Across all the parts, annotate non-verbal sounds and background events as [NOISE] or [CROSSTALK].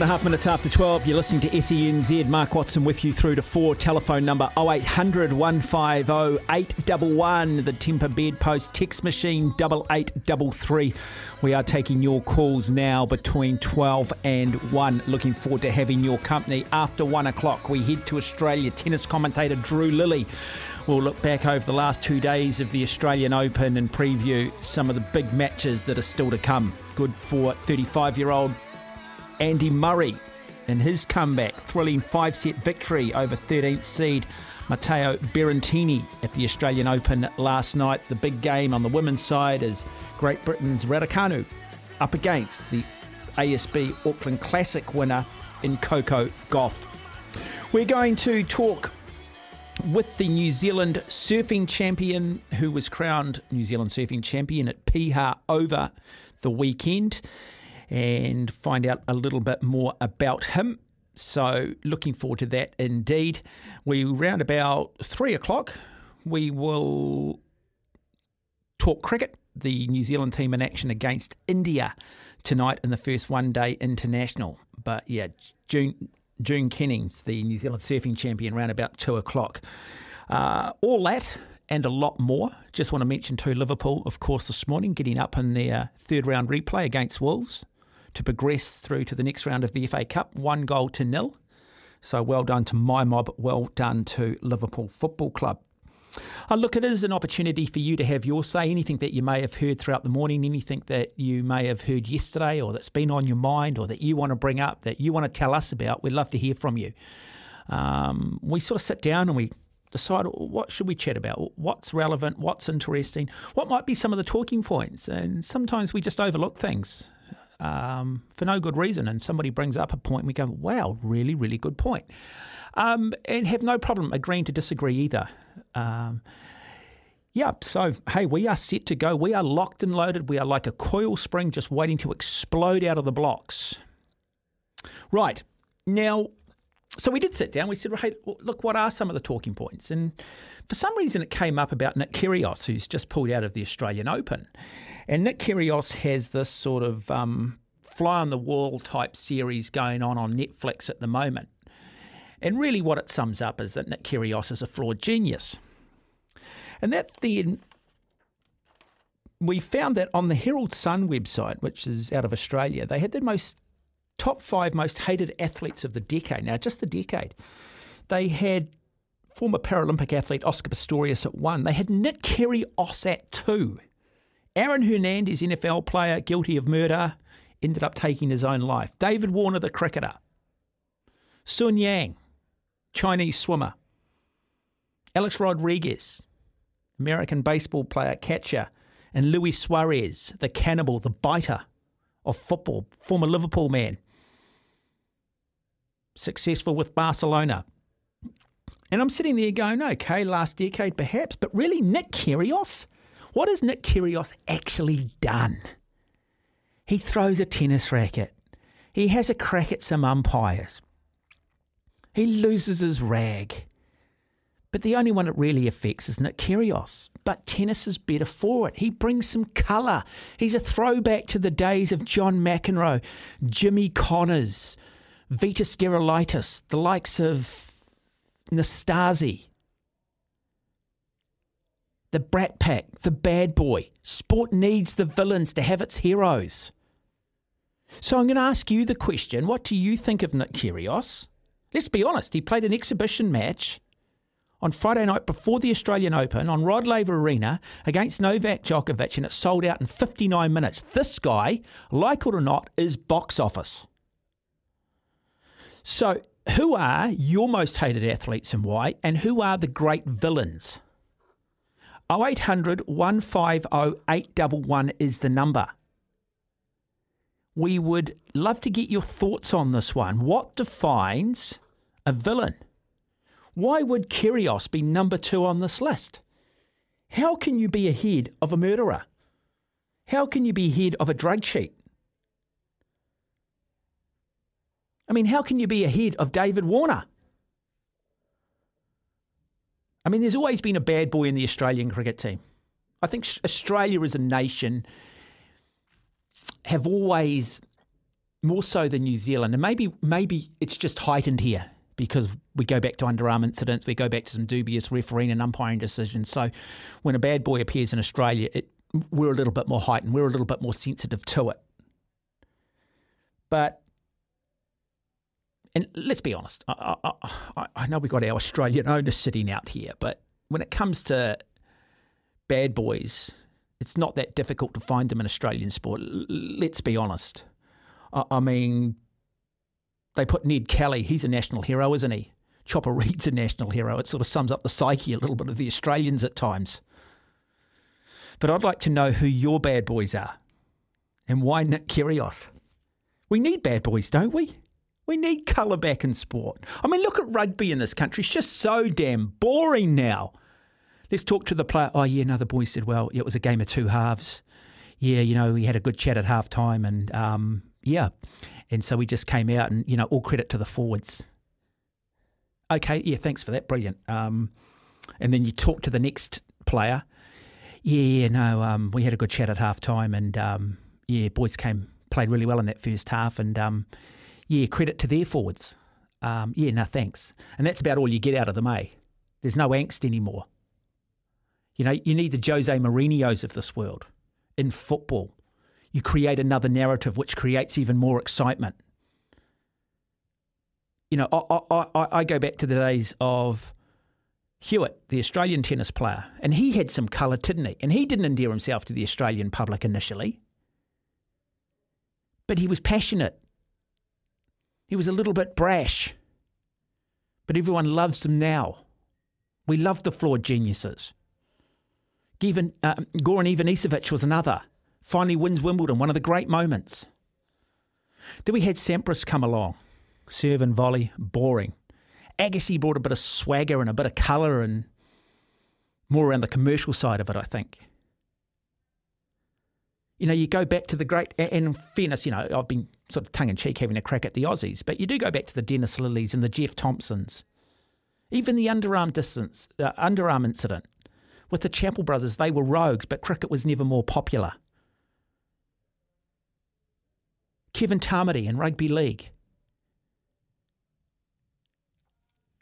And a half minutes after 12. You're listening to SENZ. Mark Watson with you through to four. Telephone number 0800 150 811. The Temper Bedpost text machine 8833. We are taking your calls now between 12 and 1. Looking forward to having your company. After 1 o'clock, we head to Australia. Tennis commentator Drew Lilley We'll look back over the last two days of the Australian Open and preview some of the big matches that are still to come. Good for 35 year old Andy Murray in his comeback, thrilling five set victory over 13th seed Matteo Berrettini at the Australian Open last night. The big game on the women's side is Great Britain's Raducanu up against the ASB Auckland Classic winner in Coco Gauff. We're going to talk with the New Zealand surfing champion who was crowned New Zealand surfing champion at Piha over the weekend and find out a little bit more about him. So, looking forward to that indeed. We round about three o'clock, we will talk cricket. The New Zealand team in action against India tonight in the first one day international. But yeah, Dune Dune Kennings, the New Zealand surfing champion, around about two o'clock. Uh, all that and a lot more. Just want to mention to Liverpool, of course, this morning, getting up in their third round replay against Wolves to progress through to the next round of the FA Cup, one goal to nil. So well done to my mob, well done to Liverpool Football Club. Uh, look, it is an opportunity for you to have your say. Anything that you may have heard throughout the morning, anything that you may have heard yesterday or that's been on your mind or that you want to bring up, that you want to tell us about, we'd love to hear from you. Um, we sort of sit down and we decide what should we chat about what's relevant what's interesting what might be some of the talking points and sometimes we just overlook things um, for no good reason. And somebody brings up a point, and we go, wow, really, really good point. Um, and have no problem agreeing to disagree either. Um, yeah, so hey, we are set to go. We are locked and loaded. We are like a coil spring just waiting to explode out of the blocks. Right. Now, so we did sit down. We said, hey, look, what are some of the talking points? And for some reason, it came up about Nick Kyrgios, who's just pulled out of the Australian Open. And Nick Kyrgios has this sort of um, fly on the wall type series going on on Netflix at the moment. And really, what it sums up is that Nick Kyrgios is a flawed genius. And that then we found that on the Herald Sun website, which is out of Australia, they had the most top five most hated athletes of the decade. Now, just the decade. They had former Paralympic athlete Oscar Pistorius at one. They had Nick Kyrgios at two. Aaron Hernandez, NFL player, guilty of murder, ended up taking his own life. David Warner, the cricketer. Sun Yang, Chinese swimmer. Alex Rodriguez, American baseball player, catcher. And Luis Suarez, the cannibal, the biter of football, former Liverpool man. Successful with Barcelona. And I'm sitting there going, okay, last decade perhaps, but really, Nick Kyrgios? What has Nick Kyrgios actually done? He throws a tennis racket. He has a crack at some umpires. He loses his rag. But the only one it really affects is Nick Kyrgios. But tennis is better for it. He brings some colour. He's a throwback to the days of John McEnroe, Jimmy Connors, Vitas Gerulaitis, the likes of Nastase, the Brat Pack, the bad boy. Sport needs the villains to have its heroes. So I'm going to ask you the question what do you think of Nick Kyrgios? Let's be honest, he played an exhibition match on Friday night before the Australian Open on Rod Laver Arena against Novak Djokovic, and it sold out in 59 minutes. This guy, like it or not, is box office. So, who are your most hated athletes and why? And who are the great villains? 0800 150 811 is the number. We would love to get your thoughts on this one. What defines a villain? Why would Kyrgios be number two on this list? How can you be ahead of a murderer? How can you be ahead of a drug cheat? I mean, how can you be ahead of David Warner? I mean, there's always been a bad boy in the Australian cricket team. I think Australia as a nation have always, more so than New Zealand, and maybe maybe it's just heightened here because we go back to underarm incidents, we go back to some dubious refereeing and umpiring decisions. So when a bad boy appears in Australia, it, we're a little bit more heightened, we're a little bit more sensitive to it. But and let's be honest, I, I, I know we've got our Australian owners sitting out here, but when it comes to bad boys, it's not that difficult to find them in Australian sport. Let's be honest. I, I mean, they put Ned Kelly, he's a national hero, isn't he? Chopper Read's a national hero. It sort of sums up the psyche a little bit of the Australians at times. But I'd like to know who your bad boys are and why Nick Kyrgios. We need bad boys, don't we? We need colour back in sport. I mean, look at rugby in this country. It's just so damn boring now. Let's talk to the player. Oh, yeah, another boy said, well, it was a game of two halves. Yeah, you know, we had a good chat at half time and um, yeah. And so we just came out and, you know, all credit to the forwards. Okay, yeah, thanks for that. Brilliant. Um, and then you talk to the next player. Yeah, yeah, no, um, we had a good chat at half time and um, yeah, boys came, played really well in that first half and um, yeah, credit to their forwards. Um, yeah, no, thanks. And that's about all you get out of them, eh? There's no angst anymore. You know, you need the Jose Mourinho's of this world in football you create another narrative which creates even more excitement. You know, I, I, I go back to the days of Hewitt, the Australian tennis player, and he had some colour, didn't he? And he didn't endear himself to the Australian public initially, but he was passionate. He was a little bit brash, but everyone loves him now. We love the flawed geniuses. Given, uh, Goran Ivanisevic was another finally wins Wimbledon, one of the great moments. Then we had Sampras come along, serve and volley, boring. Agassi brought a bit of swagger and a bit of colour and more around the commercial side of it, I think. You know, you go back to the great, and in fairness, you know, I've been sort of tongue in cheek having a crack at the Aussies, but you do go back to the Dennis Lillees and the Jeff Thomsons, even the underarm distance, uh, underarm incident with the Chappell brothers. They were rogues, but cricket was never more popular. Kevin Tamati in rugby league.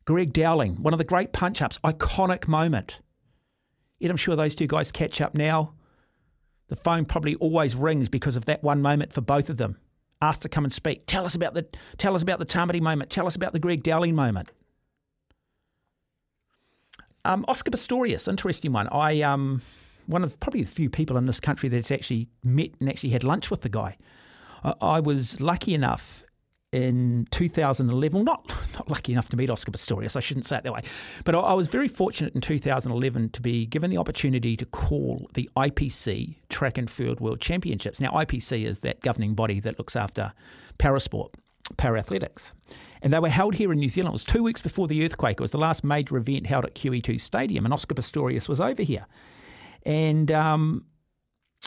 Greg Dowling, one of the great punch ups, iconic moment. Yet I'm sure those two guys catch up now. The phone probably always rings because of that one moment for both of them. Asked to come and speak. Tell us about the tell us about the Tamati moment. Tell us about the Greg Dowling moment. Um, Oscar Pistorius, interesting one. I um, one of probably the few people in this country that's actually met and actually had lunch with the guy. I was lucky enough in 2011, not not lucky enough to meet Oscar Pistorius, I shouldn't say it that way, but I, I, was very fortunate in 2011 to be given the opportunity to call the IPC Track and Field World Championships. Now, IPC is that governing body that looks after parasport, parathletics. And they were held here in New Zealand. It was two weeks before the earthquake. It was the last major event held at QE2 Stadium, and Oscar Pistorius was over here. And um,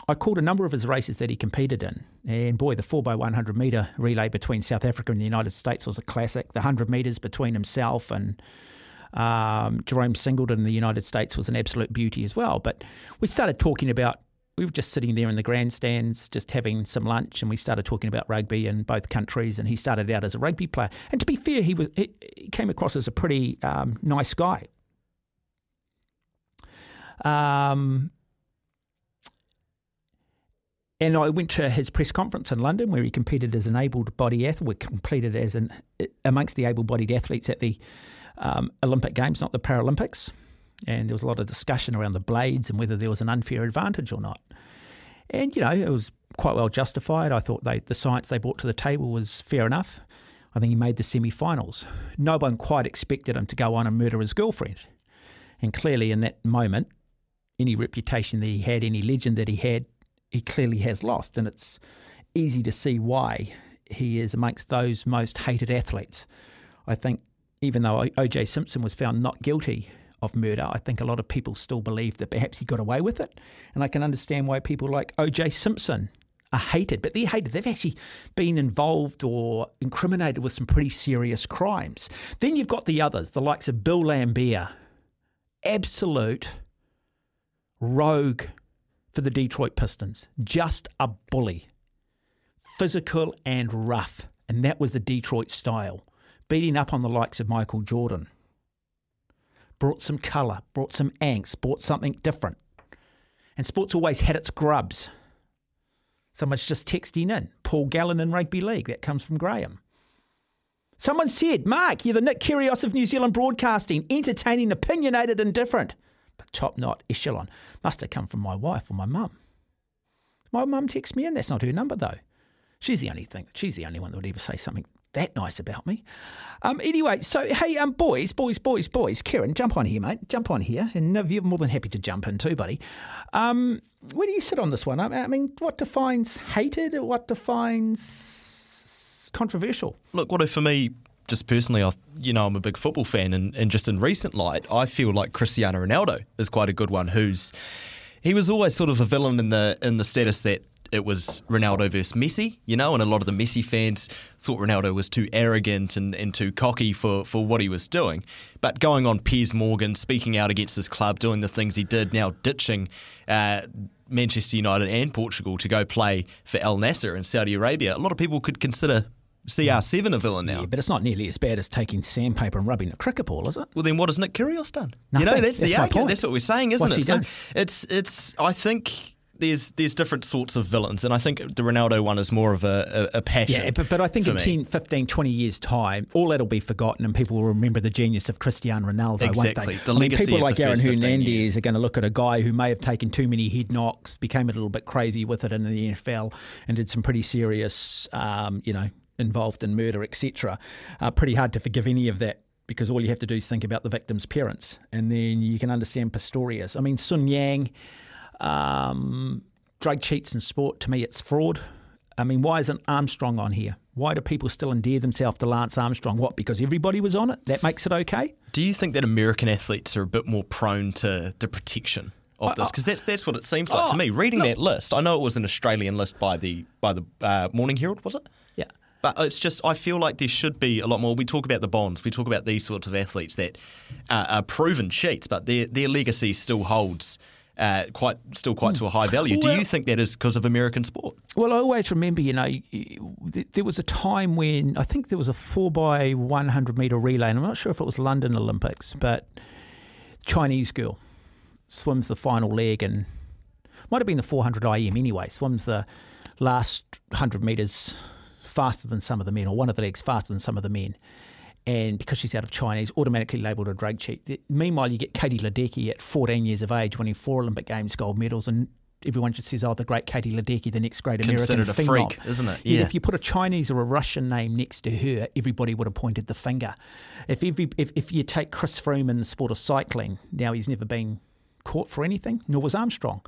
I called a number of his races that he competed in, and boy, the 4x100 metre relay between South Africa and the United States was a classic. The 100 metres between himself and Um, Jerome Singleton in the United States was an absolute beauty as well. But we started talking about, we were just sitting there in the grandstands, just having some lunch, and we started talking about rugby in both countries. And he started out as a rugby player. And to be fair, he was he, he came across as a pretty um, nice guy. Um, and I went to his press conference in London where he competed as an able-bodied athlete, competed as an amongst the able-bodied athletes at the um, Olympic Games, not the Paralympics. And there was a lot of discussion around the blades and whether there was an unfair advantage or not. And you know, it was quite well justified. I thought they, the science they brought to the table was fair enough. I think he made the semi-finals. No one quite expected him to go on and murder his girlfriend. And clearly, in that moment, any reputation that he had, any legend that he had, he clearly has lost, and it's easy to see why he is amongst those most hated athletes. I think even though O.J. Simpson was found not guilty of murder, I think a lot of people still believe that perhaps he got away with it, and I can understand why people like O.J. Simpson are hated, but they're hated. They've actually been involved or incriminated with some pretty serious crimes. Then you've got the others, the likes of Bill Laimbeer, absolute rogue for the Detroit Pistons. Just a bully. Physical and rough. And that was the Detroit style. Beating up on the likes of Michael Jordan. Brought some colour, brought some angst, brought something different. And sports always had its grubs. Someone's just texting in. Paul Gallen in rugby league. That comes from Graham. Someone said, Mark, you're the Nick Kyrgios of New Zealand broadcasting, entertaining, opinionated, and different top knot echelon. Must have come from my wife or my mum. My mum texts me in. That's not her number though. She's the only thing. She's the only one that would ever say something that nice about me. Um, anyway, so hey, um, boys, boys, boys, boys, Kieran, jump on here, mate. Jump on here, and you're more than happy to jump in too, buddy. Um, where do you sit on this one? I mean, what defines hated? What defines controversial? Look, what if for me just personally, I you know I'm a big football fan, and, and just in recent light, I feel like Cristiano Ronaldo is quite a good one. Who's he was always sort of a villain in the in the status that it was Ronaldo versus Messi, you know, and a lot of the Messi fans thought Ronaldo was too arrogant and, and too cocky for, for what he was doing. But going on Piers Morgan, speaking out against his club, doing the things he did, now ditching uh, Manchester United and Portugal to go play for Al Nassr in Saudi Arabia, a lot of people could consider CR7 a villain now. Yeah, but it's not nearly as bad as taking sandpaper and rubbing a cricket ball, is it? Well, then what has Nick Kyrgios done? Nothing. You know, that's, that's the argument. That's what we're saying, isn't What's it? so done? it's it's. I think there's there's different sorts of villains, and I think the Ronaldo one is more of a, a, a passion. Yeah, but, but I think in me. 10, 15, 20 years' time, all that'll be forgotten and people will remember the genius of Cristiano Ronaldo, Exactly. won't they? The I mean, legacy people of like Aaron first 15 Hernandez years. are going to look at a guy who may have taken too many head knocks, became a little bit crazy with it in the NFL, and did some pretty serious, um, you know, involved in murder, etc. Uh, pretty hard to forgive any of that because all you have to do is think about the victim's parents, and then you can understand Pistorius. I mean, Sun Yang, um, drug cheats in sport. To me, it's fraud. I mean, why isn't Armstrong on here? Why do people still endear themselves to Lance Armstrong? What? Because everybody was on it. That makes it okay. Do you think that American athletes are a bit more prone to the protection of this? Because that's that's what it seems like to Oh, me. Reading look- that list, I know it was an Australian list by the by the uh, Morning Herald, was it? But it's just, I feel like there should be a lot more. We talk about the bonds, we talk about these sorts of athletes that uh, are proven cheats, but their their legacy still holds uh, quite, still quite to a high value. Do you think that is because of American sport? Well, I always remember, you know, there was a time when I think there was a four by one hundred meter relay, and I'm not sure if it was London Olympics, but Chinese girl swims the final leg and might have been the 400 IM anyway. Swims the last hundred meters faster than some of the men, or one of the legs faster than some of the men. And because she's out of Chinese, automatically labelled a drug cheat. The- Meanwhile, you get Katie Ledecky at 14 years of age, winning four Olympic Games gold medals, and everyone just says, "Oh, the great Katie Ledecky, the next great American Considered a phenom." freak, isn't it? Yet Yeah. If you put a Chinese or a Russian name next to her, everybody would have pointed the finger. If every, if, if you take Chris Froome in the sport of cycling, now he's never been caught for anything, nor was Armstrong.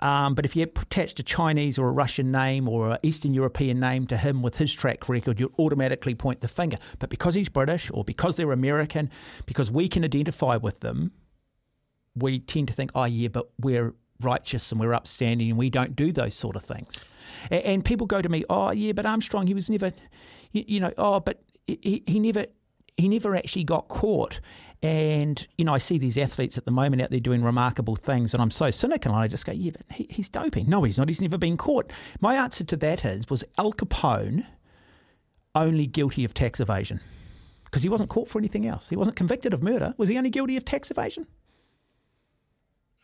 Um, but if you attached a Chinese or a Russian name or an Eastern European name to him with his track record, you'd automatically point the finger. But because he's British or because they're American, because we can identify with them, we tend to think, oh, yeah, but we're righteous and we're upstanding and we don't do those sort of things. And people go to me, oh, yeah, but Armstrong, he was never, you, you know, oh, but he, he never, he never actually got caught. And, you know, I see these athletes at the moment out there doing remarkable things, and I'm so cynical. And I just go, yeah, but he, he's doping. No, he's not. He's never been caught. My answer to that is, was Al Capone only guilty of tax evasion? Because he wasn't caught for anything else. He wasn't convicted of murder. Was he only guilty of tax evasion?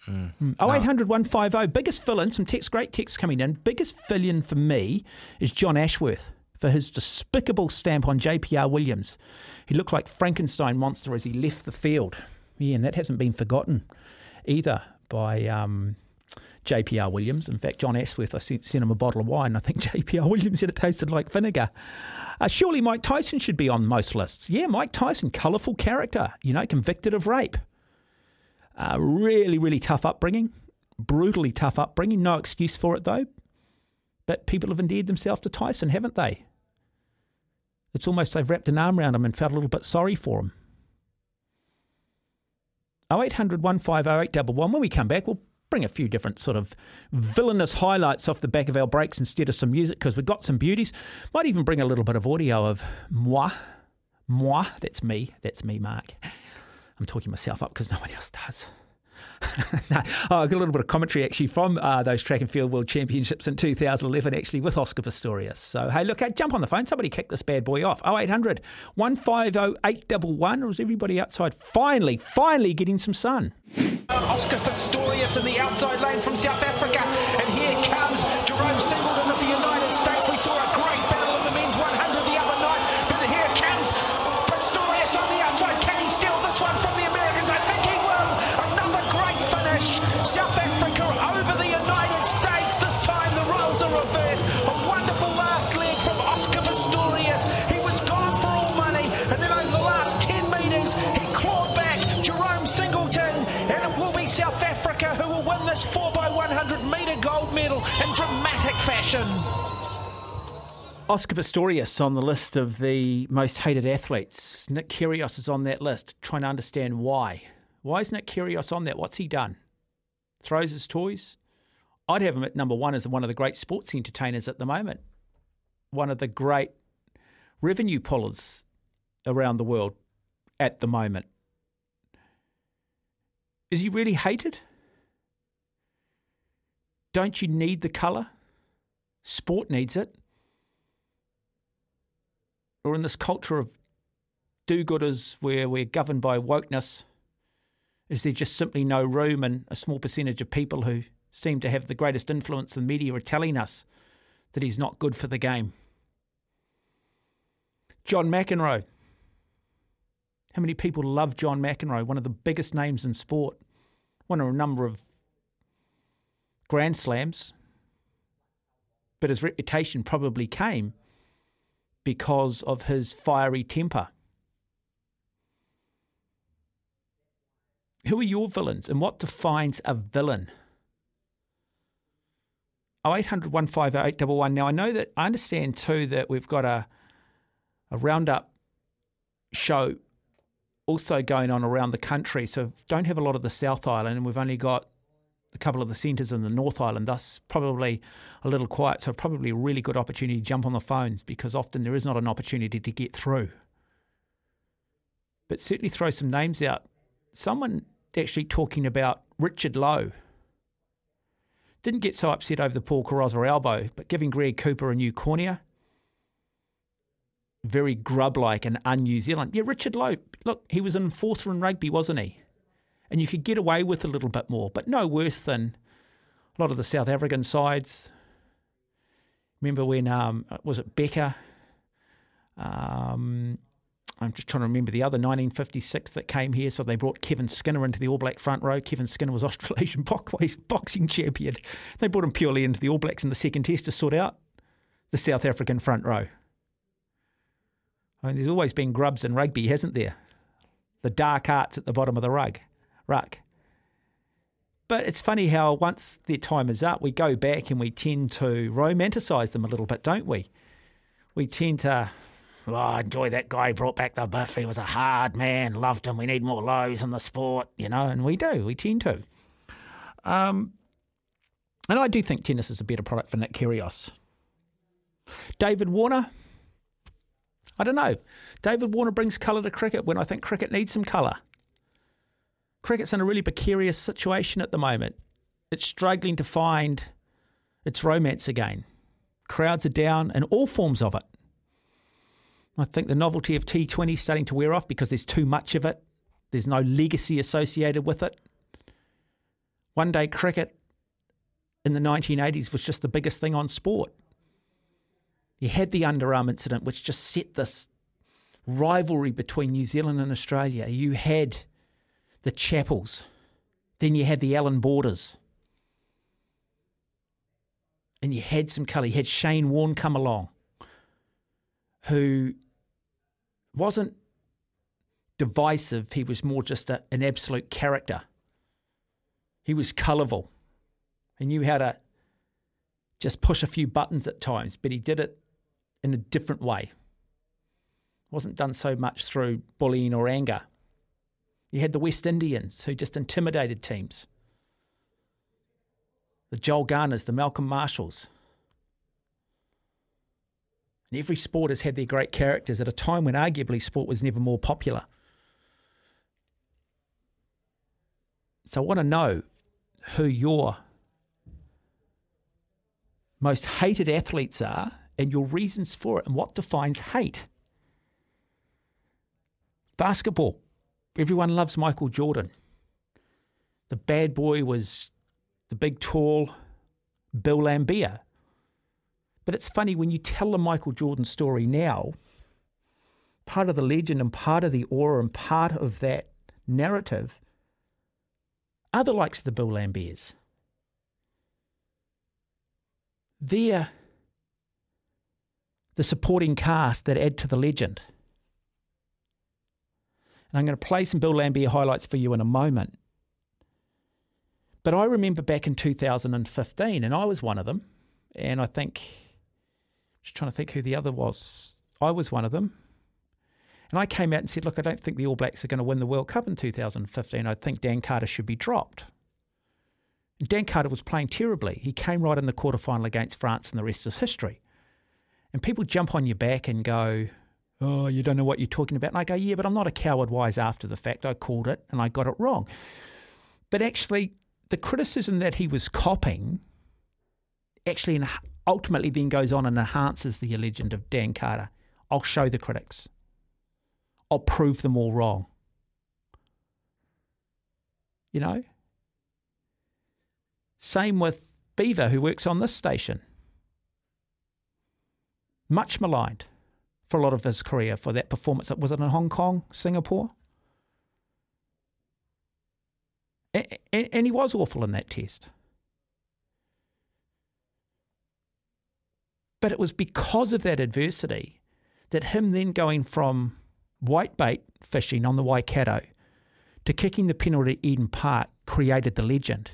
Mm. 0800 150. Biggest villain, some text, great text coming in. Biggest villain for me is John Ashworth for his despicable stamp on JPR Williams. He looked like Frankenstein monster as he left the field. Yeah, and that hasn't been forgotten either by um, JPR Williams. In fact, John Ashworth, I sent, sent him a bottle of wine. I think [LAUGHS] JPR Williams said it tasted like vinegar. Uh, surely Mike Tyson should be on most lists. Yeah, Mike Tyson, colourful character, you know, convicted of rape. Uh, really, really tough upbringing, brutally tough upbringing. No excuse for it, though. But people have endeared themselves to Tyson, haven't they? It's almost they've wrapped an arm around him and felt a little bit sorry for him. 0800 150 When we come back, we'll bring a few different sort of villainous highlights off the back of our breaks instead of some music because we've got some beauties. Might even bring a little bit of audio of moi. Moi, that's me. That's me, Mark. I'm talking myself up because no one else does. Oh, I got a little bit of commentary actually from uh, those track and field world championships in 2011, actually with Oscar Pistorius. So, hey, look, jump on the phone. Somebody kick this bad boy off. 0800 150 811. Or is everybody outside finally, finally getting some sun? Oscar Pistorius in the outside lane from South Africa. And here comes Jerome Singleton medal in dramatic fashion. Oscar Pistorius on the list of the most hated athletes. Nick Kyrgios is on that list, trying to understand why. Why is Nick Kyrgios on that? What's he done? Throws his toys? I'd have him at number one as one of the great sports entertainers at the moment. One of the great revenue pullers around the world at the moment. Is he really hated? Don't you need the colour? Sport needs it. Or in this culture of do gooders where we're governed by wokeness, is there just simply no room and a small percentage of people who seem to have the greatest influence in the media are telling us that he's not good for the game? John McEnroe. How many people love John McEnroe, one of the biggest names in sport, won a number of Grand Slams, but his reputation probably came because of his fiery temper. Who are your villains and what defines a villain? 0800 150 Now, I know that I understand too that we've got a, a roundup show also going on around the country. So, don't have a lot of the South Island, and we've only got a couple of the centres in the North Island, thus probably a little quiet. So, probably a really good opportunity to jump on the phones because often there is not an opportunity to get through. But certainly throw some names out. Someone actually talking about Richard Loe. Didn't get so upset over the Paul Carozza elbow, but giving Greg Cooper a new cornea. Very grub like and un New Zealand. Yeah, Richard Loe, look, he was an enforcer in rugby, wasn't he? And you could get away with a little bit more, but no worse than a lot of the South African sides. Remember when, um, was it Becker? Um, I'm just trying to remember the other 1956 that came here. So they brought Kevin Skinner into the All Black front row. Kevin Skinner was [LAUGHS] Australasian boxing champion. They brought him purely into the All Blacks in the second test to sort out the South African front row. I mean, there's always been grubs in rugby, hasn't there? The dark arts at the bottom of the rug, ruck. But it's funny how once their time is up, we go back and we tend to romanticise them a little bit, don't we? We tend to oh, I enjoy that guy. Brought back the buff. He was a hard man. Loved him. We need more Loes in the sport, you know, and we do. We tend to. Um, and I do think tennis is a better product for Nick Kyrgios. David Warner, I don't know. David Warner brings colour to cricket when I think cricket needs some colour. Cricket's in a really precarious situation at the moment. It's struggling to find its romance again. Crowds are down in all forms of it. I think the novelty of T20 is starting to wear off because there's too much of it. There's no legacy associated with it. One day cricket in the 1980s was just the biggest thing on sport. You had the underarm incident, which just set this rivalry between New Zealand and Australia. You had the Chappells. then you had the Allan Borders, and you had some colour. You had Shane Warne come along, who wasn't divisive, he was more just a, an absolute character. He was colourful. He knew how to just push a few buttons at times, but he did it in a different way. Wasn't done so much through bullying or anger. You had the West Indians who just intimidated teams. The Joel Garners, the Malcolm Marshalls. And every sport has had their great characters at a time when arguably sport was never more popular. So I want to know who your most hated athletes are and your reasons for it and what defines hate. Basketball. Everyone loves Michael Jordan. The bad boy was the big, tall Bill Laimbeer. But it's funny when you tell the Michael Jordan story now, part of the legend and part of the aura and part of that narrative are the likes of the Bill Laimbeers. They're the supporting cast that add to the legend. And I'm going to play some Bill Laimbeer highlights for you in a moment. But I remember back in 2015, and I was one of them, and I think just trying to think who the other was. I was one of them. And I came out and said, look, I don't think the All Blacks are going to win the World Cup in 2015. I think Dan Carter should be dropped. And Dan Carter was playing terribly. He came right in the quarterfinal against France, and the rest is history. And people jump on your back and go, oh, you don't know what you're talking about. And I go, yeah, but I'm not a coward wise after the fact. I called it and I got it wrong. But actually, the criticism that he was copying actually ultimately then goes on and enhances the legend of Dan Carter. I'll show the critics. I'll prove them all wrong. You know? Same with Beaver, who works on this station. Much maligned for a lot of his career for that performance. Was it in Hong Kong, Singapore? And he was awful in that test. But it was because of that adversity that him then going from whitebait fishing on the Waikato to kicking the penalty at Eden Park created the legend.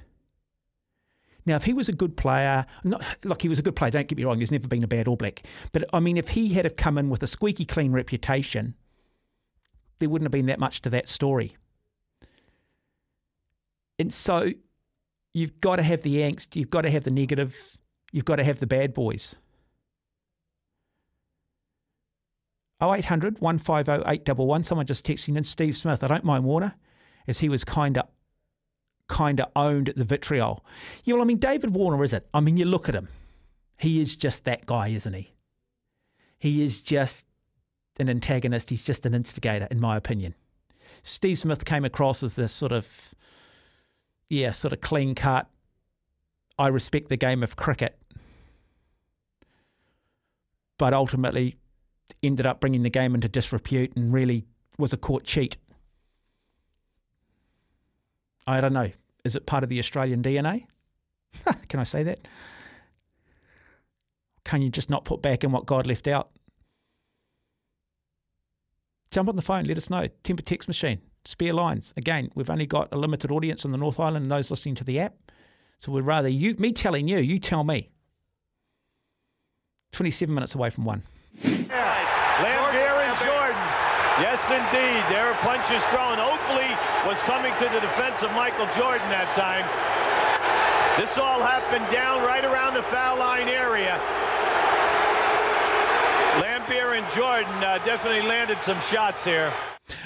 Now, if he was a good player, not, look, he was a good player, don't get me wrong, he's never been a bad All Black. But I mean, if he had have come in with a squeaky clean reputation, there wouldn't have been that much to that story. And so you've got to have the angst, you've got to have the negative, you've got to have the bad boys. 0800 150 811. Someone just texting in Steve Smith. I don't mind Warner, as he was kind of kind of owned the vitriol. Yeah, well, I mean, David Warner is it? I mean, you look at him. He is just that guy, isn't he? He is just an antagonist. He's just an instigator, in my opinion. Steve Smith came across as this sort of, yeah, sort of clean cut. I respect the game of cricket. But ultimately, ended up bringing the game into disrepute and really was a court cheat. I don't know. Is it part of the Australian DNA? Can I say that? Can you just not put back in what God left out? Jump on the phone, let us know. Timber text machine, spare lines. Again, we've only got a limited audience in the North Island and those listening to the app. So we'd rather you me telling you, you tell me. 27 minutes away from one. Yes, indeed. There are punches thrown. Oakley was coming to the defense of Michael Jordan that time. This all happened down right around the foul line area. Laimbeer and Jordan uh, definitely landed some shots here.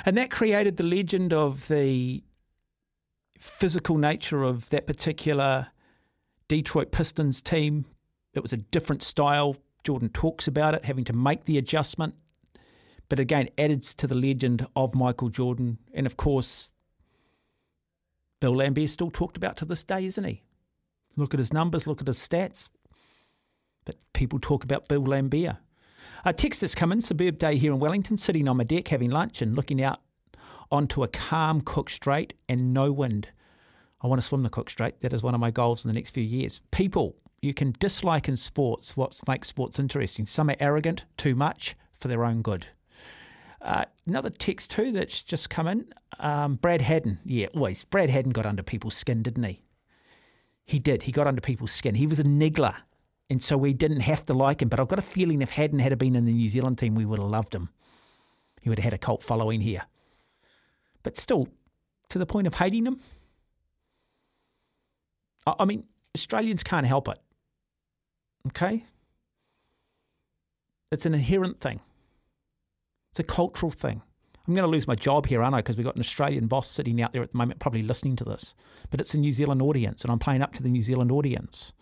And that created the legend of the physical nature of that particular Detroit Pistons team. It was a different style. Jordan talks about it, having to make the adjustment. But again, adds to the legend of Michael Jordan. And of course, Bill Laimbeer still talked about to this day, isn't he? Look at his numbers, look at his stats. But people talk about Bill Laimbeer. A text that's come in, day here in Wellington, sitting on my deck having lunch and looking out onto a calm Cook Strait and no wind. I want to swim the Cook Strait. That is one of my goals in the next few years. People, you can dislike in sports what makes sports interesting. Some are arrogant, too much, for their own good. Uh, another text too that's just come in. Um, Brad Haddin, yeah, always. Brad Haddin got under people's skin, didn't he? He did. He got under people's skin. He was a niggler and so we didn't have to like him. But I've got a feeling if Haddin had been in the New Zealand team, we would have loved him. He would have had a cult following here. But still, to the point of hating him, I mean, Australians can't help it. Okay? It's an inherent thing. It's a cultural thing. I'm going to lose my job here, aren't I? Because we've got an Australian boss sitting out there at the moment, probably listening to this. But it's a New Zealand audience, and I'm playing up to the New Zealand audience.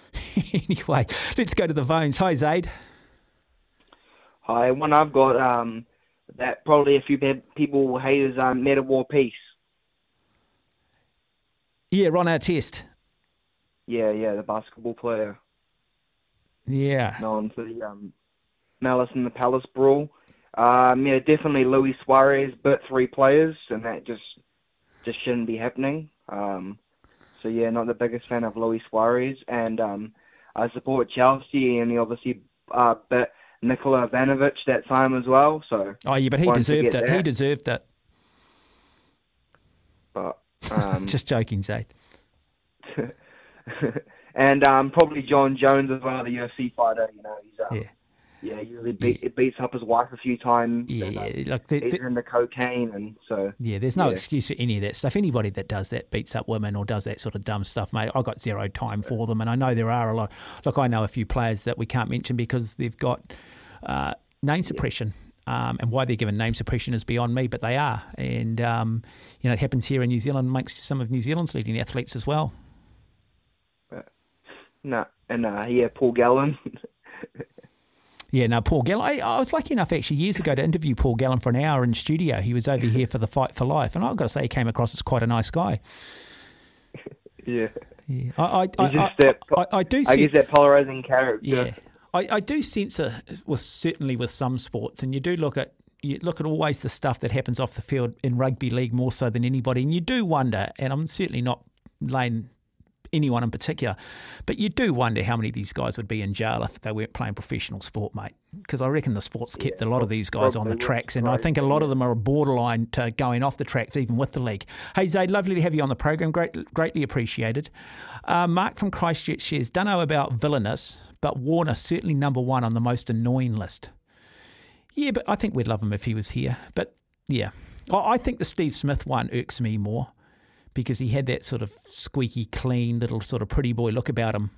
[LAUGHS] anyway, let's go to the phones. Hi, Zaid. Hi, one I've got um, that probably a few people will hate is um, Metta World Peace. Yeah, Ron Artest. Yeah, yeah, the basketball player. Yeah. Known for the um, Malice in the Palace brawl. Um, yeah, definitely Luis Suarez bit three players, and that just just shouldn't be happening. Um, so yeah, not the biggest fan of Luis Suarez, and um, I support Chelsea, and he obviously uh, bit Nikola Ivanovic that time as well. So oh yeah, but he deserved it. That. He deserved it. But [LAUGHS] um, just joking, Zay. [LAUGHS] and um, probably Jon Jones as well, the UFC fighter. You know, he's um, yeah. Yeah, he really beat, yeah. beats up his wife a few times. Yeah, and, um, like the, the, the cocaine, and so yeah, there's no yeah. excuse for any of that stuff. Anybody that does that beats up women or does that sort of dumb stuff, mate. I got zero time for them, and I know there are a lot. Look, I know a few players that we can't mention because they've got uh, name suppression. Um, and why they're given name suppression is beyond me, but they are. And, um, you know, it happens here in New Zealand amongst some of New Zealand's leading athletes as well. no, and uh, yeah, Paul Gallen. [LAUGHS] Yeah, no, Paul Gallen. I, I, was lucky enough actually years ago to interview Paul Gallen for an hour in studio. He was over here for the Fight for Life, and I've got to say, he came across as quite a nice guy. [LAUGHS] Yeah. Yeah. I, I, I, I, I, do. I guess that polarizing character. Yeah. I, I do sense a, with certainly with some sports, and you do look at you look at always the stuff that happens off the field in rugby league more so than anybody, and you do wonder. And I'm certainly not laying anyone in particular. But you do wonder how many of these guys would be in jail if they weren't playing professional sport, mate. Because I reckon the sport's kept yeah, a lot of these guys on the tracks, and I think a lot of them are borderline to going off the tracks, even with the league. Hey, Zaid, lovely to have you on the program. Great, greatly appreciated. Uh, Mark from Christchurch says, don't know about villainous, but Warner certainly number one on the most annoying list. Yeah, but I think we'd love him if he was here. But yeah, I think the Steve Smith one irks me more because he had that sort of squeaky clean little sort of pretty boy look about him.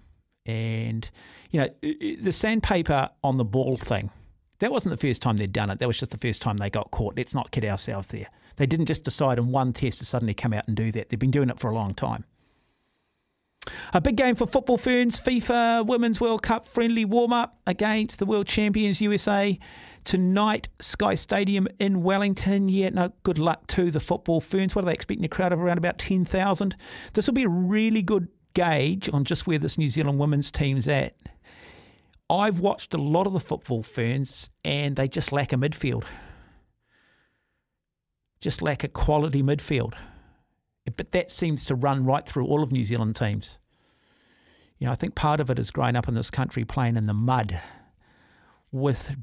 And, you know, the sandpaper on the ball thing, that wasn't the first time they'd done it. That was just the first time they got caught. Let's not kid ourselves there. They didn't just decide in one test to suddenly come out and do that. They've been doing it for a long time. A big game for football ferns. FIFA Women's World Cup friendly warm up against the world champions USA tonight, Sky Stadium in Wellington. Yeah, no, good luck to the football ferns. What are they expecting a crowd of around about 10,000? This will be a really good gauge on just where this New Zealand women's team's at. I've watched a lot of the football ferns and they just lack a midfield. Just lack a quality midfield. But that seems to run right through all of New Zealand teams. You know, I think part of it is growing up in this country playing in the mud with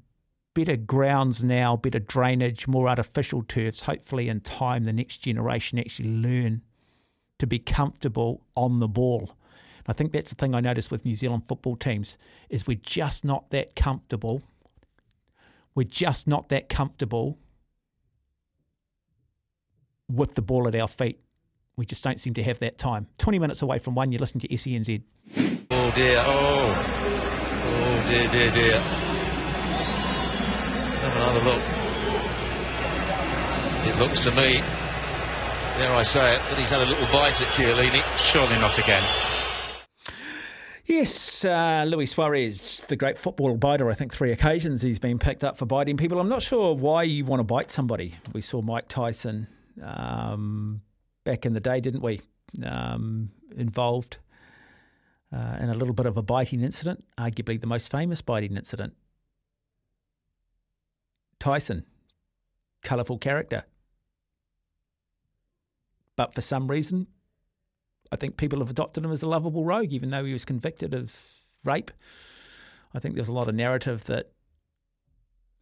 better grounds now, better drainage, more artificial turfs. Hopefully, in time, the next generation actually learn to be comfortable on the ball. I think that's the thing I noticed with New Zealand football teams is we're just not that comfortable. We're just not that comfortable with the ball at our feet. We just don't seem to have that time. 20 minutes away from one, you're listening to SENZ. Oh dear, oh. Oh dear, dear, dear. Have another look. It looks to me, dare I say it, that he's had a little bite at Chiellini. Surely not again. Yes, uh, Luis Suarez, the great football biter. I think three occasions he's been picked up for biting people. I'm not sure why you want to bite somebody. We saw Mike Tyson um, back in the day, didn't we? Um, involved uh, in a little bit of a biting incident, arguably the most famous biting incident. Tyson, colourful character. But for some reason, I think people have adopted him as a lovable rogue, even though he was convicted of rape. I think there's a lot of narrative that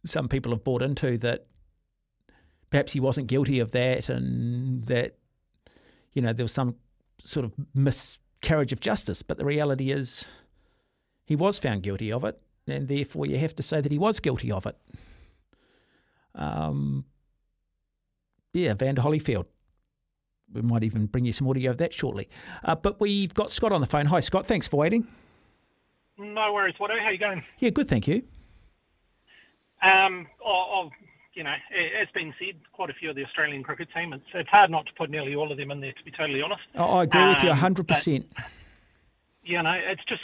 some people have bought into that perhaps he wasn't guilty of that and that, you know, there was some sort of miscarriage of justice. But the reality is he was found guilty of it, and therefore you have to say that he was guilty of it. Um, yeah, Evander Holyfield we might even bring you some audio of that shortly. Uh, but we've got Scott on the phone. Hi, Scott. Thanks for waiting. No worries, Watto. How you going? Yeah, good, thank you. Um, oh, you know, as has been said, quite a few of the Australian cricket team. It's, it's hard not to put nearly all of them in there, to be totally honest. Oh, I agree with you 100%. Um, you know, it's just,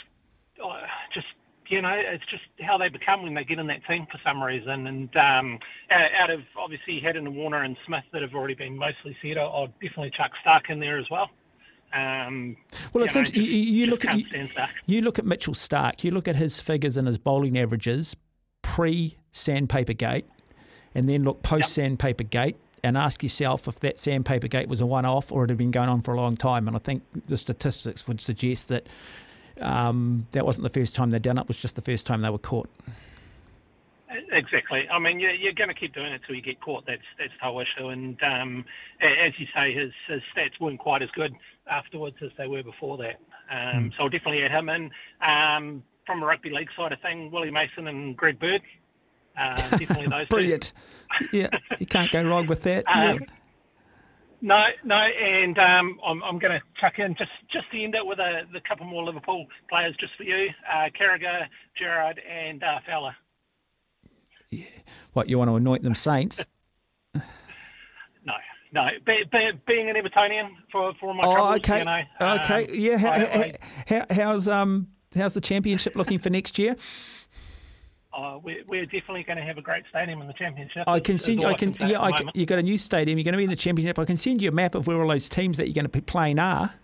uh, just you know, it's just how they become when they get in that team for some reason. And um, out of obviously Haddin and Warner and Smith that have already been mostly said, I'll definitely chuck Starc in there as well. Um, well, it's know, just, you, you look at you, you, look at Mitchell Starc. You look at his figures and his bowling averages pre Sandpaper Gate, and then look post Sandpaper Gate, and ask yourself if that Sandpaper Gate was a one-off or it had been going on for a long time. And I think the statistics would suggest that um, that wasn't the first time they'd done it; it was just the first time they were caught. Exactly. I mean, you're, you're going to keep doing it till you get caught. That's that's the whole issue. And um, as you say, his, his stats weren't quite as good afterwards as they were before that. Um, mm. So I'll definitely add him in. Um, from a rugby league side of thing, Willie Mason and Greg Bird. Uh, definitely those. [LAUGHS] Brilliant. yeah, you can't go wrong with that. Um, [LAUGHS] yeah. No, no, and um, I'm, I'm going to chuck in just just to end it with a the couple more Liverpool players just for you: uh, Carragher, Gerrard, and uh, Fowler. Yeah. What you want to anoint them saints? [LAUGHS] no, no. Be, be, being an Evertonian for for my oh, troubles, okay, you know, okay, um, yeah. How, I, how, how's um how's the championship looking for next year? Uh, we're, we're, definitely going to have a great stadium in the championship. I can send you. I can. Yeah, I can, you got a new stadium. You're going to be in the championship. I can send you a map of where all those teams that you're going to be playing are.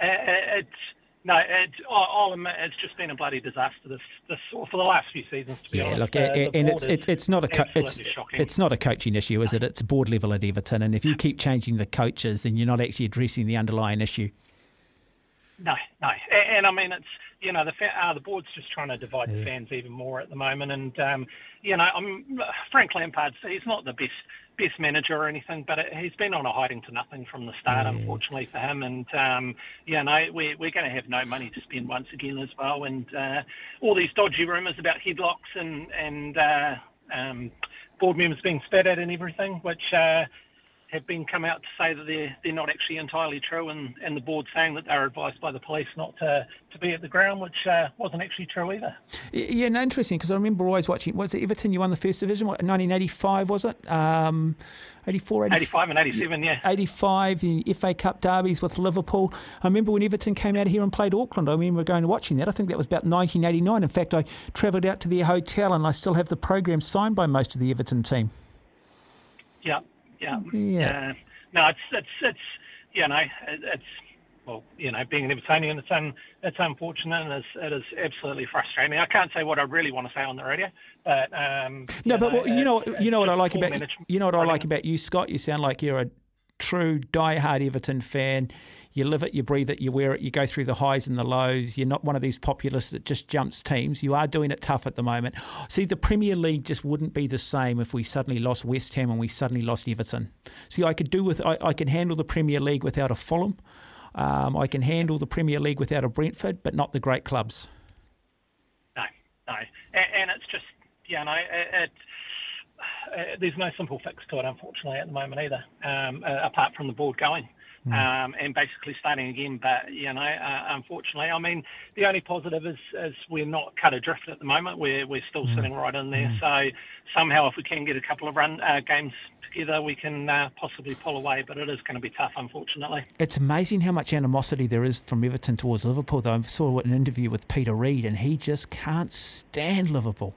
Uh, it's no, it's, I'll admit it's just been a bloody disaster this, this for the last few seasons. To be yeah, honest. look, uh, and it's it's it's not a co- it's shocking. it's not a coaching issue, is it? It's board level at Everton, and if you keep changing the coaches, then you're not actually addressing the underlying issue. No, no, and, and I mean it's you know, the uh, the board's just trying to divide yeah. the fans even more at the moment. And um, you know, I'm Frank Lampard. He's not the best best manager or anything, but it, he's been on a hiding to nothing from the start, yeah. unfortunately for him. And um, you know, we're we're going to have no money to spend once again as well. And uh, all these dodgy rumours about headlocks and and uh, um, board members being spat at and everything, which uh, have been come out to say that they're they're not actually entirely true, and, and the board saying that they're advised by the police not to, to be at the ground, which uh, wasn't actually true either. Yeah, no, interesting because I remember always watching. Was it Everton? You won the first division. What, 1985 was it? Um, 84, 85 and 87, yeah. 85 in FA Cup derbies with Liverpool. I remember when Everton came out here and played Auckland. I remember going and watching that. I think that was about 1989. In fact, I travelled out to their hotel and I still have the program signed by most of the Everton team. Yeah, yeah. Yeah. Uh, no, it's it's it's you know it's well you know being an Evertonian it's un, it's unfortunate and it's, it is absolutely frustrating. I can't say what I really want to say on the radio, but um, no, but know, what, you know you know what I like about you know what I like about you, Scott. You sound like you're a true die-hard Everton fan. You live it, you breathe it, you wear it, you go through the highs and the lows. You're not one of these populists that just jumps teams. You are doing it tough at the moment. See, the Premier League just wouldn't be the same if we suddenly lost West Ham and we suddenly lost Everton. See, I could do with I, I can handle the Premier League without a Fulham. Um, I can handle the Premier League without a Brentford, but not the great clubs. No, no, and, it's just you know it, it uh, there's no simple fix to it, unfortunately, at the moment either, um, uh, apart from the board going. Mm. um, and basically starting again. But you know, uh, unfortunately, I mean, the only positive is, is we're not cut adrift at the moment. We're we're still mm. sitting right in there. Mm. So somehow, if we can get a couple of run uh, games together, we can uh, possibly pull away. But it is going to be tough, unfortunately. It's amazing how much animosity there is from Everton towards Liverpool. Though I saw an interview with Peter Reid, and he just can't stand Liverpool.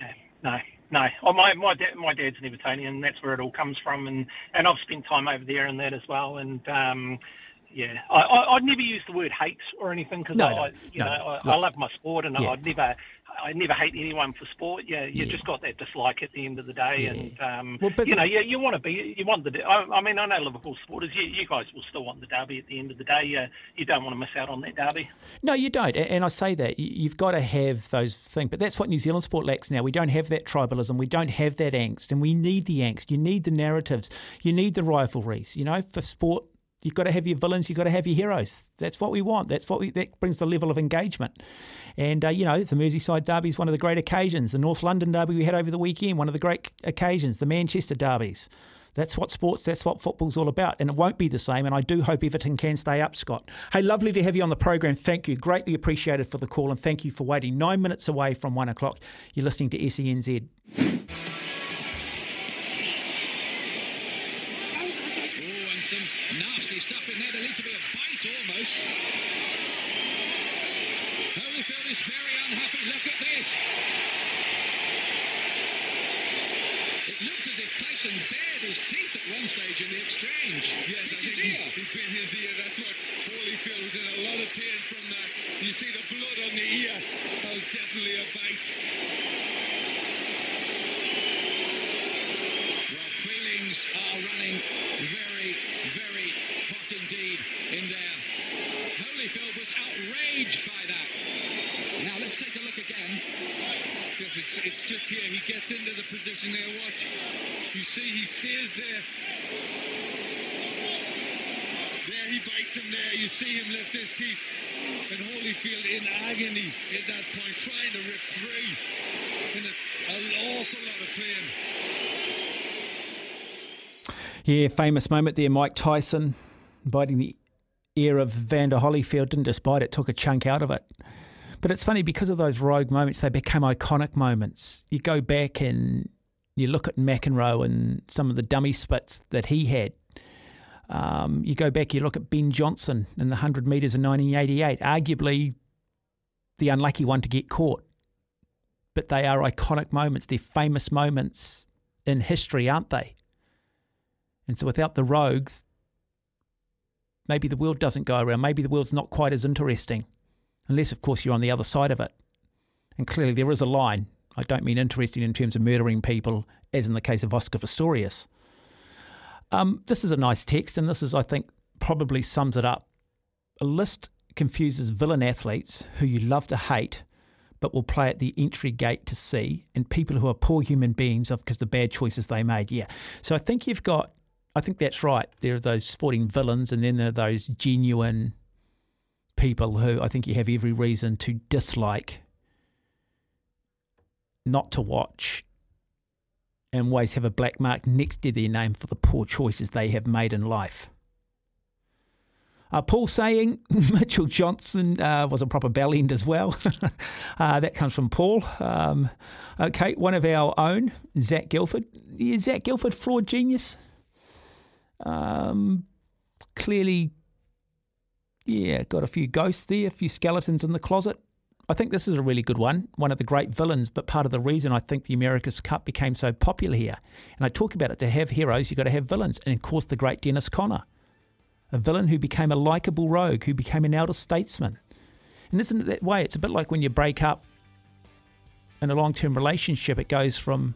No, no no, oh, my my dad my dad's an Evertonian, that's where it all comes from, and and I've spent time over there and that as well, and um, yeah, I, I would never use the word hate or anything because no, I, no, you no, know, I, I, love my sport and yeah. I'd never I never hate anyone for sport. Yeah, you yeah. just got that dislike at the end of the day, yeah. and um, well, you know, you, you want to be, you want the. I, I, mean, I know Liverpool supporters. You, you guys will still want the derby at the end of the day. You, you don't want to miss out on that derby. No, you don't, and I say that you've got to have those things. But that's what New Zealand sport lacks now. We don't have that tribalism. We don't have that angst, and we need the angst. You need the narratives. You need the rivalries. You know, for sport You've got to have your villains. You've got to have your heroes. That's what we want. That's what we, that brings the level of engagement. And uh, you know, the Merseyside Derby is one of the great occasions. The North London Derby we had over the weekend, one of the great occasions. The Manchester Derbies. That's what sports, that's what football's all about. And it won't be the same. And I do hope Everton can stay up, Scott. Hey, lovely to have you on the program. Thank you. Greatly appreciated for the call. And thank you for waiting. Nine minutes away from one o'clock. You're listening to SENZ. Nasty stuff in there. There needs to be a bite almost. Holyfield is very unhappy. Look at this. It looked as if Tyson bared his teeth at one stage in the exchange. Yes, bit his ear. He bit his ear. That's what Holyfield was in a lot of pain from that. You see the blood on the ear. That was definitely a bite. Well, feelings are running very very hot indeed in there. Holyfield was outraged by that. Now let's take a look again. Yes, it's, it's just here. He gets into the position there. Watch. You see, he stays there. There, he bites him there. You see him lift his teeth. And Holyfield in agony at that point, trying to rip free. In an awful lot of pain. Yeah, famous moment there. Mike Tyson biting the ear of Evander Holyfield. Didn't just bite it, took a chunk out of it. But it's funny because of those rogue moments, they become iconic moments. You go back and you look at McEnroe and some of the dummy spits that he had. Um, you go back, you look at Ben Johnson in the 100 metres in 1988, arguably the unlucky one to get caught. But they are iconic moments. They're famous moments in history, aren't they? And so without the rogues, maybe the world doesn't go around. Maybe the world's not quite as interesting, unless, of course, you're on the other side of it. And clearly, there is a line. I don't mean interesting in terms of murdering people, as in the case of Oscar Pistorius. Um, this is a nice text, and this is, I think, probably sums it up. A list confuses villain athletes who you love to hate, but will play at the entry gate to see, and people who are poor human beings of because the bad choices they made. Yeah. So I think you've got I think that's right. There are those sporting villains, and then there are those genuine people who I think you have every reason to dislike, not to watch, and always have a black mark next to their name for the poor choices they have made in life. Uh, Paul saying [LAUGHS] Mitchell Johnson uh, was a proper bell end as well. [LAUGHS] uh, that comes from Paul. Um, okay, one of our own, Zac Guildford. Is Zac Guildford flawed genius? Um, clearly, yeah, got a few ghosts there, a few skeletons in the closet. I think this is a really good one, one of the great villains, but part of the reason I think the America's Cup became so popular here. And I talk about it to have heroes, you've got to have villains. And of course, the great Dennis Conner, a villain who became a likable rogue, who became an elder statesman. And isn't it that way? It's a bit like when you break up in a long term relationship, it goes from,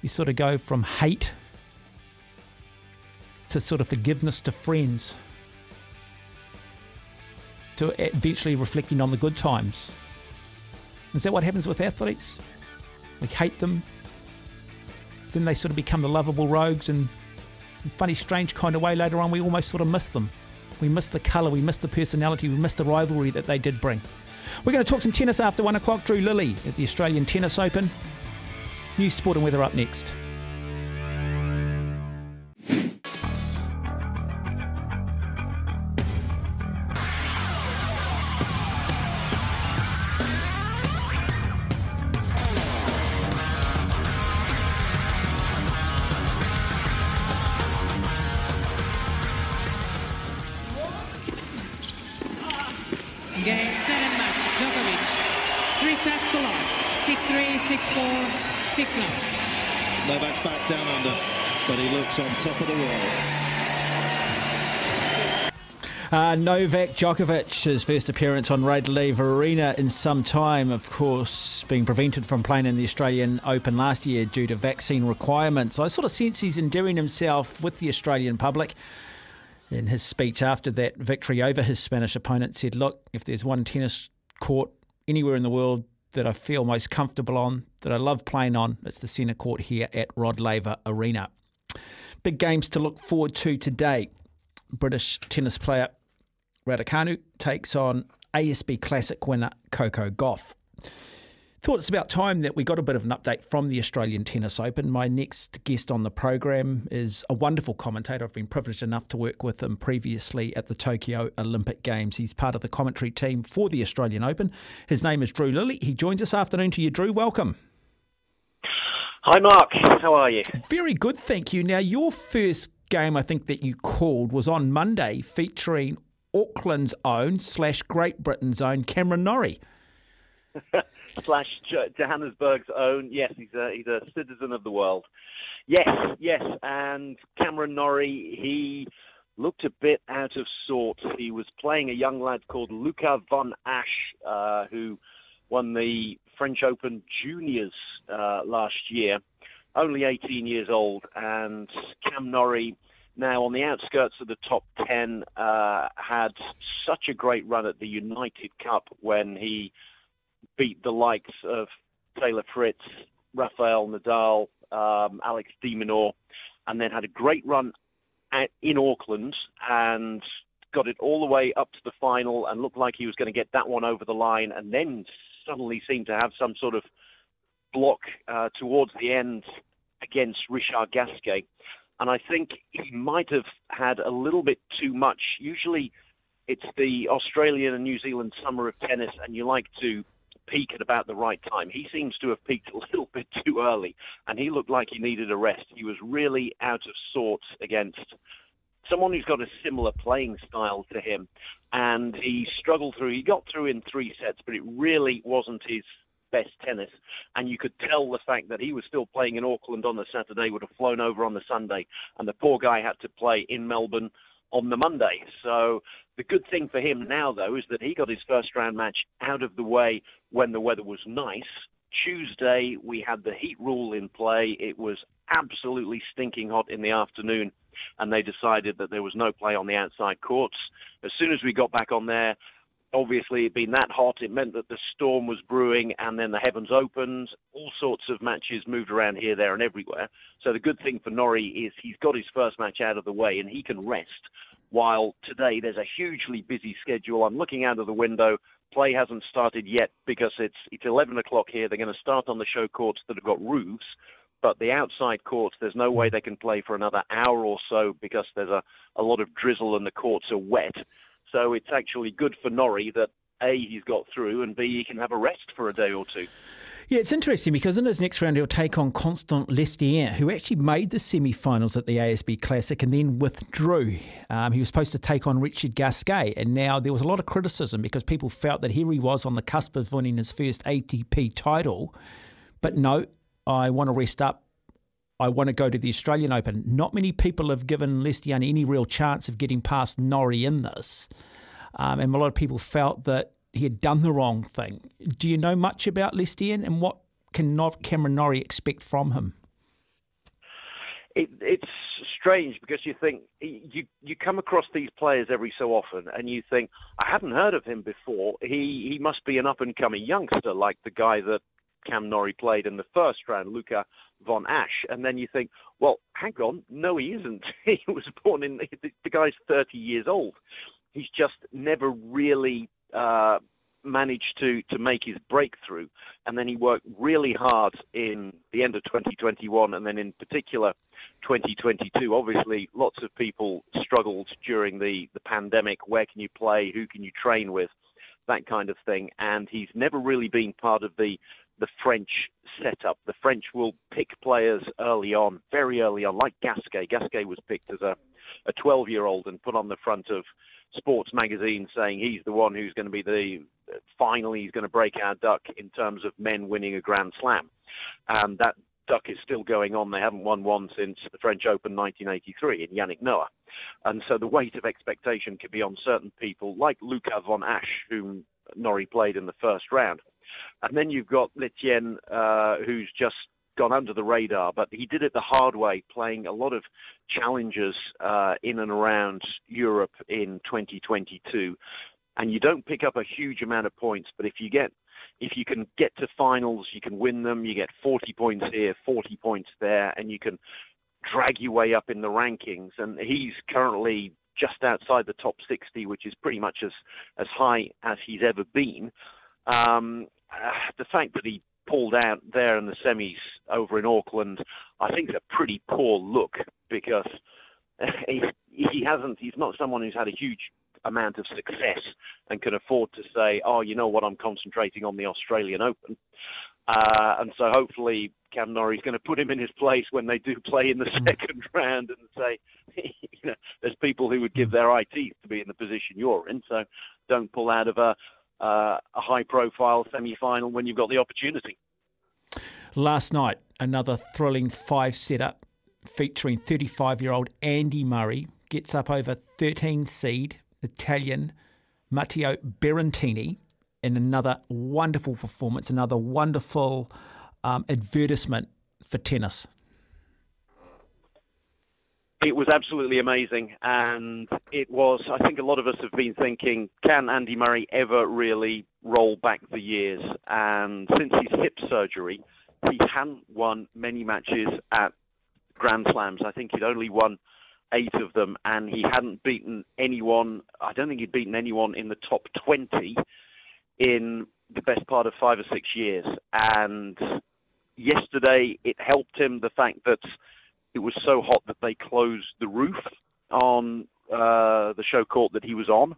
you sort of go from hate to sort of forgiveness to friends, to eventually reflecting on the good times. Is that what happens with athletes? We hate them, then they sort of become the lovable rogues, and in funny, strange kind of way later on, we almost sort of miss them. We miss the colour, we miss the personality, we miss the rivalry that they did bring. We're going to talk some tennis after one o'clock. Drew Lilley at the Australian Tennis Open. News, sport, and weather up next. Uh, Novak Djokovic, his first appearance on Rod Laver Arena in some time, of course, being prevented from playing in the Australian Open last year due to vaccine requirements. I sort of sense he's endearing himself with the Australian public. In his speech after that victory over his Spanish opponent, said, "Look, if there's one tennis court anywhere in the world that I feel most comfortable on, that I love playing on, it's the centre court here at Rod Laver Arena." Big games to look forward to today. British tennis player Raducanu takes on ASB Classic winner Coco Gauff. Thought it's about time that we got a bit of an update from the Australian Tennis Open. My next guest on the program is a wonderful commentator. I've been privileged enough to work with him previously at the Tokyo Olympic Games. He's part of the commentary team for the Australian Open. His name is Drew Lilley. He joins us afternoon to you, Drew. Welcome. Hi, Mark. How are you? Very good, thank you. Now, your first game I think that you called was on Monday featuring Auckland's own slash Great Britain's own Cameron Norrie. [LAUGHS] slash Johannesburg's own. Yes, he's a he's a citizen of the world. Yes, yes, and Cameron Norrie, he looked a bit out of sorts. He was playing a young lad called Luca Van Assche, uh, who won the French Open Juniors uh, last year. Only 18 years old, and Cam Norrie now on the outskirts of the top 10, uh, had such a great run at the United Cup when he beat the likes of Taylor Fritz, Rafael Nadal, um, Alex de Minaur, and then had a great run at, in Auckland and got it all the way up to the final and looked like he was going to get that one over the line and then suddenly seemed to have some sort of block uh, towards the end against Richard Gasquet and I think he might have had a little bit too much. Usually, it's the Australian and New Zealand summer of tennis, and you like to peak at about the right time. He seems to have peaked a [LAUGHS] little bit too early, and he looked like he needed a rest. He was really out of sorts against someone who's got a similar playing style to him, and he struggled through. He got through in three sets, but it really wasn't his best tennis. And you could tell the fact that he was still playing in Auckland on the Saturday would have flown over on the Sunday, and the poor guy had to play in Melbourne on the Monday. So the good thing for him now, though, is that he got his first round match out of the way when the weather was nice. Tuesday, we had the heat rule in play. It was absolutely stinking hot in the afternoon, and they decided that there was no play on the outside courts. As soon as we got back on there, obviously it being that hot, it meant that the storm was brewing and then the heavens opened. All sorts of matches moved around here, there, and everywhere. So the good thing for Norrie is he's got his first match out of the way and he can rest. While today there's a hugely busy schedule. I'm looking out of the window. Play hasn't started yet because it's it's 11 o'clock here. They're going to start on the show courts that have got roofs, but the outside courts, there's no way they can play for another hour or so because there's a, a lot of drizzle and the courts are wet. So it's actually good for Norrie that A, he's got through, and B, he can have a rest for a day or two. Yeah, it's interesting because in his next round he'll take on Constant Lestienne, who actually made the semi-finals at the ASB Classic and then withdrew. Um, he was supposed to take on Richard Gasquet, and now there was a lot of criticism because people felt that here he was on the cusp of winning his first ATP title, but no, I want to rest up. I want to go to the Australian Open. Not many people have given Lestienne any real chance of getting past Norrie in this. Um, and a lot of people felt that he had done the wrong thing. Do you know much about Lestienne and what can Cameron Norrie expect from him? It, it's strange because you think you you come across these players every so often, and you think I hadn't heard of him before. He he must be an up and coming youngster like the guy that Cam Norrie played in the first round, Luca Van Assche. And then you think, well, hang on, no, he isn't. [LAUGHS] he was born in, the, the guy's 30 years old. He's just never really uh, managed to, to make his breakthrough. And then he worked really hard in the end of 2021 and then in particular 2022. Obviously, lots of people struggled during the, the pandemic. Where can you play? Who can you train with? That kind of thing. And he's never really been part of the the French setup. The French will pick players early on, very early on, like Gasquet. Gasquet was picked as a, a 12 year old and put on the front of sports magazines saying he's the one who's going to be the finally he's going to break our duck in terms of men winning a Grand Slam. And that duck is still going on. They haven't won one since the French Open 1983 in Yannick Noah. And so the weight of expectation could be on certain people like Luca Van Assche, whom Norrie played in the first round. And then you've got Lestienne, uh, who's just gone under the radar, but he did it the hard way, playing a lot of challenges uh, in and around Europe in 2022. And you don't pick up a huge amount of points, but if you get if you can get to finals, you can win them. You get 40 points here, 40 points there, and you can drag your way up in the rankings. And he's currently just outside the top 60, which is pretty much as as high as he's ever been. Um, uh, the fact that he pulled out there in the semis over in Auckland, I think is a pretty poor look because [LAUGHS] he, he hasn't. He's not someone who's had a huge amount of success and can afford to say, "Oh, you know what? I'm concentrating on the Australian Open." Uh, and so hopefully Cam Norrie's going to put him in his place when they do [LAUGHS] play in the second round and say, [LAUGHS] you know, there's people who would give their eye teeth to be in the position you're in. So don't pull out of a uh, a high profile semi final when you've got the opportunity. Last night, another thrilling five setter featuring 35 year old Andy Murray gets up over 13 seed Italian Matteo Berrettini in another wonderful performance, another wonderful um, advertisement for tennis. It was absolutely amazing, and it was. I think a lot of us have been thinking, can Andy Murray ever really roll back the years? And since his hip surgery, he hadn't won many matches at Grand Slams. I think he'd only won eight of them, and he hadn't beaten anyone. I don't think he'd beaten anyone in the top 20 in the best part of five or six years. And yesterday, it helped him the fact that it was so hot that they closed the roof on uh, the show court that he was on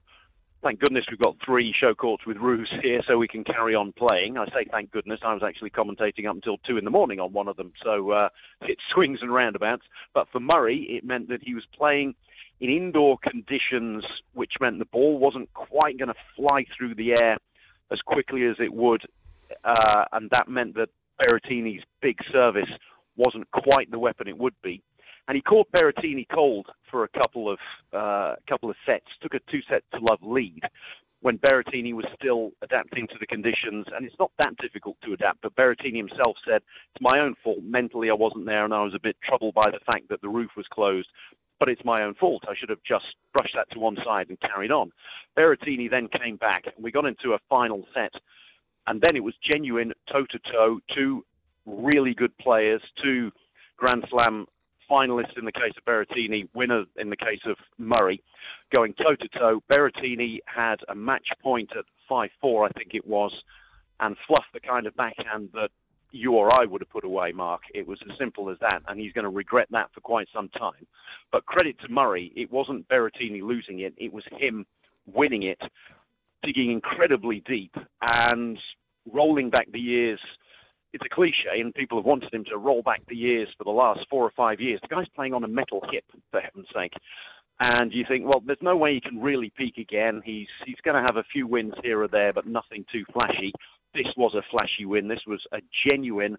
thank goodness we've got three show courts with roofs here so we can carry on playing. I say thank goodness. I was actually commentating up until two in the morning on one of them. So uh, it swings and roundabouts. But for Murray, it meant that he was playing in indoor conditions, which meant the ball wasn't quite going to fly through the air as quickly as it would. Uh, and that meant that Berrettini's big service wasn't quite the weapon it would be and he caught Berrettini cold for a couple of uh, couple of sets. Took a two set to love lead when Berrettini was still adapting to the conditions, and it's not that difficult to adapt. But Berrettini himself said, "It's my own fault. Mentally, I wasn't there, and I was a bit troubled by the fact that the roof was closed." But it's my own fault. I should have just brushed that to one side and carried on. Berrettini then came back, and we got into a final set, and then it was genuine toe to toe, two really good players, two Grand Slam finalists in the case of Berrettini, winner in the case of Murray, going toe to toe. Berrettini had a match point at 5 4, I think it was, and fluffed the kind of backhand that you or I would have put away, Mark. It was as simple as that, and he's going to regret that for quite some time. But credit to Murray, it wasn't Berrettini losing it, it was him winning it, digging incredibly deep and rolling back the years it's a cliche, and people have wanted him to roll back the years for the last four or five years. The guy's playing on a metal hip, for heaven's sake. And you think, well, there's no way he can really peak again. He's he's going to have a few wins here or there, but nothing too flashy. This was a flashy win. This was a genuine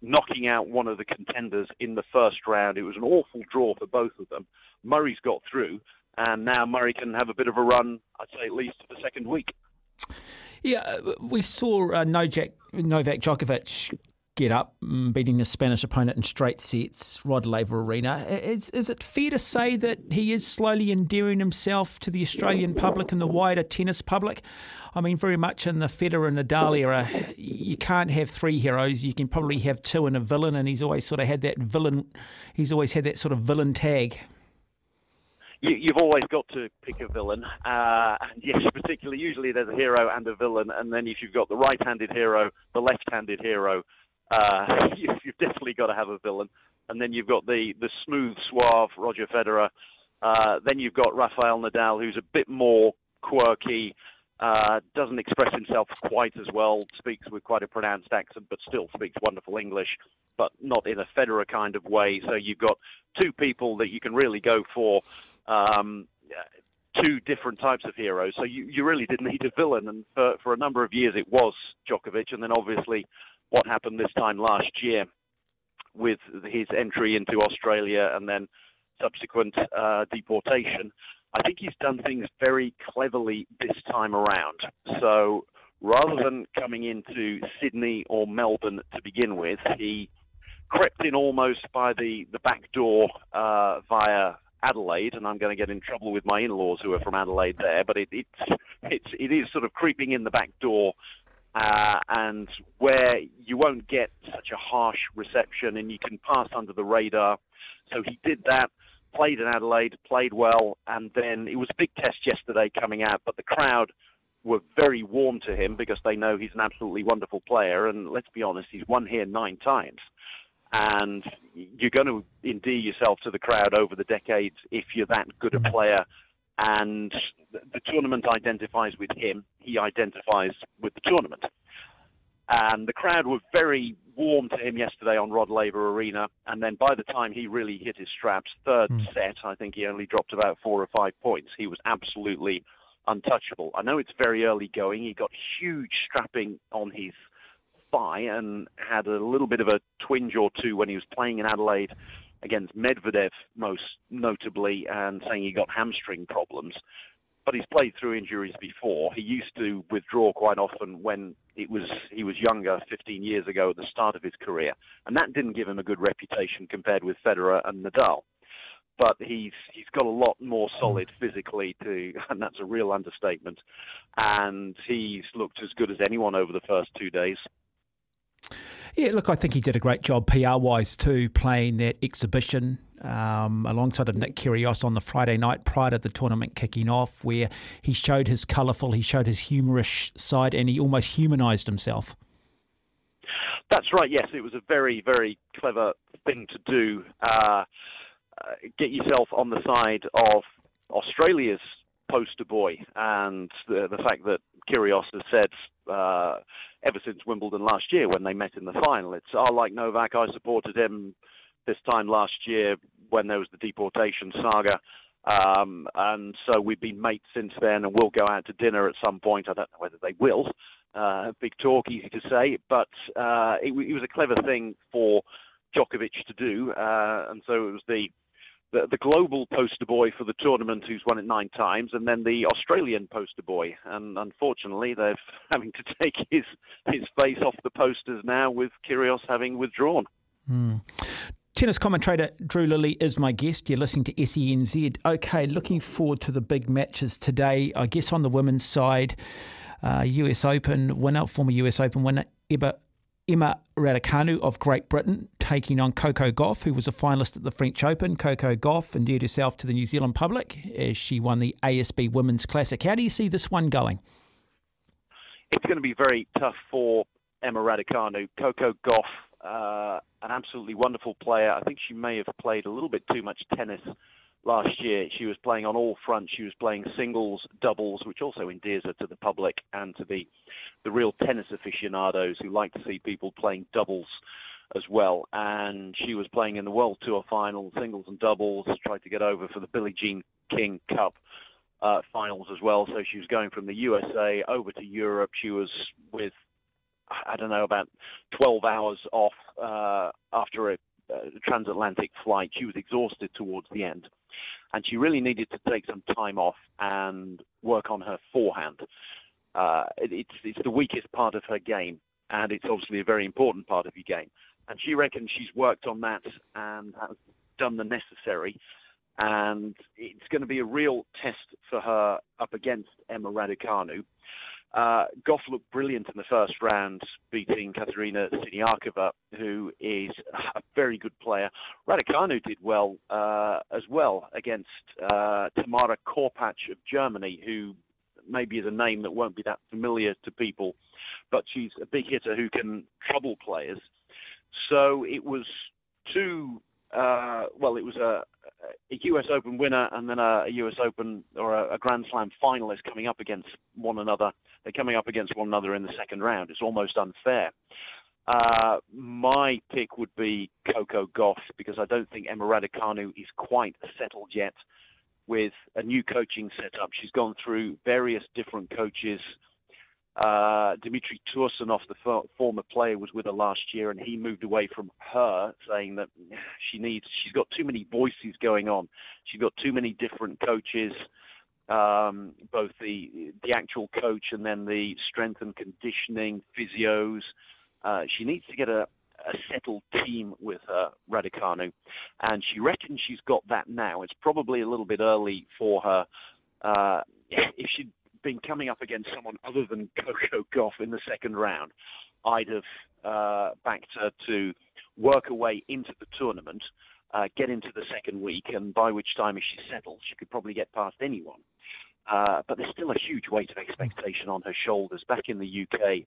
knocking out one of the contenders in the first round. It was an awful draw for both of them. Murray's got through, and now Murray can have a bit of a run. I'd say at least for the second week. Yeah, uh, we saw uh, Novak, Novak Djokovic get up, mm, beating the Spanish opponent in straight sets, Rod Laver Arena. Is, is it fair to say that he is slowly endearing himself to the Australian public and the wider tennis public? I mean, very much in the Federer and Nadal era, you can't have three heroes. You can probably have two and a villain, and he's always sort of had that villain. He's always had that sort of villain tag you, have always got to pick a villain. Uh, and yes, [LAUGHS] particularly, usually there's a hero and a villain. And then if you've got the right-handed hero, the left-handed hero, uh, [LAUGHS] you, have definitely got to have a villain. And then you've got the, the smooth, suave Roger Federer. Uh, then you've got Rafael Nadal, who's a bit more quirky, uh, doesn't express himself quite as well, speaks with quite a pronounced accent, but still speaks wonderful English, but not in a Federer kind of way. So you've got two people that you can really go for um, two different types of heroes. So you, you really did need a villain, and for, for a number of years it was Djokovic, and then obviously what happened this time last year with his entry into Australia and then subsequent uh, deportation. I think he's done things very cleverly this time around. So rather than coming into Sydney or Melbourne to begin with, he crept in almost by the, the back door uh, via Adelaide, and I'm going to get in trouble with my in-laws who are from Adelaide there, but it, it's, it's, it is sort of creeping in the back door uh, and where you won't get such a harsh reception and you can pass under the radar. So he did that, played in Adelaide, played well, and then it was a big test yesterday coming out, but the crowd were very warm to him because they know he's an absolutely wonderful player. And let's be honest, he's won here nine times. And you're going to endear yourself to the crowd over the decades if you're that good a player. And the tournament identifies with him. He identifies with the tournament. And the crowd were very warm to him yesterday on Rod Laver Arena. And then by the time he really hit his straps, third mm. set, I think he only dropped about four or five points. He was absolutely untouchable. I know it's very early going. He got huge strapping on his thigh and had a little bit of a twinge or two when he was playing in Adelaide against Medvedev, most notably, and saying he got hamstring problems. But he's played through injuries before. He used to withdraw quite often when it was he was younger, 15 years ago, at the start of his career, and that didn't give him a good reputation compared with Federer and Nadal but he's he's got a lot more solid physically too, [LAUGHS] and that's a real understatement. And he's looked as good as anyone over the first two days. Yeah, look, I think he did a great job PR wise too, playing that exhibition um, alongside of Nick Kyrgios on the Friday night prior to the tournament kicking off, where he showed his colourful, he showed his humorous side, and he almost humanised himself. That's right. Yes, it was a very, very clever thing to do. Uh, uh, get yourself on the side of Australia's poster boy, and the, the fact that Kyrgios has said uh, ever since Wimbledon last year when they met in the final, it's oh, like Novak, I supported him this time last year when there was the deportation saga. Um, and so we've been mates since then, and we'll go out to dinner at some point. I don't know whether they will. Uh, big talk, easy to say, but uh, it, it, was a clever thing for Djokovic to do, uh, and so it was the the, the global poster boy for the tournament who's won it nine times, and then the Australian poster boy. And unfortunately, they're [LAUGHS] having to take his his face off the posters now with Kyrgios having withdrawn. Mm. Tennis commentator Drew Lilley is my guest. You're listening to SENZ. Okay, looking forward to the big matches today. I guess on the women's side, uh, US Open winner, former US Open winner, Emma Emma Raducanu of Great Britain taking on Coco Gauff, who was a finalist at the French Open. Coco Gauff endeared herself to the New Zealand public as she won the ASB Women's Classic. How do you see this one going? It's going to be very tough for Emma Raducanu. Coco Gauff, uh, an absolutely wonderful player. I think she may have played a little bit too much tennis last year. She was playing on all fronts. She was playing singles, doubles, which also endears her to the public and to the the real tennis aficionados who like to see people playing doubles as well. And she was playing in the World Tour final, singles and doubles. Tried to get over for the Billie Jean King Cup. Uh, finals as well. So she was going from the USA over to Europe. She was with, I don't know, about 12 hours off uh, after a, a transatlantic flight. She was exhausted towards the end and she really needed to take some time off and work on her forehand. Uh, it, it's, it's the weakest part of her game, and it's obviously a very important part of your game. And she reckons she's worked on that and has done the necessary. And it's going to be a real test for her up against Emma Raducanu. Uh, Gauff looked brilliant in the first round, beating Katerina Siniakova, who is a very good player. Raducanu did well uh, as well against uh, Tamara Korpatsch of Germany, who maybe is a name that won't be that familiar to people, but she's a big hitter who can trouble players. So it was two uh, well, it was a, a, US Open winner and then a, a US Open or a, a, Grand Slam finalist coming up against one another. They're coming up against one another in the second round. It's almost unfair. Uh, my pick would be Coco Gauff because I don't think Emma Raducanu is quite settled yet. with a new coaching setup. She's gone through various different coaches. Uh, Dmitry Tursunov, the for- former player, was with her last year, and he moved away from her, saying that she needs. She's got too many voices going on. She's got too many different coaches, um, both the the actual coach and then the strength and conditioning physios. Uh, she needs to get a, a settled team with her, Raducanu, and she reckons she's got that now. It's probably a little bit early for her. Uh, if she'd been coming up against someone other than Coco Gauff in the second round, I'd have uh, backed her to work her way into the tournament, uh, get into the second week, and by which time, if she settles, she could probably get past anyone. Uh, but there's still a huge weight of expectation on her shoulders. Back in the UK,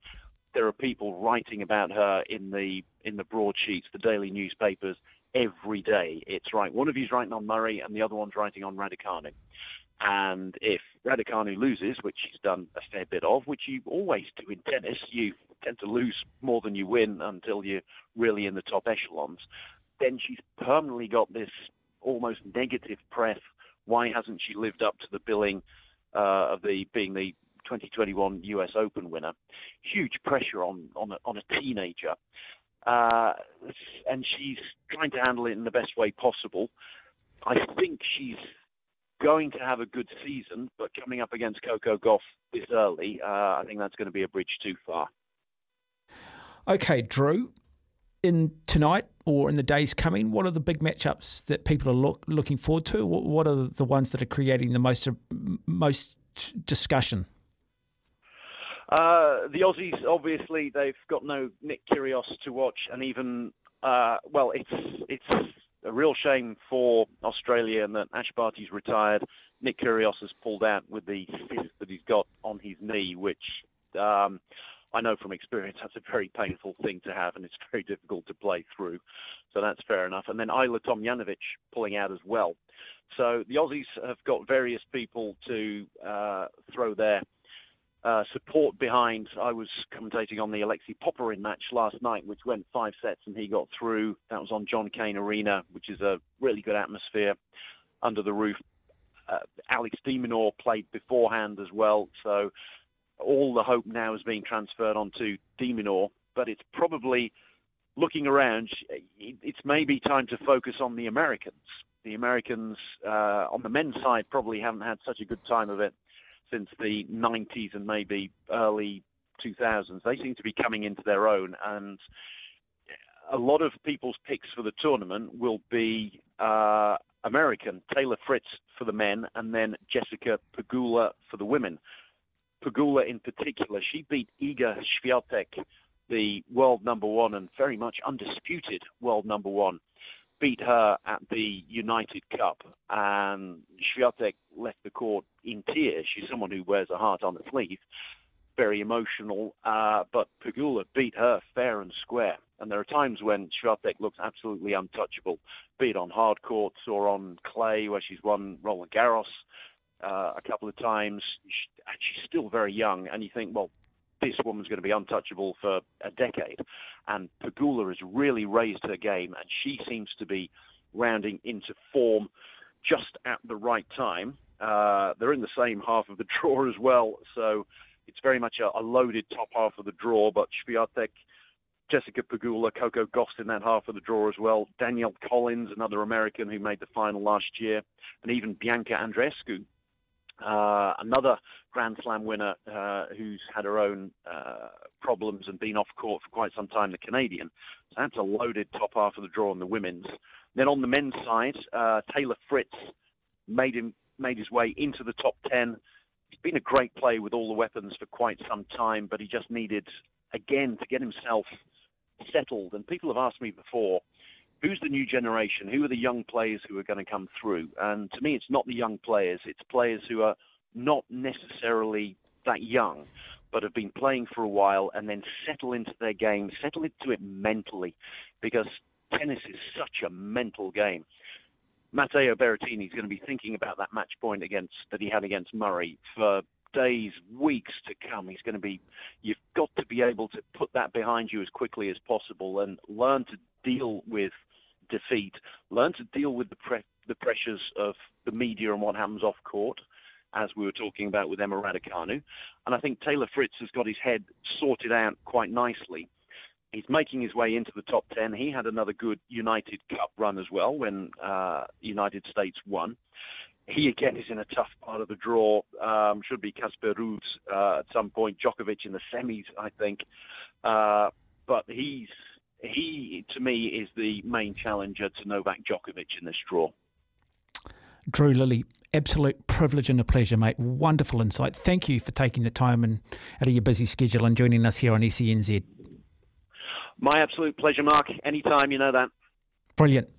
there are people writing about her in the in the broadsheets, the daily newspapers, every day. It's right. One of you's writing on Murray, and the other one's writing on Raducanu. And if Raducanu loses, which she's done a fair bit of, which you always do in tennis, you tend to lose more than you win until you're really in the top echelons, then she's permanently got this almost negative press. Why hasn't she lived up to the billing uh, of the being the 2021 US Open winner? Huge pressure on on a, on a teenager, uh, and she's trying to handle it in the best way possible. I think she's going to have a good season, but coming up against Coco Gauff this early, uh, I think that's going to be a bridge too far. Okay, Drew. In tonight or in the days coming, what are the big matchups that people are look, looking forward to? What are the ones that are creating the most most discussion? Uh, the Aussies, obviously, they've got no Nick Kyrgios to watch, and even uh, well, it's it's a real shame for Australia and that Ash Barty's retired. Nick Kyrgios has pulled out with the cyst that he's got on his knee, which um, I know from experience [LAUGHS] that's a very painful thing to have, and it's very difficult to play through. So that's fair enough. And then Ajla Tomljanovic pulling out as well. So the Aussies have got various people to uh, throw their uh, support behind. I was commentating on the Alexei Popyrin match last night, which went five sets and he got through. That was on John Cain Arena, which is a really good atmosphere under the roof. Uh, Alex de played beforehand as well, so all the hope now is being transferred onto de but it's probably looking around, it's maybe time to focus on the Americans. The Americans uh, on the men's side probably haven't had such a good time of it since the 90s and maybe early 2000s. They seem to be coming into their own, and a lot of people's picks for the tournament will be uh, American. Taylor Fritz for the men, and then Jessica Pegula for the women. Pegula in particular, she beat Iga Swiatek, the world number one and very much undisputed world number one beat her at the United Cup, and Swiatek left the court in tears. She's someone who wears a heart on her sleeve, very emotional, uh, but Pegula beat her fair and square. And there are times when Swiatek looks absolutely untouchable, be it on hard courts or on clay, where she's won Roland Garros uh, a couple of times. And she's still very young, and you think, well, this woman's going to be untouchable for a decade. And Pegula has really raised her game, and she seems to be rounding into form just at the right time. Uh, they're in the same half of the [LAUGHS] draw as well, so it's very much a, a loaded top half of the draw. But Swiatek, Jessica Pegula, Coco Gauff in that half of the draw as well. Danielle Collins, another American who made the final last year, and even Bianca Andreescu, uh, another Grand Slam winner uh, who's had her own uh, problems and been off court for quite some time, the Canadian. So that's a loaded top half of the draw on the women's. Then on the men's side, uh, Taylor Fritz made him made his way into the top ten. He's been a great player with all the weapons for quite some time, but he just needed again to get himself settled. And people have asked me before, who's the new generation? Who are the young players who are going to come through? And to me, it's not the young players. It's players who are not necessarily that young, but have been playing for a while and then settle into their game, settle into it mentally, because tennis is such a mental game. Matteo Berrettini is going to be thinking about that match point against that he had against Murray for days, weeks to come. He's going to be. You've got to be able to put that behind you as quickly as possible and learn to deal with defeat. Learn to deal with the pre- the pressures of the media and what happens off court, as we were talking about with Emma Raducanu. And I think Taylor Fritz has got his head sorted out quite nicely. He's making his way into the top 10. He had another good United Cup run as well when uh, United States won. He again is in a tough part of the draw. Um, should be Casper Ruud uh, at some point. Djokovic in the semis, I think. Uh, but he's he to me is the main challenger to Novak Djokovic in this draw. Drew Lilley, absolute privilege and a pleasure, mate. Wonderful insight. Thank you for taking the time and out of your busy schedule and joining us here on SENZ. My absolute pleasure, Mark. Anytime, you know that. Brilliant.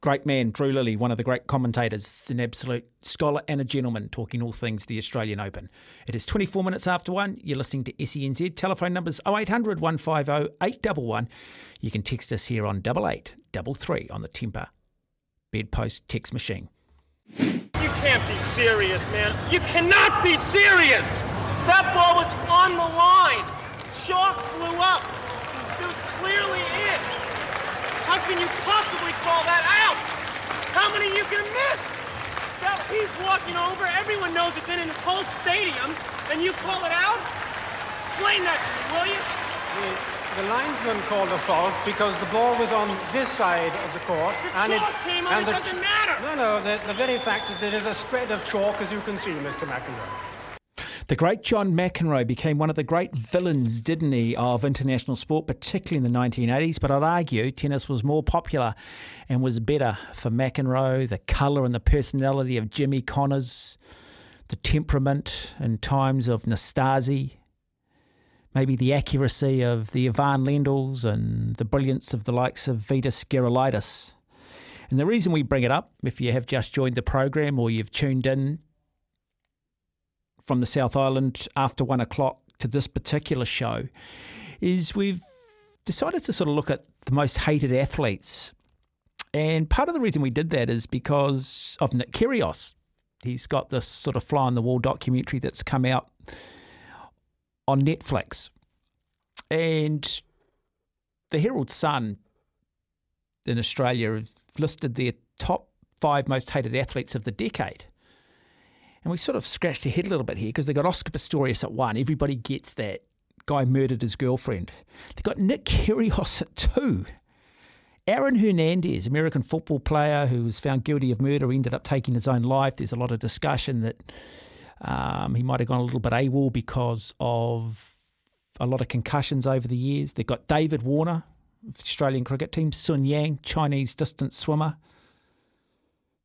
Great man, Drew Lilley, one of the great commentators, an absolute scholar and a gentleman, talking all things the Australian Open. It is 24 minutes after one. You're listening to SENZ. Telephone numbers 0800 150 811. You can text us here on 8833 on the Tempur bedpost text machine. You can't be serious, man. You cannot be serious! That ball was on the line. Chalk flew up. It was clearly in. How can you possibly call that out? How many you can miss? That, he's walking over. Everyone knows it's in in this whole stadium, and you call it out? Explain that to me, will you? The, the linesman called a fault because the ball was on this side of the court. The and chalk it, came on, and it doesn't matter. No, no, the, the very fact that there is a spread of chalk, as you can see, Mr. McEnroe. The great John McEnroe became one of the great villains, didn't he, of international sport, particularly in the 1980s. But I'd argue tennis was more popular and was better for McEnroe. The colour and the personality of Jimmy Connors, the temperament and times of Nastase, maybe the accuracy of the Ivan Lendls and the brilliance of the likes of Vitas Gerulaitis. And the reason we bring it up, if you have just joined the program or you've tuned in from the South Island after one o'clock to this particular show, is we've decided to sort of look at the most hated athletes. And part of the reason we did that is because of Nick Kyrgios. He's got this sort of fly on the wall documentary that's come out on Netflix. And the Herald Sun in Australia have listed their top five most hated athletes of the decade. And we sort of scratched our head a little bit here because they got Oscar Pistorius at one. Everybody gets that. Guy murdered his girlfriend. They got Nick Kyrgios at two. Aaron Hernandez, American football player who was found guilty of murder, ended up taking his own life. There's a lot of discussion that um, he might have gone a little bit AWOL because of a lot of concussions over the years. They've got David Warner, Australian cricket team, Sun Yang, Chinese distance swimmer,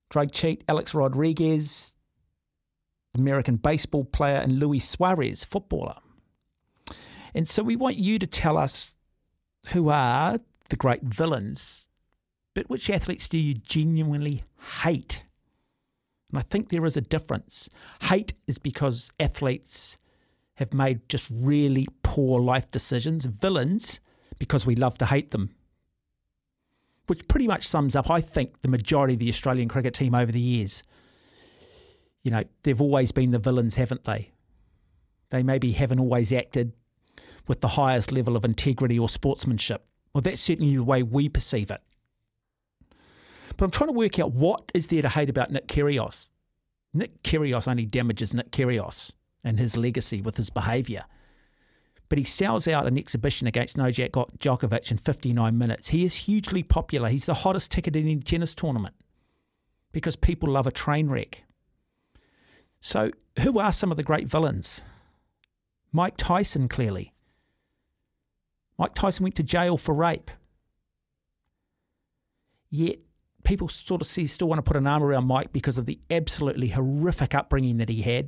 drug cheat, Alex Rodriguez, American baseball player, and Luis Suarez, footballer. And so we want you to tell us who are the great villains, but which athletes do you genuinely hate? And I think there is a difference. Hate is because athletes have made just really poor life decisions. Villains, because we love to hate them. Which pretty much sums up, I think, the majority of the Australian cricket team over the years. You know, they've always been the villains, haven't they? They maybe haven't always acted with the highest level of integrity or sportsmanship. Well, that's certainly the way we perceive it. But I'm trying to work out what is there to hate about Nick Kyrgios. Nick Kyrgios only damages Nick Kyrgios and his legacy with his behaviour. But he sells out an exhibition against Novak Djokovic in 59 minutes. He is hugely popular. He's the hottest ticket in any tennis tournament because people love a train wreck. So, who are some of the great villains? Mike Tyson, clearly. Mike Tyson went to jail for rape. Yet, people sort of see, still want to put an arm around Mike because of the absolutely horrific upbringing that he had.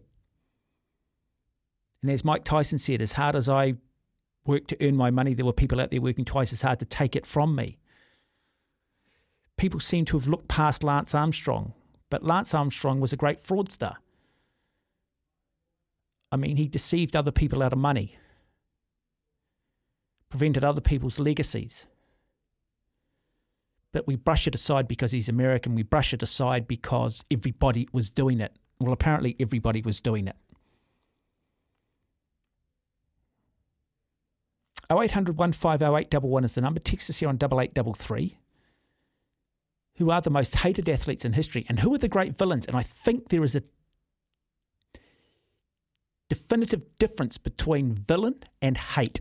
And as Mike Tyson said, as hard as I worked to earn my money, there were people out there working twice as hard to take it from me. People seem to have looked past Lance Armstrong, but Lance Armstrong was a great fraudster. I mean, he deceived other people out of money, prevented other people's legacies. But we brush it aside because he's American. We brush it aside because everybody was doing it. Well, apparently, everybody was doing it. 0800 150 is the number. Text us here on 8833. who are the most hated athletes in history and who are the great villains. And I think there is a definitive difference between villain and hate.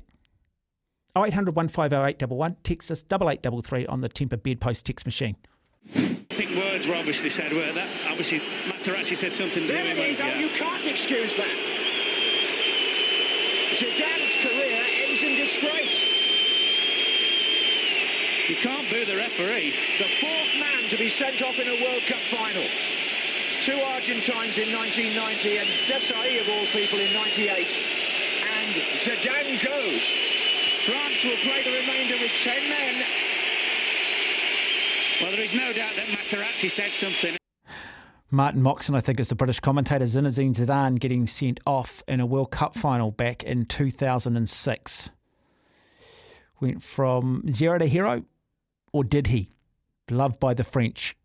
0800 150 811, text us 8833 on the Tempur Bedpost text machine. I think words were obviously said, were that? Obviously, Materazzi said something. There it is, yeah. you can't excuse that. Zidane's career ends in disgrace. You can't boo the referee. The fourth man to be sent off in a World Cup final. Two Argentines in 1990 and Desailly, of all people, in 98. And Zidane goes. France will play the remainder with 10 men. Well, there is no doubt that Materazzi said something. Martin Moxon, I think, is the British commentator. Zinedine Zidane getting sent off in a World Cup final back in 2006. Went from zero to hero, or did he? Loved by the French.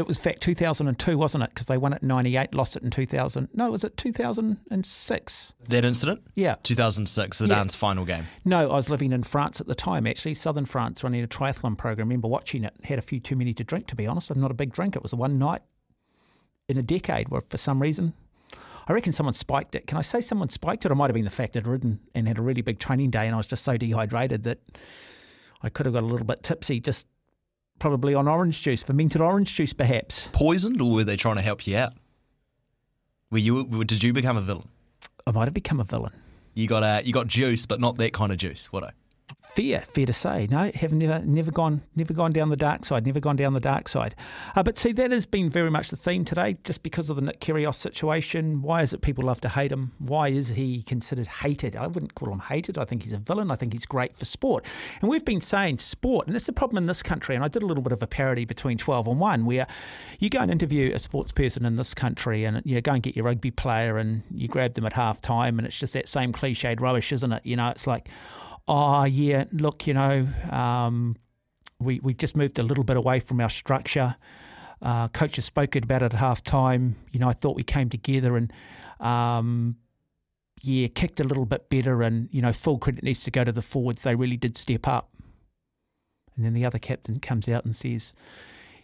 It was fact 2002, wasn't it? Because they won it 98, lost it in 2000. No, was it 2006? That incident? Yeah. 2006, Zidane's Yeah. final game. No, I was living in France at the time, actually, southern France, running a triathlon program. remember watching it. Had a few too many to drink, to be honest. I'm not a big drinker. It was one night in a decade where, for some reason, I reckon someone spiked it. Can I say someone spiked it? It might have been the fact I'd ridden and had a really big training day and I was just so dehydrated that I could have got a little bit tipsy, just probably on orange juice, fermented orange juice, perhaps. Poisoned, or were they trying to help you out? Were you? Did you become a villain? I might have become a villain. You got uh, you got juice, but not that kind of juice. What? Fair, fair to say. No, have never, never gone, never gone down the dark side. Never gone down the dark side. Uh, but see, that has been very much the theme today, just because of the Nick Kyrgios situation. Why is it people love to hate him? Why is he considered hated? I wouldn't call him hated. I think he's a villain. I think he's great for sport. And we've been saying sport, and that's the problem in this country. And I did a little bit of a parody between twelve and one, where you go and interview a sports person in this country, and you know, go and get your rugby player, and you grab them at half time, and it's just that same cliched rubbish, isn't it? You know, it's like oh yeah, look, you know, um, we we just moved a little bit away from our structure. Uh, coach has spoken about it at half time. You know, I thought we came together and um, yeah, kicked a little bit better. And you know, full credit needs to go to the forwards. They really did step up. And then the other captain comes out and says,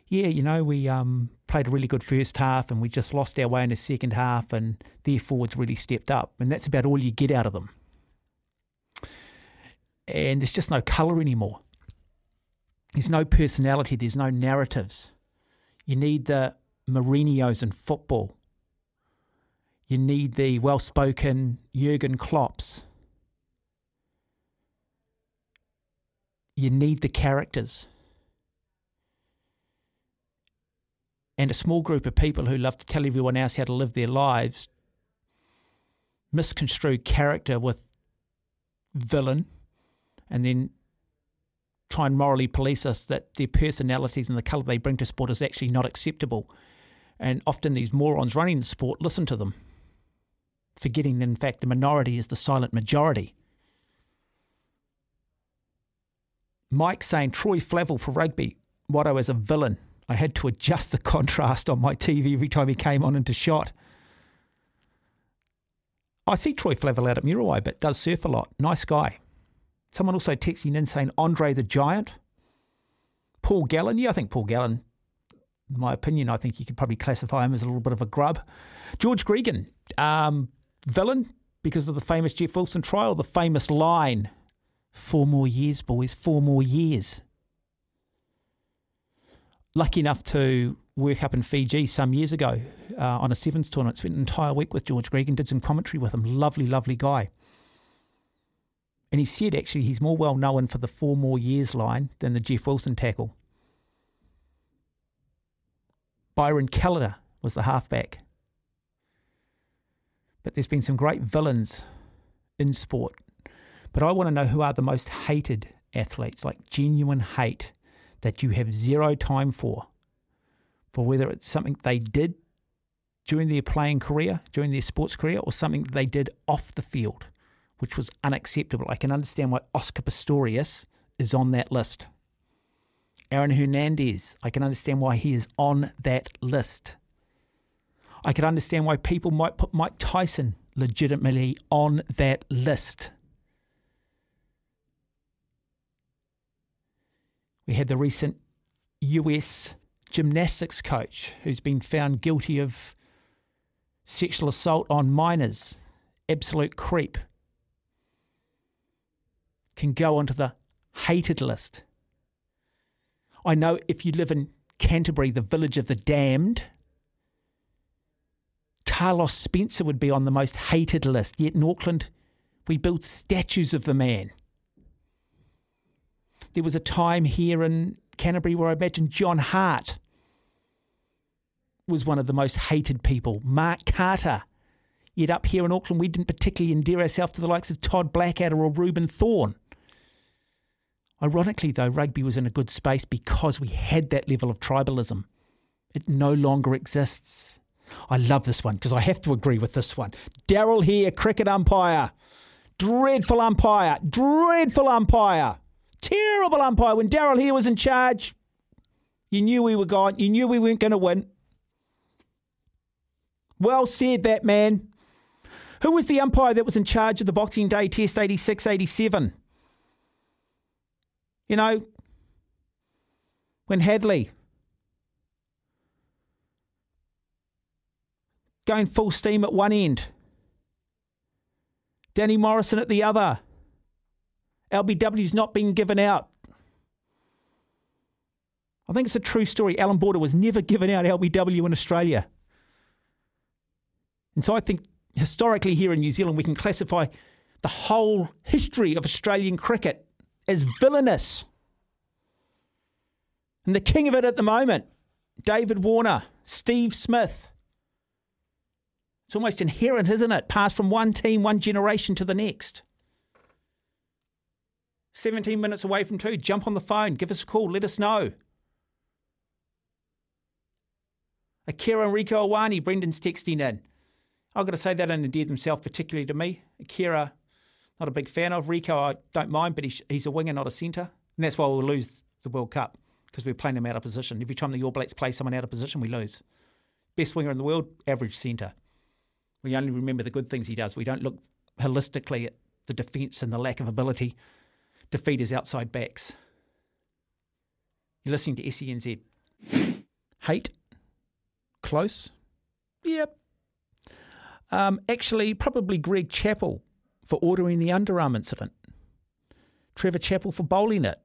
"Yeah, you know, we um, played a really good first half, and we just lost our way in the second half, and their forwards really stepped up." And that's about all you get out of them and there's just no colour anymore. There's no personality, there's no narratives. You need the Mourinho's in football. You need the well spoken Jurgen Klopps. You need the characters. And a small group of people who love to tell everyone else how to live their lives misconstrue character with villain and then try and morally police us that their personalities and the colour they bring to sport is actually not acceptable. And often these morons running the sport listen to them, forgetting that in fact the minority is the silent majority. Mike saying Troy Flavell for rugby, Watto as a villain. I had to adjust the [LAUGHS] contrast on my TV every time he came on into shot. I see Troy Flavell out at Muriwai, but does surf a lot. Nice guy. Someone also texting in saying Andre the Giant. Paul Gallen. Yeah, I think Paul Gallen, in my opinion, I think you could probably classify him as a little bit of a grub. George Gregan, um, villain because of the famous Jeff Wilson trial, the famous line four more years, boys, four more years. Lucky enough to work up in Fiji some years ago uh, on a sevens tournament. Spent an entire week with George Gregan, did some commentary with him. Lovely, lovely guy. And he said actually he's more well known for the four more years line than the Jeff Wilson tackle. Byron Callender was the halfback. But there's been some great villains in sport. But I want to know who are the most hated athletes, like genuine hate that you have zero time for, for whether it's something they did during their playing career, during their sports career, or something they did off the field which was unacceptable. I can understand why Oscar Pistorius is on that list. Aaron Hernandez, I can understand why he is on that list. I can understand why people might put Mike Tyson legitimately on that list. We had the recent US gymnastics coach who's been found guilty of sexual assault on minors, absolute creep, can go onto the hated list. I know if you live in Canterbury, the village of the damned, Carlos Spencer would be on the most hated list. Yet in Auckland, we build statues of the man. There was a time here in Canterbury where I imagine John Hart was one of the most hated people. Mark Carter. Yet up here in Auckland, we didn't particularly endear ourselves to the likes of Todd Blackadder or Reuben Thorne. Ironically, though, rugby was in a good space because we had that level of tribalism. It no longer exists. I love this one because I have to agree with this one. Darrell Hair, cricket umpire. Dreadful umpire. Dreadful umpire. Terrible umpire. When Darrell Hair was in charge, you knew we were gone. You knew we weren't going to win. Well said, that man. Who was the umpire that was in charge of the Boxing Day Test 86 87? You know, when Hadlee going full steam at one end, Danny Morrison at the other. LBW's not being given out. I think it's a true story. Allan Border was never given out LBW in Australia. And so I think historically here in New Zealand, we can classify the whole history of Australian cricket as villainous. And the king of it at the moment, David Warner, Steve Smith. It's almost inherent, isn't it? Passed from one team, one generation to the next. 17 minutes away from two. Jump on the phone, give us a call, let us know. Akira and Rieko Ioane, Brendan's texting in. I've got to say that and endear himself particularly to me. Akira, not a big fan of. Rieko, I don't mind, but he's, he's a winger, not a centre. And that's why we'll lose the World Cup, because we're playing him out of position. Every time the All Blacks play someone out of position, we lose. Best winger in the world, average centre. We only remember the good things he does. We don't look holistically at the defence and the lack of ability to feed his outside backs. You're listening to SENZ. Hate? Close? Yep. Um, actually, probably Greg Chappell for ordering the underarm incident, Trevor Chappell for bowling it.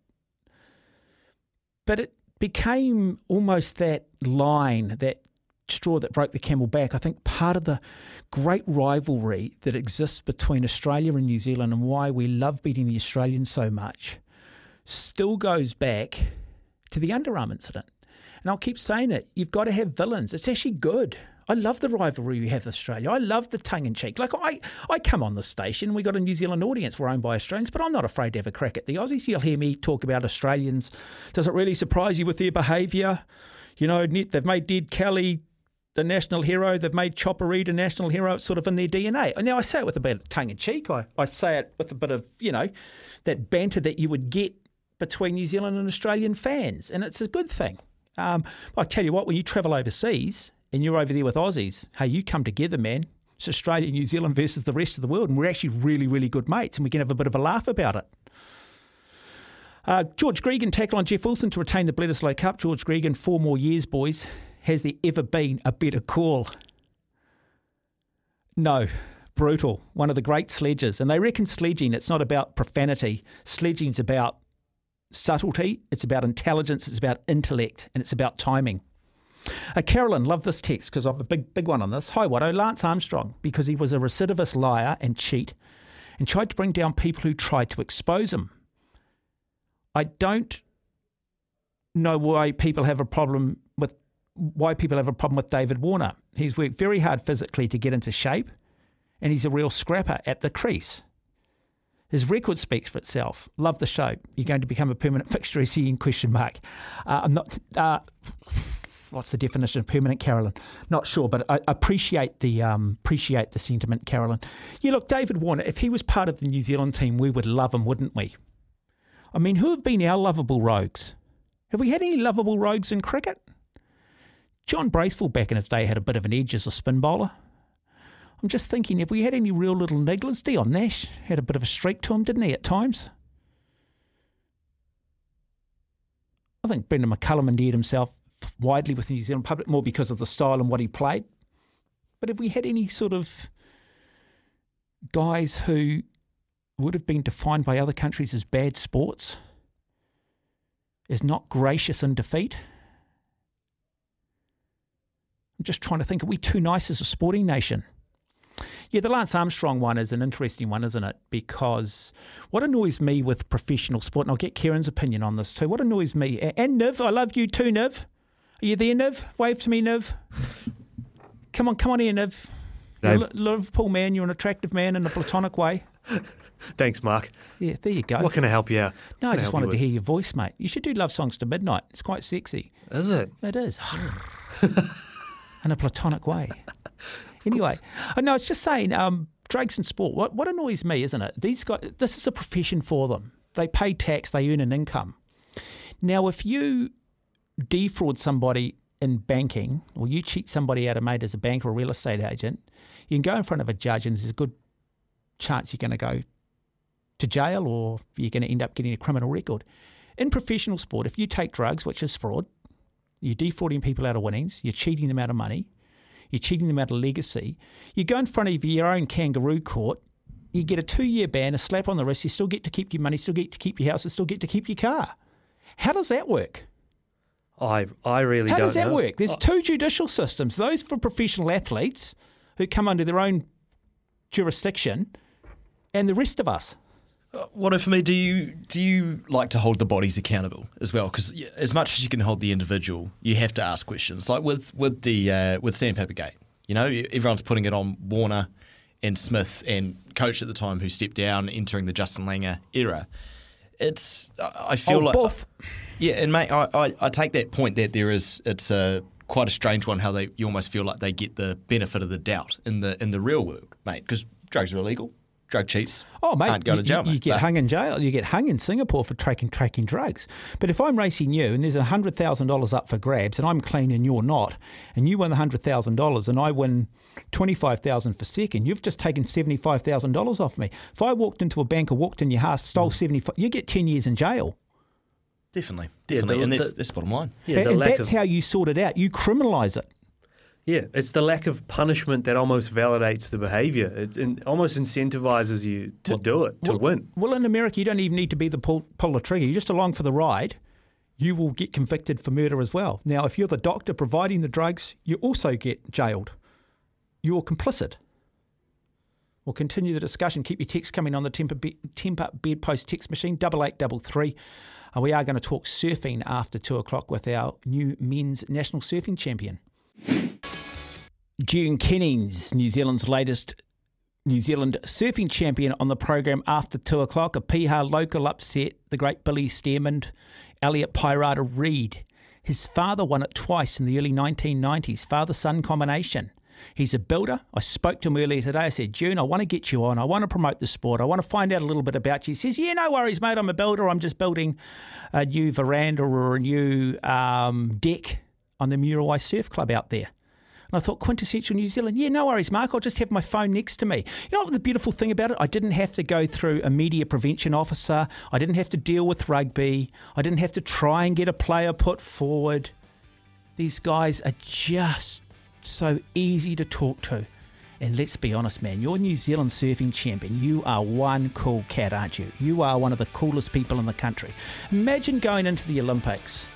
But it became almost that line, that straw that broke the camel back. I think part of the great rivalry that exists between Australia and New Zealand and why we love beating the Australians so much still goes back to the underarm incident. And I'll keep saying it. You've got to have villains. It's actually good. I love the rivalry we have with Australia. I love the tongue in cheek. Like I, I come on the station, we got a New Zealand audience, we're owned by Australians, but I'm not afraid to have a crack at the Aussies. You'll hear me talk about Australians. Does it really surprise you with their behaviour? You know, they've made Ned Kelly the national hero. They've made Chopper Read a national hero. It's sort of in their DNA. And now I say it with a bit of tongue in cheek. I, I say it with a bit of, you know, that banter that you would get between New Zealand and Australian fans. And it's a good thing. Um, I tell you what, when you travel overseas and you're over there with Aussies, hey, you come together, man. It's Australia, New Zealand versus the rest of the world, and we're actually really, really good mates, and we can have a bit of a laugh about it. Uh, George Gregan tackle on Jeff Wilson to retain the Bledisloe Cup. George Gregan, four more years, boys. Has there ever been a better call? No. Brutal. One of the great sledges. And they reckon sledging, it's not about profanity. Sledging's about subtlety, it's about intelligence, it's about intellect, and it's about timing. Uh, Carolyn, love this text because I have a big, big one on this. Hi, Watto. Lance Armstrong, because he was a recidivist liar and cheat and tried to bring down people who tried to expose him. I don't know why people have a problem with why people have a problem with David Warner. He's worked very hard physically to get into shape, and he's a real scrapper at the crease. His record speaks for itself. Love the show. You're going to become a permanent fixture, [LAUGHS] is he in question mark? Uh, I'm not. Uh, what's the definition of permanent, Carolyn? Not sure, but I appreciate the um, appreciate the sentiment, Carolyn. Yeah, look, David Warner. If he was part of the New Zealand team, we would love him, wouldn't we? I mean, who have been our lovable rogues? Have we had any lovable rogues in cricket? John Bracewell back in his day had a bit of an edge as a spin bowler. I'm just thinking, if we had any real little nigglers, Dion Nash had a bit of a streak to him, didn't he, at times? I think Brendon McCullum endeared himself widely with the New Zealand public more because of the style and what he played. But have we had any sort of guys who would have been defined by other countries as bad sports, as not gracious in defeat? I'm just trying to think, are we too nice as a sporting nation? Yeah, the Lance Armstrong one is an interesting one, isn't it? Because what annoys me with professional sport, and I'll get Kieran's opinion on this too, what annoys me, and Niv, I love you too, Niv. Are you there, Niv? Wave to me, Niv. Come on, come on here, Niv. You're a Liverpool man, you're an attractive man in a platonic way. [LAUGHS] Thanks, Mark. Yeah, there you go. What can I help you out? No, I What just wanted to hear your voice, mate. You should do love songs to midnight. It's quite sexy. Is it? It is. [LAUGHS] [LAUGHS] In a platonic way. Anyway, no, it's just saying, um, drugs and sport. What what annoys me, isn't it? These guys, this is a profession for them. They pay tax. They earn an income. Now, if you defraud somebody in banking, or you cheat somebody out of mate as a banker or a real estate agent, you can go in front of a judge, and there's a good chance you're going to go to jail or you're going to end up getting a criminal record. In professional sport, if you take drugs, which is fraud, you're defrauding people out of winnings, you're cheating them out of money, you're cheating them out of legacy, you go in front of your own kangaroo court, you get a two year ban, a slap on the wrist, you still get to keep your money, still get to keep your house, and still get to keep your car. How does that work? I I really How don't does that know. work? There's two judicial systems those for professional athletes who come under their own jurisdiction, and the rest of us. What for me? Do you do you like to hold the bodies accountable as well? Because as much as you can hold the individual, you have to ask questions. Like with with the uh, with Sandpaper Gate, you know, everyone's putting it on Warner and Smith and coach at the time who stepped down, entering the Justin Langer era. It's I I feel Oh, like Buff. Yeah, and mate, I, I, I take that point that there is it's a quite a strange one how they you almost feel like they get the benefit of the doubt in the in the real world, mate, because drugs are illegal, drug cheats. Oh, mate, aren't going you, to jail. you, you get But- hung in jail. You get hung in Singapore for tracking tracking drugs. But if I'm racing you and there's hundred thousand dollars up for grabs and I'm clean and you're not, and you win the hundred thousand dollars and I win twenty five thousand for second, you've just taken seventy five thousand dollars off me. If I walked into a bank or walked in your house, stole Mm. seventy five, you get ten years in jail. Definitely, Yeah, definitely, the- and that's the- that's bottom line. Yeah, and the and that's of how you sort it out. You criminalise it. yeah, it's the lack of punishment that almost validates the behaviour. It, it almost incentivizes you to do it to win. Well, in America, you don't even need to be the pull, pull the trigger. You're just along for the ride. You will get convicted for murder as well. Now, if you're the doctor providing the drugs, you also get jailed. You're complicit. We'll continue the discussion. Keep your texts coming on the Tempur, be- Tempur Bedpost text machine, double eight double three. We are going to talk surfing after two o'clock with our new men's national surfing champion. Dune Kennings, New Zealand's latest New Zealand surfing champion on the program after two o'clock. A Piha local upset the great Billy Stairmand, Elliot Paerata-Reid. His father won it twice in the early 1990s, father son combination. He's a builder. I spoke to him earlier today. I said, Dune, I want to get you on. I want to promote the sport. I want to find out a little bit about you. He says, Yeah, no worries, mate. I'm a builder. I'm just building a new veranda or a new um, deck on the Muriwai Surf Club out there. And I thought, quintessential New Zealand. Yeah, no worries, Mark. I'll just have my phone next to me. You know what the beautiful thing about it? I didn't have to go through a media prevention officer. I didn't have to deal with rugby. I didn't have to try and get a player put forward. These guys are just so easy to talk to. And let's be honest, man, you're New Zealand surfing champion. You are one cool cat, aren't you? You are one of the coolest people in the country. Imagine going into the Olympics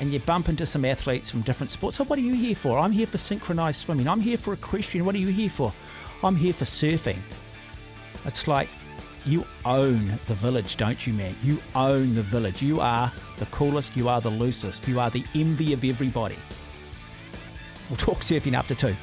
and you bump into some athletes from different sports. So, what are you here for? I'm here for synchronized swimming. I'm here for equestrian. What are you here for? I'm here for surfing. It's like you own the village, don't you, man? You own the village. You are the coolest. You are the loosest. You are the envy of everybody. We'll talk surfing after two.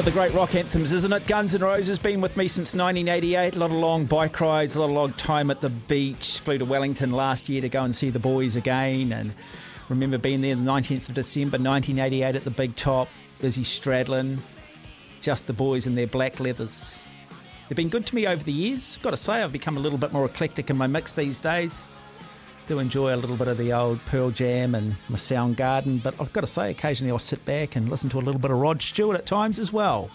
Of the great rock anthems, isn't it? Guns N' Roses been with me since 1988. A lot of long bike rides, a lot of long time at the beach. Flew to Wellington last year to go and see the boys again, and Remember being there the 19th of December 1988 at the Big Top, Izzy Stradlin, just the boys in their black leathers. They've been good to me over the years. Got to say, I've become a little bit more eclectic in my mix these days. Do enjoy a little bit of the old Pearl Jam and my Soundgarden, but I've got to say, occasionally I'll sit back and listen to a little bit of Rod Stewart at times as well.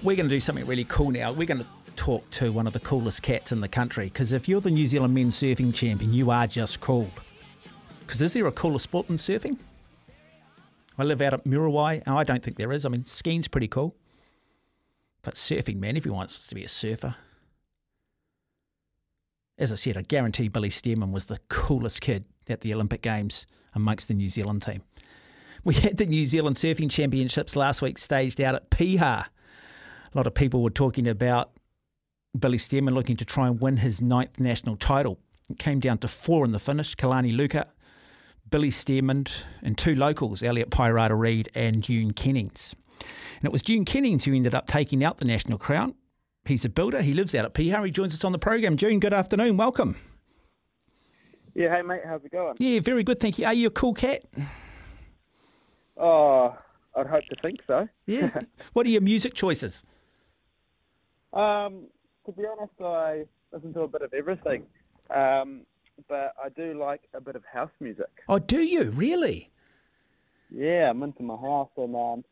We're going to do something really cool now. We're going to talk to one of the coolest cats in the country because if you're the New Zealand men's surfing champion, you are just cool. Because is there a cooler sport than surfing? I live out at Muriwai, and I don't think there is. I mean, skiing's pretty cool. But surfing, man, everyone wants to be a surfer. As I said, I guarantee Billy Stairmand was the coolest kid at the Olympic Games amongst the New Zealand team. We had the New Zealand Surfing Championships last week staged out at Piha. A lot of people were talking about Billy Stairmand looking to try and win his ninth national title. It came down to four in the finish Kalani Luka, Billy Stairmand, and two locals, Elliot Paerata-Reid and Dune Kennings. And it was Dune Kennings who ended up taking out the national crown. He's a builder. He lives out at Piha. He joins us on the program. Dune, good afternoon. Welcome. Yeah, hey mate, how's it going? Yeah, very good, thank you. Are you a cool cat? Oh, I'd hope to think so. Yeah. [LAUGHS] what are your music choices? Um, to be honest, I listen to a bit of everything, um, but I do like a bit of house music. Oh, do you really? Yeah, I'm into my house, and um,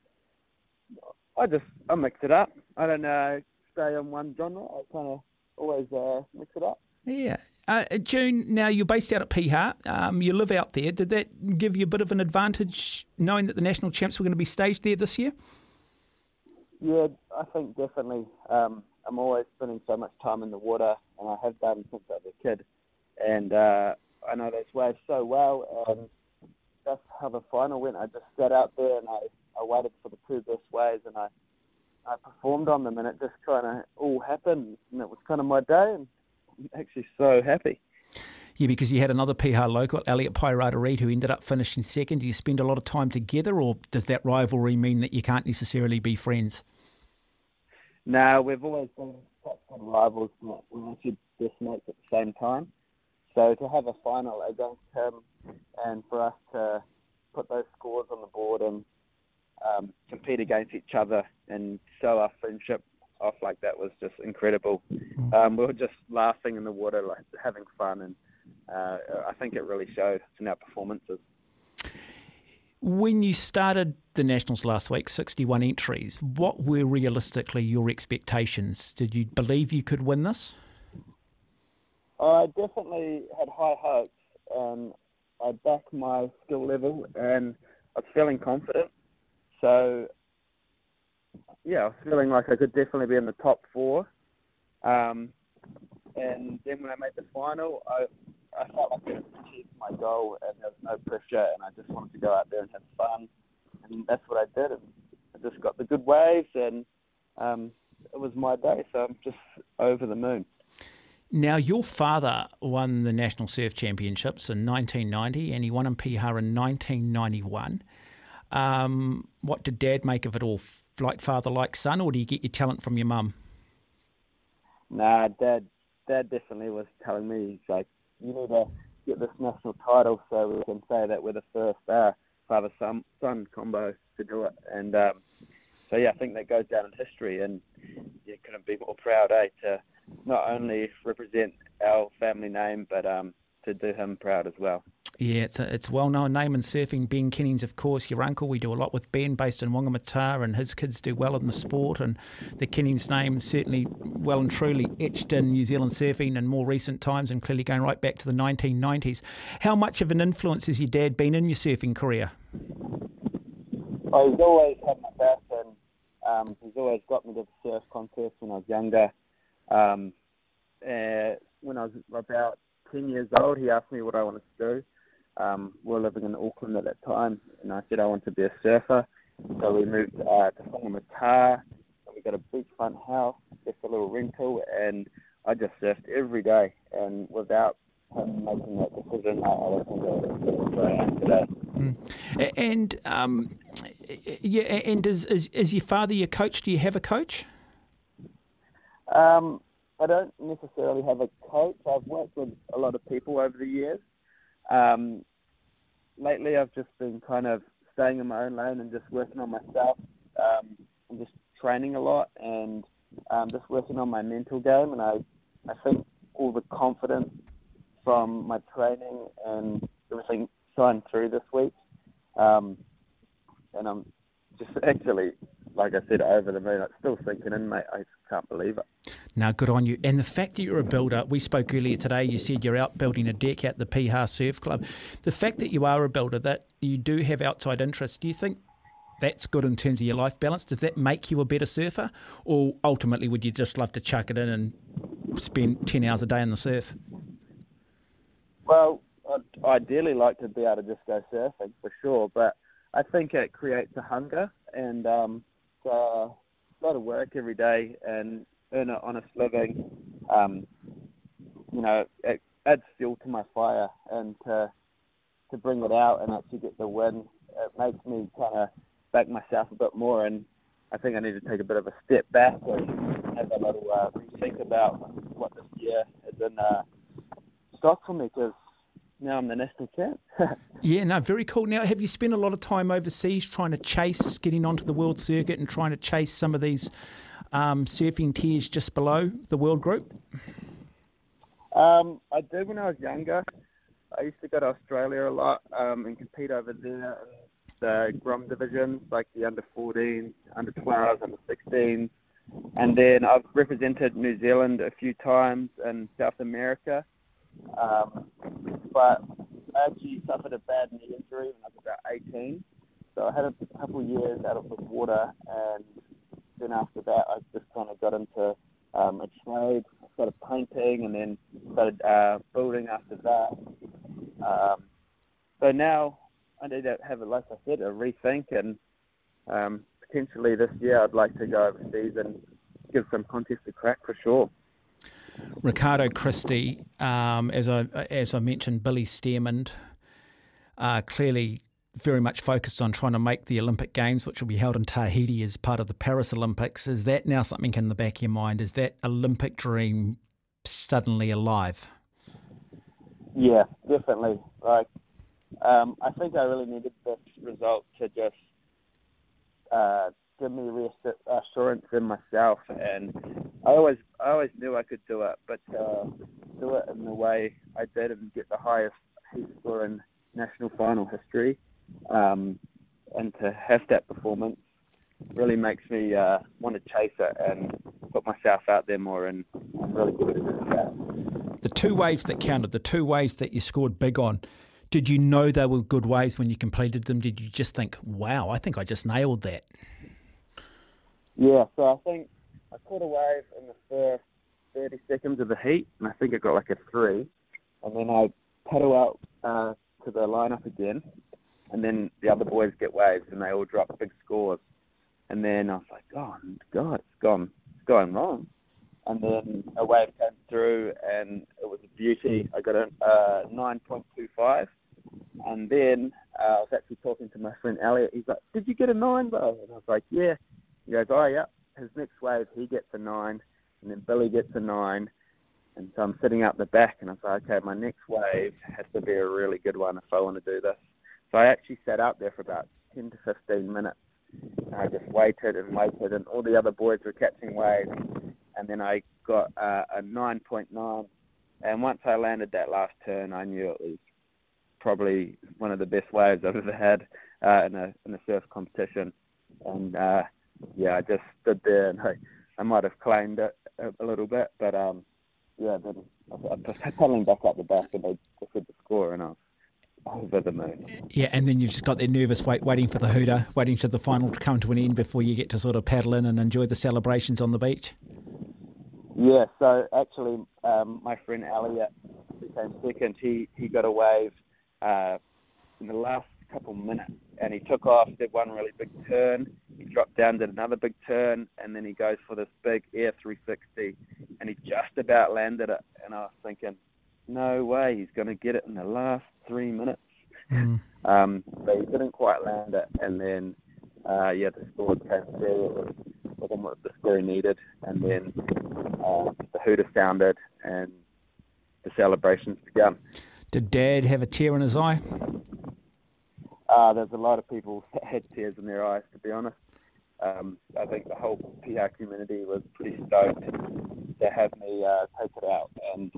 I just I mix it up. I don't uh, stay on one genre. I kind of always uh, mix it up. Yeah. Uh, Dune, now you're based out at Piha. Um, you live out there. Did that give you a bit of an advantage knowing that the national champs were going to be staged there this year? Yeah, I think definitely. Um, I'm always spending so much time in the water, and I have done since I was a kid. And uh, I know those waves so well, and that's how the final went. I just sat out there and I, I waited for the two best waves, and I I performed on them, and it just kind of all happened, and it was kind of my day, and I'm actually so happy. Yeah, because you had another Piha local, Elliot Paerata-Reid, who ended up finishing second. Do you spend a lot of time together, or does that rivalry mean that you can't necessarily be friends? No, we've always been such good rivals. We're actually best mates at the same time. So to have a final against him, and for us to put those scores on the board and um, compete against each other and show our friendship off like that was just incredible. Um, we were just laughing in the water, like having fun, and uh, I think it really showed in our performances. When you started the Nationals last week, 61 entries, what were realistically your expectations? Did you believe you could win this? I definitely had high hopes. Um, I backed my skill level and I was feeling confident. So, yeah, I was feeling like I could definitely be in the top four. Um, and then when I made the final, I, I felt like I achieved my goal and there was no pressure and I just wanted to go out there and have fun. And that's what I did. And I just got the good waves and um, it was my day. So I'm just over the moon. Now, your father won the National Surf Championships in 1990 and he won in Piha in 1991. Um, what did dad make of it all? Like father, like son, or do you get your talent from your mum? Nah, dad, dad definitely was telling me, he's like, you need to get this national title so we can say that we're the first uh, father son, son combo to do it. And um, so, yeah, I think that goes down in history. And you couldn't be more proud, eh, to not only represent our family name, but um, to do him proud as well. Yeah, it's a, it's well-known name in surfing. Ben Kennings, of course, your uncle. We do a lot with Ben, based in Whangamata, and his kids do well in the sport. And the Kennings name certainly well and truly etched in New Zealand surfing in more recent times, and clearly going right back to the 1990s. How much of an influence has your dad been in your surfing career? Oh, he's always had my back, and um, he's always got me to the surf contest when I was younger. Um, uh, when I was about 10 years old, he asked me what I wanted to do. Um, we were living in Auckland at that time, and I said I want to be a surfer. So we moved uh, to Whangamata, and we got a beachfront house, just a little rental, and I just surfed every day. And without him making that decision, I, I wasn't going to where I am today. Mm. And um, yeah, and is, is is your father your coach? Do you have a coach? Um, I don't necessarily have a coach. I've worked with a lot of people over the years. Um, lately I've just been kind of staying in my own lane and just working on myself. Um, I'm just training a lot and um, just working on my mental game. And I, I think all the confidence from my training and everything shined through this week. Um, and I'm just actually, like I said, over the moon. It's still sinking in, mate. I can't believe it. Now, good on you. And the fact that you're a builder, we spoke earlier today, you said you're out building a deck at the Piha Surf Club. The fact that you are a builder, that you do have outside interests, do you think that's good in terms of your life balance? Does that make you a better surfer? Or ultimately, would you just love to chuck it in and spend 10 hours a day in the surf? Well, I'd ideally like to be able to just go surfing for sure, but I think it creates a hunger and um, lot of work every day and earn an honest living. Um, you know, it adds fuel to my fire and to to bring it out and actually get the win, it makes me kind of back myself a bit more. And I think I need to take a bit of a step back and have a little uh, rethink about what this year is in uh, stock for me because now I'm the national champ. [LAUGHS] yeah, no, very cool. Now, have you spent a lot of time overseas trying to chase getting onto the world circuit and trying to chase some of these um, surfing tiers just below the world group? Um, I did when I was younger. I used to go to Australia a lot um, and compete over there in the Grom divisions, like the under 14, under 12, under 16. And then I've represented New Zealand a few times in South America. Um, but I actually suffered a bad knee injury when I was about 18. So I had a couple of years out of the water, and then after that, I just kind of got into um, a trade. I started painting, and then started uh, building after that. Um, so now I need to have, like I said, a rethink, and um, potentially this year I'd like to go overseas and give some contests a crack for sure. Ricardo Christie, um, as I as I mentioned, Billy Stairmand, uh, clearly very much focused on trying to make the Olympic Games, which will be held in Tahiti as part of the Paris Olympics. Is that now something in the back of your mind? Is that Olympic dream suddenly alive? Yeah, definitely. Like, um, I think I really needed this result to just uh, give me reassurance in myself, and I always I always knew I could do it, but uh, do it in the way I did and get the highest heat score in national final history, um, and to have that performance really makes me uh, want to chase it and put myself out there more, and I'm really good at that. The two waves that counted, the two waves that you scored big on. Did you know they were good waves when you completed them? Did you just think, "Wow, I think I just nailed that"? Yeah, so I think I caught a wave in the first 30 seconds of the heat, and I think I got like a three. And then I paddle out uh, to the lineup again, and then the other boys get waves, and they all drop big scores. And then I was like, oh, God, it's gone, it's going wrong. And then a wave came through, and it was a beauty. I got a uh, 9.25. And then uh, I was actually talking to my friend Elliot. He's like, "Did you get a nine, bro?" And I was like, "Yeah." He goes, oh, yeah, his next wave, he gets a nine, and then Billy gets a nine. And so I'm sitting up the back, and I like, okay, my next wave has to be a really good one if I want to do this. So I actually sat out there for about 10 to 15 minutes. And I just waited and waited, and all the other boys were catching waves. And then I got uh, a 9.9. And once I landed that last turn, I knew it was probably one of the best waves I've ever had uh, in a in a surf competition. And uh, yeah, I just stood there and I, I might have claimed it a, a little bit, but um, yeah, then I, I paddling back up the back and they just said the score and I was over the moon. Yeah, and then you've just got that nervous wait, waiting for the hooter, waiting for the final to come to an end before you get to sort of paddle in and enjoy the celebrations on the beach. Yeah, so actually, um, my friend Elliot, who came second, he, he got a wave uh, in the last couple minutes and he took off, did one really big turn. He dropped down, did another big turn, and then he goes for this big air 360, and he just about landed it. And I was thinking, no way, he's going to get it in the last three minutes. Mm. Um, but he didn't quite land it, and then uh, yeah, the score came through. It was within what the score needed, and then uh, the hooter sounded, and the celebrations began. Did Dad have a tear in his eye? Uh, there's a lot of people that [LAUGHS] had tears in their eyes, to be honest. Um, I think the whole PR community was pretty stoked to have me uh, take it out, and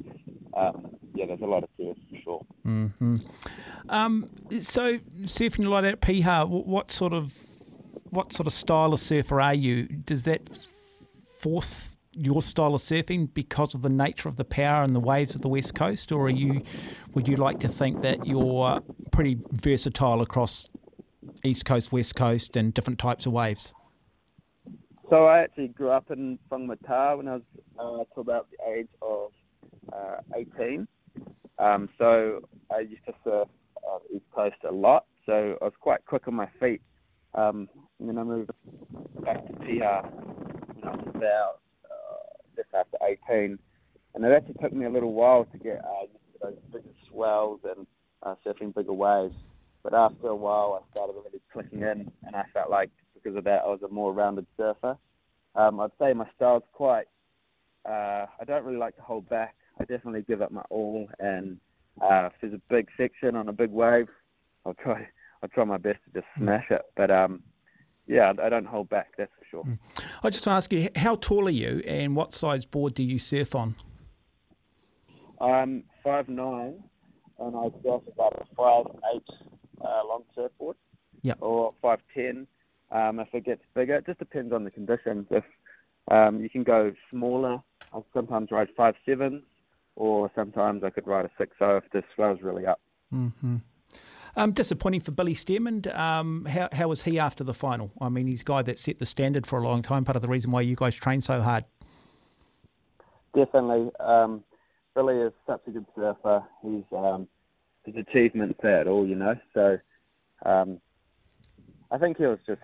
um, yeah, there's a lot of tears for sure. Mm-hmm. Um, so surfing light at Piha, what sort of what sort of style of surfer are you? Does that force your style of surfing because of the nature of the power and the waves of the west coast, or are you would you like to think that you're pretty versatile across east coast, west coast, and different types of waves? So I actually grew up in Whangamata when I was uh, to about the age of uh, 18. Um, so I used to surf uh, East Coast a lot. So I was quite quick on my feet. Um, and then I moved back to Piha when I was about just after 18. And it actually took me a little while to get uh, used to those bigger swells and uh, surfing bigger waves. But after a while, I started really clicking in, and I felt like because of that, I was a more rounded surfer. Um, I'd say my style's quite. Uh, I don't really like to hold back. I definitely give up my all, and uh, if there's a big section on a big wave, I'll try. [LAUGHS] I'll try my best to just smash it. But um, yeah, I don't hold back. That's for sure. I just want to ask you, how tall are you, and what size board do you surf on? I'm five nine, and I surf about a five eight uh, long surfboard. Yep. Or five ten. Um, if it gets bigger, it just depends on the conditions. If um, you can go smaller, I'll sometimes ride five sevens, or sometimes I could ride a six oh if the swell's really up. Mm-hmm. Um, disappointing for Billy Stairmand. Um, how, how was he after the final? I mean, he's a guy that set the standard for a long time. Part of the reason why you guys train so hard. Definitely. Um, Billy is such a good surfer. He's um, his achievements there at all, you know. So um, I think he was just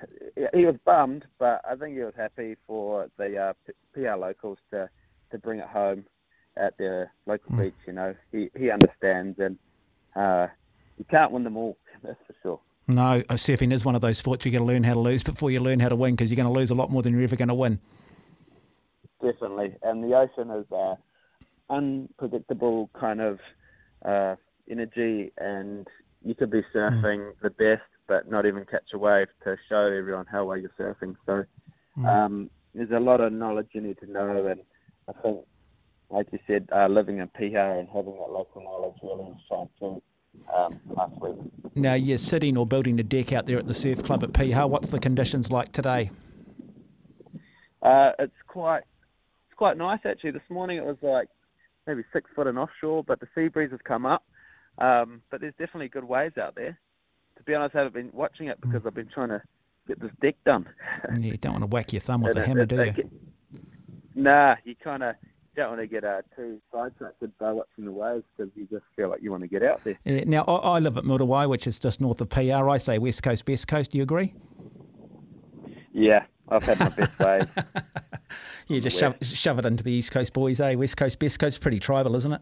he was bummed, but I think he was happy for the uh, Piha locals to to bring it home at their local Mm. beach. You know, he he understands, and uh, you can't win them all. [LAUGHS] That's for sure. No, surfing is one of those sports you got to learn how to lose before you learn how to win because you're going to lose a lot more than you're ever going to win. Definitely, and the ocean is uh, unpredictable kind of uh, energy, and you could be surfing the best, but not even catch a wave to show everyone how well you're surfing. So um, there's a lot of knowledge you need to know, and I think, like you said, uh, living in Piha and having that local knowledge really shone through um, last week. Now you're sitting or building a deck out there at the surf club at Piha. What's the conditions like today? Uh, it's quite it's quite nice actually. This morning it was like maybe six foot and offshore, but the sea breeze has come up. Um, but there's definitely good waves out there. To be honest, I haven't been watching it because I've been trying to get this deck done. Yeah, you don't want to whack your thumb [LAUGHS] with And the hammer, it- do it you? get- Nah, you kind of don't want to get uh, too sidetracked by in the waves because you just feel like you want to get out there. Yeah, now I, I live at Muriwai, which is just north of Piha. I say west coast, best coast. Do you agree? Yeah, I've had my best waves. [LAUGHS] Yeah, just shove, shove it into the east coast boys, eh? West coast, best coast, pretty tribal, isn't it?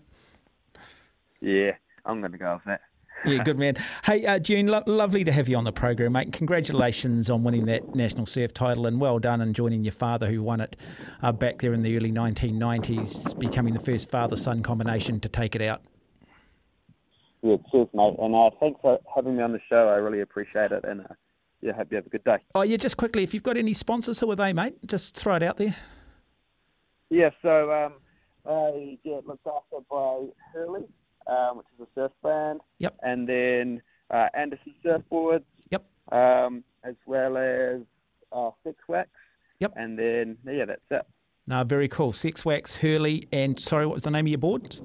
Yeah, I'm going to go with that. Yeah, good man. Hey, uh, Dune, lo- lovely to have you on the program, mate. Congratulations on winning that national surf title, and well done on joining your father, who won it uh, back there in the early 1990s, becoming the first father-son combination to take it out. Yeah, cheers, mate. And uh, thanks for having me on the show. I really appreciate it. And uh, yeah, hope you have a good day. Oh, yeah, just quickly, if you've got any sponsors, who are they, mate? Just throw it out there. Yeah, so um, I get looked after by Hurley, um, which is a surf brand. Yep. And then uh, Anderson Surfboards. Yep. Um, as well as uh, Sex Wax. Yep. And then yeah, that's it. No, very cool. Sex Wax, Hurley, and sorry, what was the name of your boards?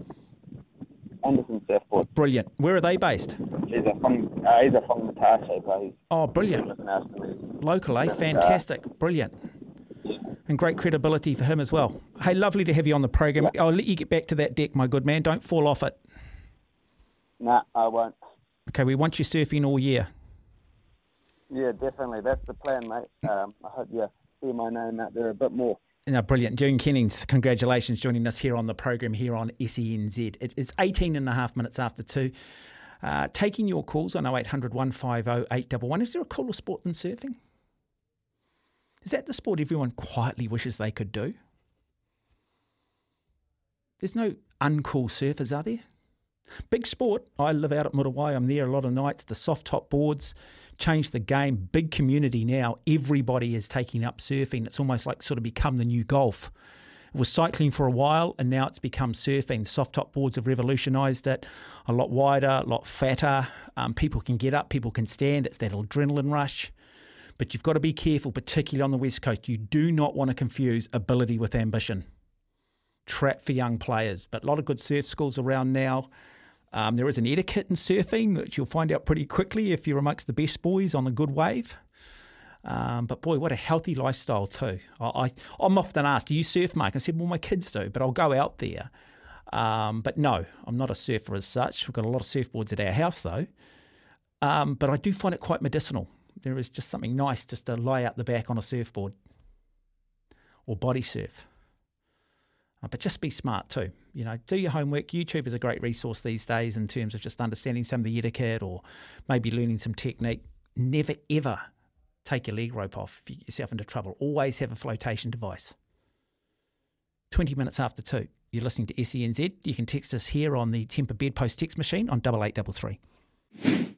Anderson Surfboard. Brilliant. Where are they based? He's a from uh, he's a from Natasha, Oh, brilliant. looking after me. Local, eh? Fantastic. Brilliant. And great credibility for him as well. Hey, lovely to have you on the program. I'll let you get back to that deck, my good man. Don't fall off it. Nah, I won't. Okay, we want you surfing all year. Yeah, definitely. That's the plan, mate. Um, I hope you see my name out there a bit more. No, brilliant. Dune Kennings, congratulations joining us here on the program here on SENZ. It is 18 and a half minutes after two. Uh, taking your calls on 0800 150 811. Is there a cooler sport than surfing? Is that the sport everyone quietly wishes they could do? There's no uncool surfers, are there? Big sport. I live out at Muriwai. I'm there a lot of nights. The soft top boards changed the game. Big community now. Everybody is taking up surfing. It's almost like sort of become the new golf. It was cycling for a while, and now it's become surfing. Soft top boards have revolutionised it. A lot wider, a lot fatter. Um, people can get up, people can stand. It's that adrenaline rush. But you've got to be careful, particularly on the West Coast. You do not want to confuse ability with ambition. Trap for young players. But a lot of good surf schools around now. Um, there is an etiquette in surfing, which you'll find out pretty quickly if you're amongst the best boys on the good wave. Um, but boy, what a healthy lifestyle too. I, I, am often asked, "Do you surf, Mark?" I said, "Well, my kids do, but I'll go out there." Um, but no, I'm not a surfer as such. We've got a lot of surfboards at our house though. Um, but I do find it quite medicinal. There is just something nice just to lie out the back on a surfboard or body surf. Uh, but just be smart too. You know, do your homework. YouTube is a great resource these days in terms of just understanding some of the etiquette or maybe learning some technique. Never ever take your leg rope off, get yourself into trouble. Always have a flotation device. 20 minutes after two, you're listening to SENZ. You can text us here on the Tempur Bedpost text machine on 8833.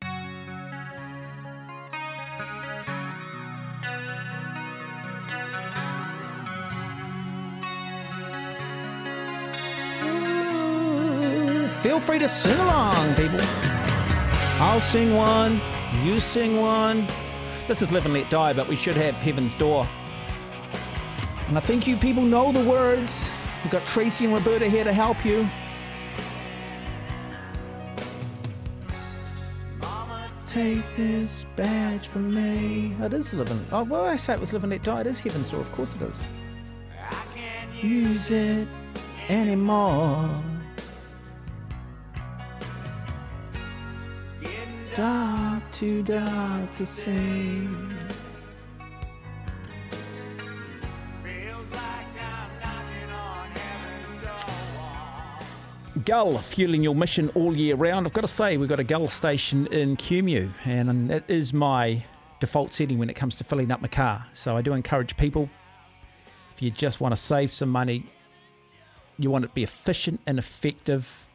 Feel free to sing along, people. I'll sing one, you sing one. This is Live and Let Die, but we should have Heaven's Door. And I think you people know the words. We've got Tracy and Roberta here to help you. Mama, take this badge from me. It is living. Oh, well, I say it was Live and Let Die. It is Heaven's Door. Of course it is. I can't use it anymore. Dark, too dark to see. Gull fueling your mission all year round. I've got to say, we've got a Gull station in Kumeu, and it is my default setting when it comes to filling up my car. So I do encourage people, if you just want to save some money, you want it to be efficient and effective,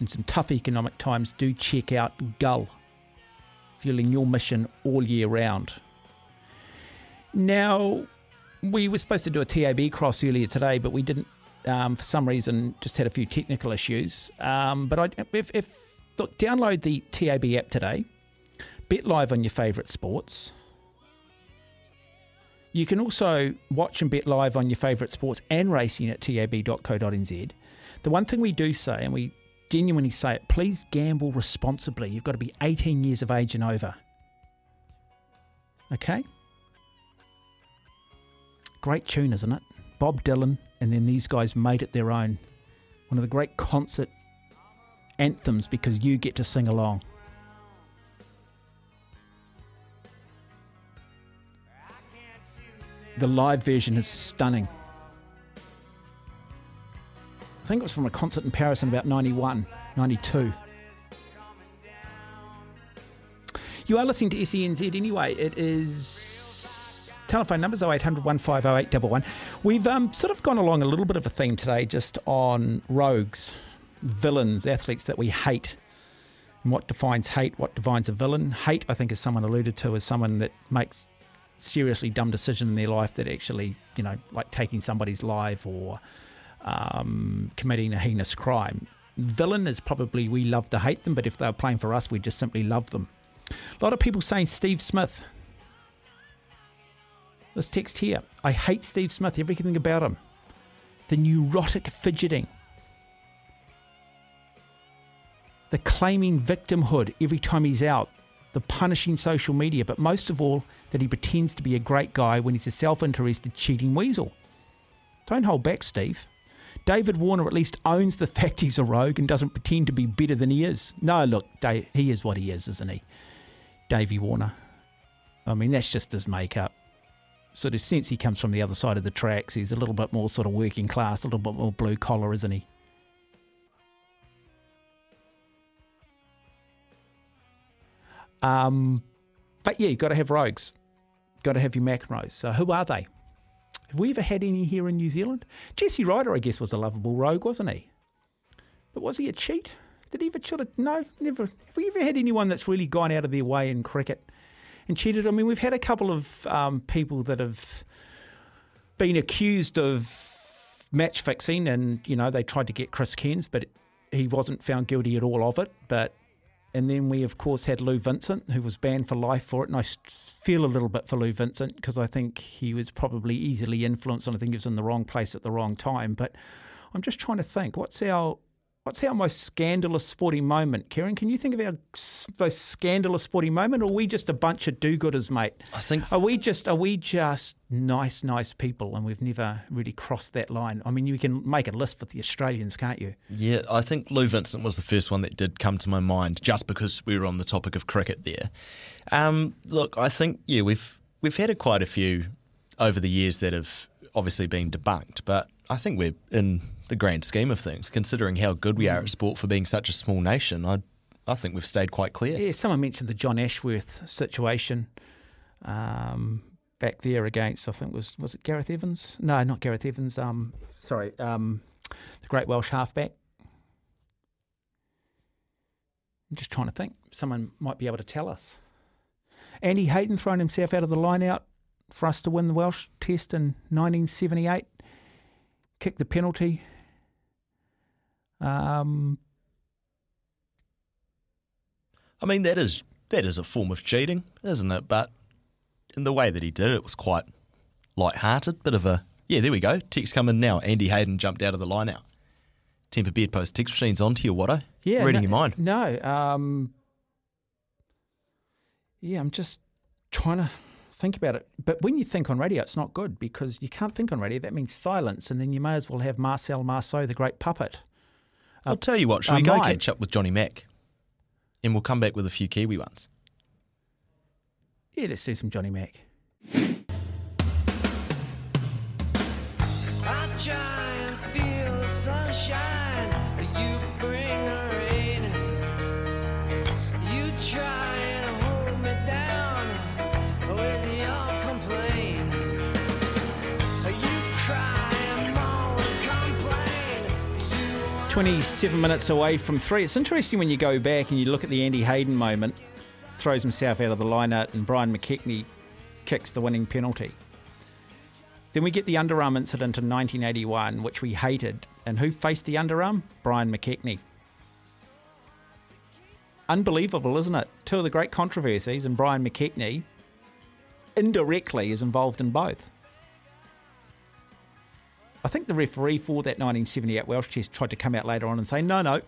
in some tough economic times, do check out Gull, fueling your mission all year round. Now, we were supposed to do a TAB cross earlier today, but we didn't. Um, for some reason, just had a few technical issues. Um, but I, if, if look, download the TAB app today. Bet live on your favourite sports. You can also watch and bet live on your favourite sports and racing at tab.co.nz. The one thing we do say, and we genuinely say it, please gamble responsibly. You've got to be 18 years of age and over. Okay? Great tune, isn't it? Bob Dylan, and then these guys made it their own. One of the great concert anthems because you get to sing along. The live version is stunning think it was from a concert in Paris in about 91, 92. You are listening to SENZ anyway. It is telephone numbers 0800 150811. We've um, sort of gone along a little bit of a theme today just on rogues, villains, athletes that we hate. And what defines hate, what defines a villain. Hate, I think, as someone alluded to, is someone that makes seriously dumb decision in their life that actually, you know, like taking somebody's life or um, committing a heinous crime. Villain is probably we love to hate them, but if they're playing for us, we just simply love them. A lot of people saying Steve Smith. This text here I hate Steve Smith, everything about him. The neurotic fidgeting. The claiming victimhood every time he's out. The punishing social media, but most of all, that he pretends to be a great guy when he's a self interested, cheating weasel. Don't hold back, Steve. David Warner at least owns the fact he's a rogue and doesn't pretend to be better than he is. No, look, Dave, he is what he is, isn't he? Davey Warner. I mean, that's just his makeup. Sort of sense he comes from the other side of the tracks. He's a little bit more sort of working class, a little bit more blue collar, isn't he? Um, but yeah, you've got to have rogues. Got to have your McEnroes. So who are they? Have we ever had any here in New Zealand? Jesse Ryder, I guess, was a lovable rogue, wasn't he? But was he a cheat? Did he ever of no? Never. Have we ever had anyone that's really gone out of their way in cricket and cheated? I mean, we've had a couple of um, people that have been accused of match fixing, and you know they tried to get Chris Cairns, but he wasn't found guilty at all of it. But and then we of course had Lou Vincent, who was banned for life for it, and I feel a little bit for Lou Vincent because I think he was probably easily influenced, and I think he was in the wrong place at the wrong time. But I'm just trying to think, what's our What's our most scandalous sporting moment, Kieran? Can you think of our most scandalous sporting moment, or are we just a bunch of do-gooders, mate? I think. Are we just are we just nice, nice people, and we've never really crossed that line? I mean, you can make a list for the Australians, can't you? Yeah, I think Lou Vincent was the first one that did come to my mind, just because we were on the topic of cricket there. Um, look, I think yeah, we've we've had a quite a few over the years that have obviously been debunked, but I think we're in the grand scheme of things, considering how good we are at sport for being such a small nation, I I think we've stayed quite clear. Yeah, someone mentioned the John Ashworth situation um, back there against I think was was it Gareth Evans? No, not Gareth Evans. Um, sorry, um, the great Welsh halfback. I'm just trying to think. Someone might be able to tell us. Andy Hayden throwing himself out of the line out for us to win the Welsh Test in 1978. Kicked the penalty. Um, I mean, that is that is a form of cheating, isn't it? But in the way that he did it, it was quite light-hearted. Bit of a yeah. There we go. Text coming now. Andy Hayden jumped out of the line out. Tempur Bedpost text machines onto your Watto. Yeah, reading no, your mind. No, um, yeah, I'm just trying to think about it. But when you think on radio, it's not good because you can't think on radio. That means silence, and then you may as well have Marcel Marceau, the great puppet. I'll tell you what. Should uh, we go mine. catch up with Johnny Mack, and we'll come back with a few Kiwi ones. Yeah, let's do some Johnny Mac. 27 minutes away from three. It's interesting when you go back and you look at the Andy Hayden moment, throws himself out of the lineout, and Brian McKechnie kicks the winning penalty. Then we get the underarm incident in 1981, which we hated. And who faced the underarm? Brian McKechnie. Unbelievable, isn't it? Two of the great controversies, and Brian McKechnie indirectly is involved in both. I think the referee for that 1978 Welsh Test tried to come out later on and say, no, no.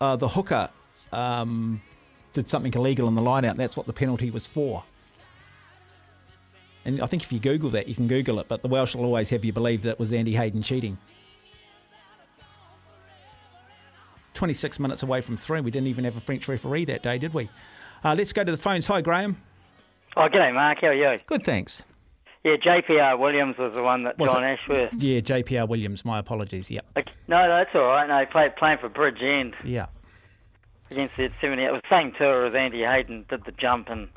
Uh, the hooker um, did something illegal in the line out, and that's what the penalty was for. And I think if you Google that, you can Google it, but the Welsh will always have you believe that it was Andy Hayden cheating. 26 minutes away from three. We didn't even have a French referee that day, did we? Uh, let's go to the phones. Hi, Graham. Oh, g'day, Mark. How are you? Good, thanks. Yeah, JPR Williams was the one that Was John it? Ashworth. Yeah, JPR Williams. My apologies. Yep. Okay. No, no, that's all right. No, he played playing for Bridgend Yeah. against the 70. It was the same tour as Andy Hayden did the jump and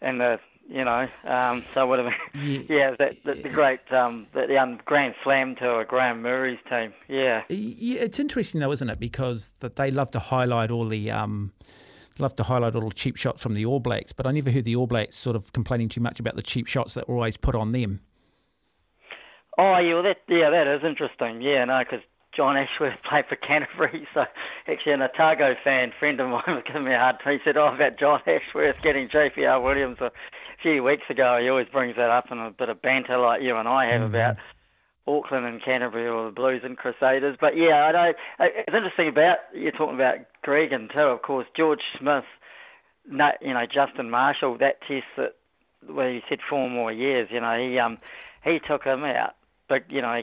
and the you know um, so would have been yeah, [LAUGHS] that the, the great um, the, the um, Grand Slam tour Graham Mourie's team. Yeah. Yeah, it's interesting though, isn't it? Because that they love to highlight all the um, love to highlight all the cheap shots from the All Blacks, but I never heard the All Blacks sort of complaining too much about the cheap shots that were always put on them. Oh, yeah, well, that yeah, that is interesting. Yeah, no, because John Ashworth [LAUGHS] played for Canterbury, [LAUGHS] so actually an Otago fan friend of mine [LAUGHS] was giving me a hard time. He said, "Oh, about John Ashworth getting JPR Williams a few weeks ago." He always brings that up in a bit of banter like you and I have hmm. about Auckland and Canterbury or the Blues and Crusaders. But yeah, I know it's interesting about you're talking about Gregan too. Of course, George Smith, no, you know Justin Marshall. That test that where he said four more years. You know he um he took him out, but you know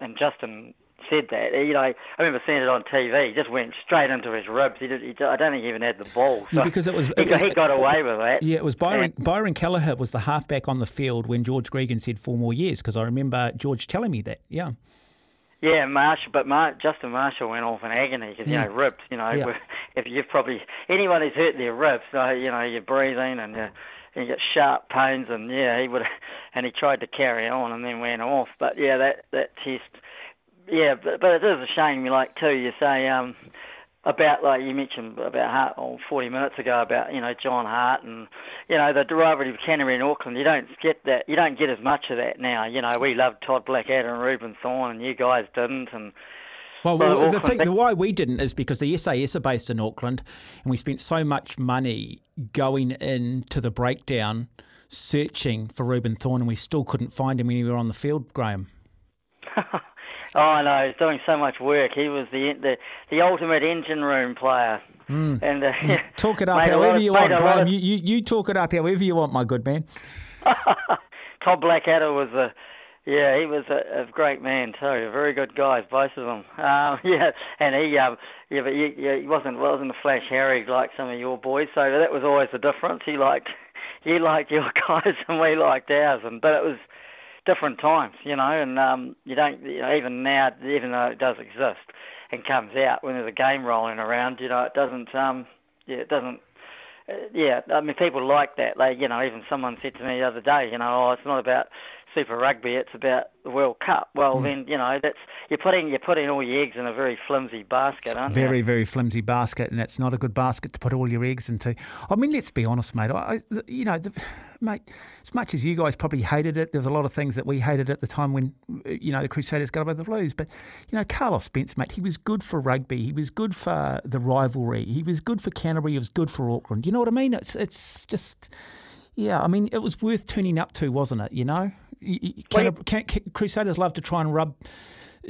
and Justin said that. You know I remember seeing it on TV. He just went straight into his ribs. He did. He, I don't think he even had the ball. So because it was- he, it got, was- he got away with that. Yeah, it was Byron Byron Kelleher was the halfback on the field when George Gregan said four more years. Because I remember George telling me that. Yeah. Yeah, Marshall, but Mar- Justin Marshall went off in agony because you Mm. know ribs. You know, Yeah. [LAUGHS] if you've probably anyone who's hurt their ribs, so you know you're breathing and you you get sharp pains, and yeah, he would, and he tried to carry on and then went off. But yeah, that that test, yeah, but, but it is a shame. Like too, you say um, about like you mentioned about Hart oh, 40 minutes ago about you know John Hart and you know the rivalry of Canterbury and Auckland. You don't get that. You don't get as much of that now. You know we loved Todd Blackadder and Reuben Thorne, and you guys didn't. And Well, Well, the, thing, the why we didn't is because the SAS are based in Auckland, and we spent so much money going into the breakdown, searching for Reuben Thorne, and we still couldn't find him anywhere on the field, Graham. [LAUGHS] oh I no, he's doing so much work. He was the the the ultimate engine room player. Mm. And uh, Talk it [LAUGHS] up made a lot however of- you want, Graham. of- You, you, you talk it up however you want, my good man. [LAUGHS] Todd Blackadder was a, yeah, he was a, a great man too. A very good guys, both of them. Um, [LAUGHS] yeah, and he, um, yeah, but he, yeah, he wasn't wasn't a flash Harry like some of your boys. So that was always the difference. He liked, he liked your guys and we liked ours. And but it was different times, you know. And um, you don't, you know, even now, even though it does exist and comes out when there's a game rolling around, you know, it doesn't. Um, yeah, it doesn't. Uh, yeah, I mean, people like that. Like, you know, even someone said to me the other day, you know, oh, it's not about Super Rugby, it's about the World Cup. Well, Mm. then, you know, that's you're putting you're putting all your eggs in a very flimsy basket, aren't Very, you? very flimsy basket, and it's not a good basket to put all your eggs into. I mean, let's be honest, mate. I, you know, the, [SIGHS] mate, as much as you guys probably hated it, there was a lot of things that we hated at the time when, you know, the Crusaders got above the Blues. But, you know, Carlos Spencer, mate, he was good for rugby. He was good for the rivalry. He was good for Canterbury. He was good for Auckland. You know what I mean? It's, it's just. Yeah, I mean, it was worth turning up to, wasn't it? You know, Canterbury- Can, Can, Crusaders love to try and rub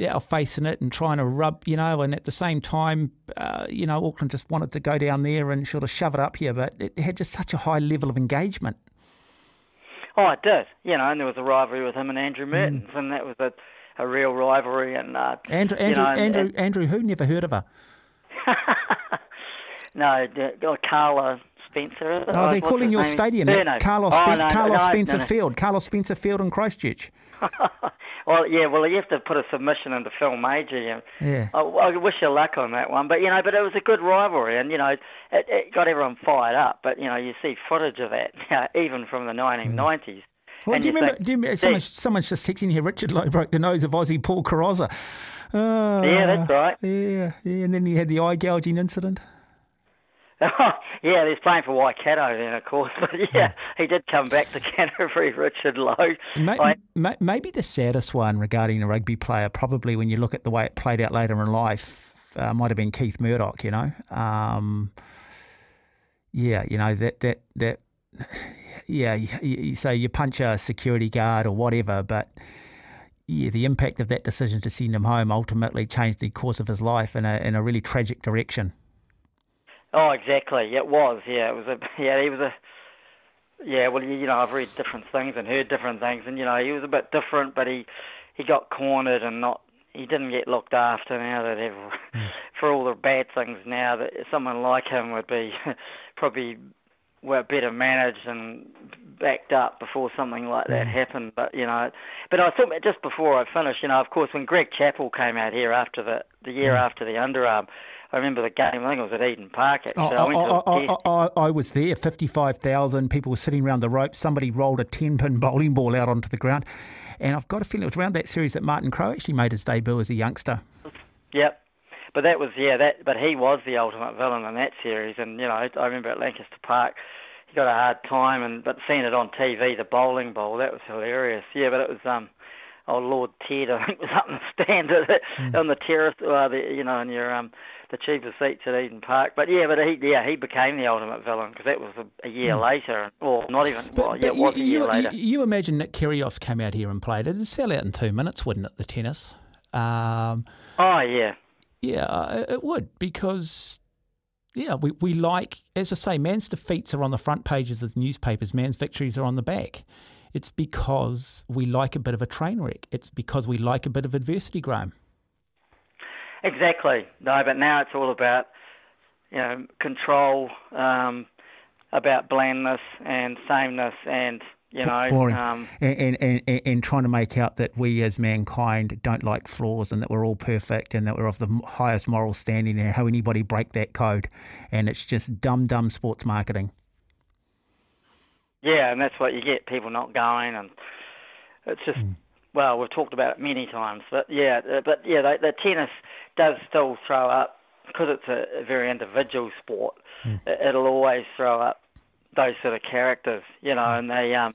our face in it and trying to rub, you know, and at the same time, uh, you know, Auckland just wanted to go down there and sort of shove it up here, but it had just such a high level of engagement. Oh, it did. You know, and there was a rivalry with him and Andrew Mehrtens, and that was a, a real rivalry. And uh, Mm. Andrew, you Andrew, and- Andrew, Andrew, who never heard of her? [LAUGHS] no, oh, Carla Spencer. is it? Oh, they're calling your stadium. Carlos, oh, Spen- no, Carlos no, Spencer no. Field, Carlos Spencer Field in Christchurch. [LAUGHS] Well, yeah, well, you have to put a submission into Phil Mauger. You Yeah. I, I wish you luck on that one, but you know, but it was a good rivalry, and you know, it, it got everyone fired up. But you know, you see footage of that, [LAUGHS] even from the 1990s. Well, do you remember? think, do you remember "Gee, someone, someone's just texting here. Richard Loe broke the nose of Aussie Paul Carozza. Uh, Yeah, that's right. Yeah, yeah, and then he had the eye gouging incident. [LAUGHS] yeah, he's playing for Waikato then, of course. [LAUGHS] But yeah, he did come back to [LAUGHS] Canterbury, Richard Loe. Ma- I- maybe the saddest one regarding a rugby player, probably when you look at the way it played out later in life, uh, might have been Keith Murdoch. You know, um, yeah, you know that that that, [SIGHS] yeah, you, you say you punch a security guard or whatever, but yeah, the impact of that decision to send him home ultimately changed the course of his life in a in a really tragic direction. Oh, exactly. It was. Yeah, it was a. [LAUGHS] Yeah, he was a. Yeah, well, you know, I've read different things and heard different things, and you know, he was a bit different, but he he got cornered and not. He didn't get looked after. Now that ever, hmm. [LAUGHS] for all the bad things, now that someone like him would be [LAUGHS] probably well better managed and backed up before something like that hmm. happened. But you know, but I thought just before I finish, you know, of course, when Greg Chappell came out here after the the year hmm. after the underarm. I remember the game. I think it was at Eden Park. Actually, Oh, I I, was there. Fifty-five thousand people were sitting around the rope. Somebody rolled a ten-pin bowling ball out onto the ground, and I've got a feeling it was around that series that Martin Crowe actually made his debut as a youngster. Yep. But that was yeah that but he was the ultimate villain in that series and you know I remember at Lancaster Park he got a hard time and but seeing it on TV the bowling ball that was hilarious yeah but it was um oh Lord Ted I think [LAUGHS] was up in the stand at it, on the terrace uh, the, you know in your um the cheaper seats at Eden Park but yeah but he yeah he became the ultimate villain because that was a, a year later or not even well yeah it was a you, year you, later you- imagine Nick Kyrgios came out here and played. It'd sell out in two minutes, wouldn't it? The tennis. Um, oh yeah yeah, uh, it would because. Yeah, we, we like, as I say, man's defeats are on the front pages of the newspapers, man's victories are on the back. It's because we like a bit of a train wreck. It's because we like a bit of adversity, Graham. Exactly. No, but now it's all about you know control, um, about blandness and sameness, and you know, boring, um, and, and, and and trying to make out that we as mankind don't like flaws and that we're all perfect and that we're of the highest moral standing and how anybody break that code, and it's just dumb, dumb sports marketing. yeah, and that's what you get. People not going, and it's just well, we've talked about it many times, but yeah, uh, but yeah, the, the tennis does still throw up because it's a, a very individual sport. Hmm. It, it'll always throw up those sort of characters, you know, and they um,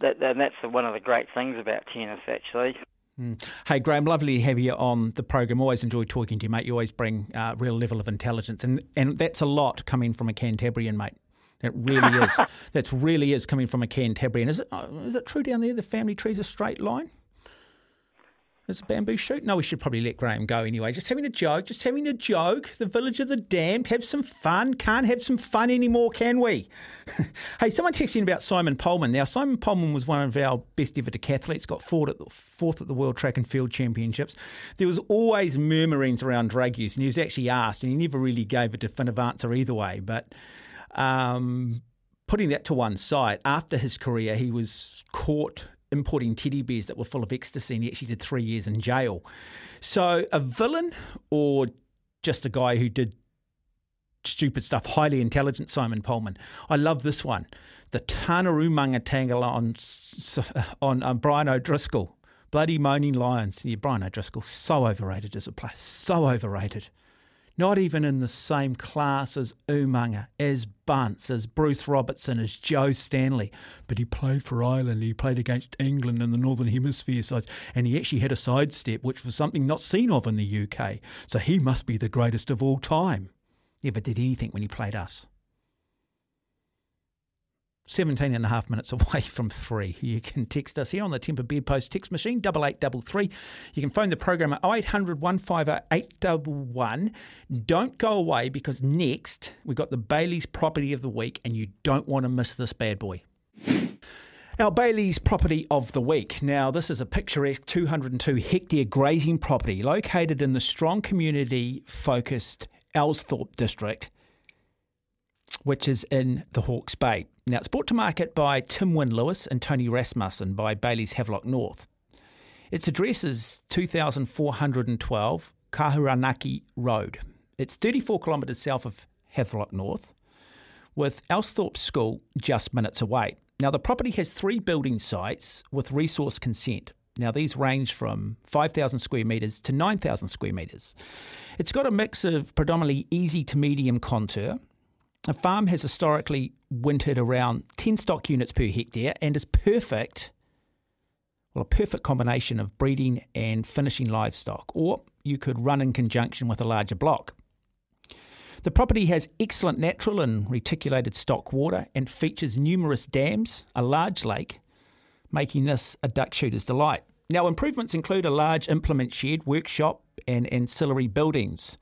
that, and that's one of the great things about tennis, actually. Mm. Hey, Graham, lovely to have you on the program. Always enjoy talking to you, mate. You always bring a uh, real level of intelligence, and and that's a lot coming from a Cantabrian, mate. It really is. [LAUGHS] That's really is coming from a Cantabrian. Is it? uh, it true down there? The family tree's a straight line. Is a bamboo shoot? No, we should probably let Graham go anyway. Just having a joke. Just having a joke. The village of the damned. Have some fun. Can't have some fun anymore, can we? [LAUGHS] hey, someone texting about Simon Poelman. Now, Simon Poelman was one of our best ever decathletes. Got fourth at the, fourth at the World Track and Field Championships. There was always murmurings around drug use, and he was actually asked, and he never really gave a definitive answer either way. But um, putting that to one side, after his career, he was caught importing teddy bears that were full of ecstasy, and he actually did three years in jail. So, a villain or just a guy who did stupid stuff, highly intelligent Simon Poelman. I love this one. The Tana Umaga tangle on, on, on Brian O'Driscoll. Bloody moaning lions. Yeah, Brian O'Driscoll, so overrated as a player, so overrated. Not even in the same class as Umaga, as Bunce, as Bruce Robertson, as Joe Stanley. But he played for Ireland. He played against England and the Northern Hemisphere sides. And he actually had a sidestep, which was something not seen of in the UK. So he must be the greatest of all time. Never did anything when he played us. 17 and a half minutes [LAUGHS] away from three. You can text us here on the Tempur Bed Post text machine, 8833. You can phone the program at 0800 150 811. Don't go away because next we've got the Bayleys Property of the Week and you don't want to miss this bad boy. Our Bayleys property of the week. Now, this is a picturesque 202 hectare grazing property located in the strong community focused Elsthorpe district, which is in the Hawke's Bay. Now, it's brought to market by Tim Wynne Lewis and Tony Rasmussen by Bayleys Havelock North. Its address is 2412 Kahuranaki Road. It's 34 kilometres south of Havelock North, with Elsthorpe School just minutes away. Now, the property has three building sites with resource consent. Now, these range from 5,000 square metres to 9,000 square metres. It's got a mix of predominantly easy to medium contour. A farm has historically wintered around 10 stock units per hectare and is perfect, well, a perfect combination of breeding and finishing livestock, or you could run in conjunction with a larger block. The property has excellent natural and reticulated stock water and features numerous dams, a large lake, making this a duck shooter's delight. Now, improvements include a large implement shed, workshop, and ancillary buildings,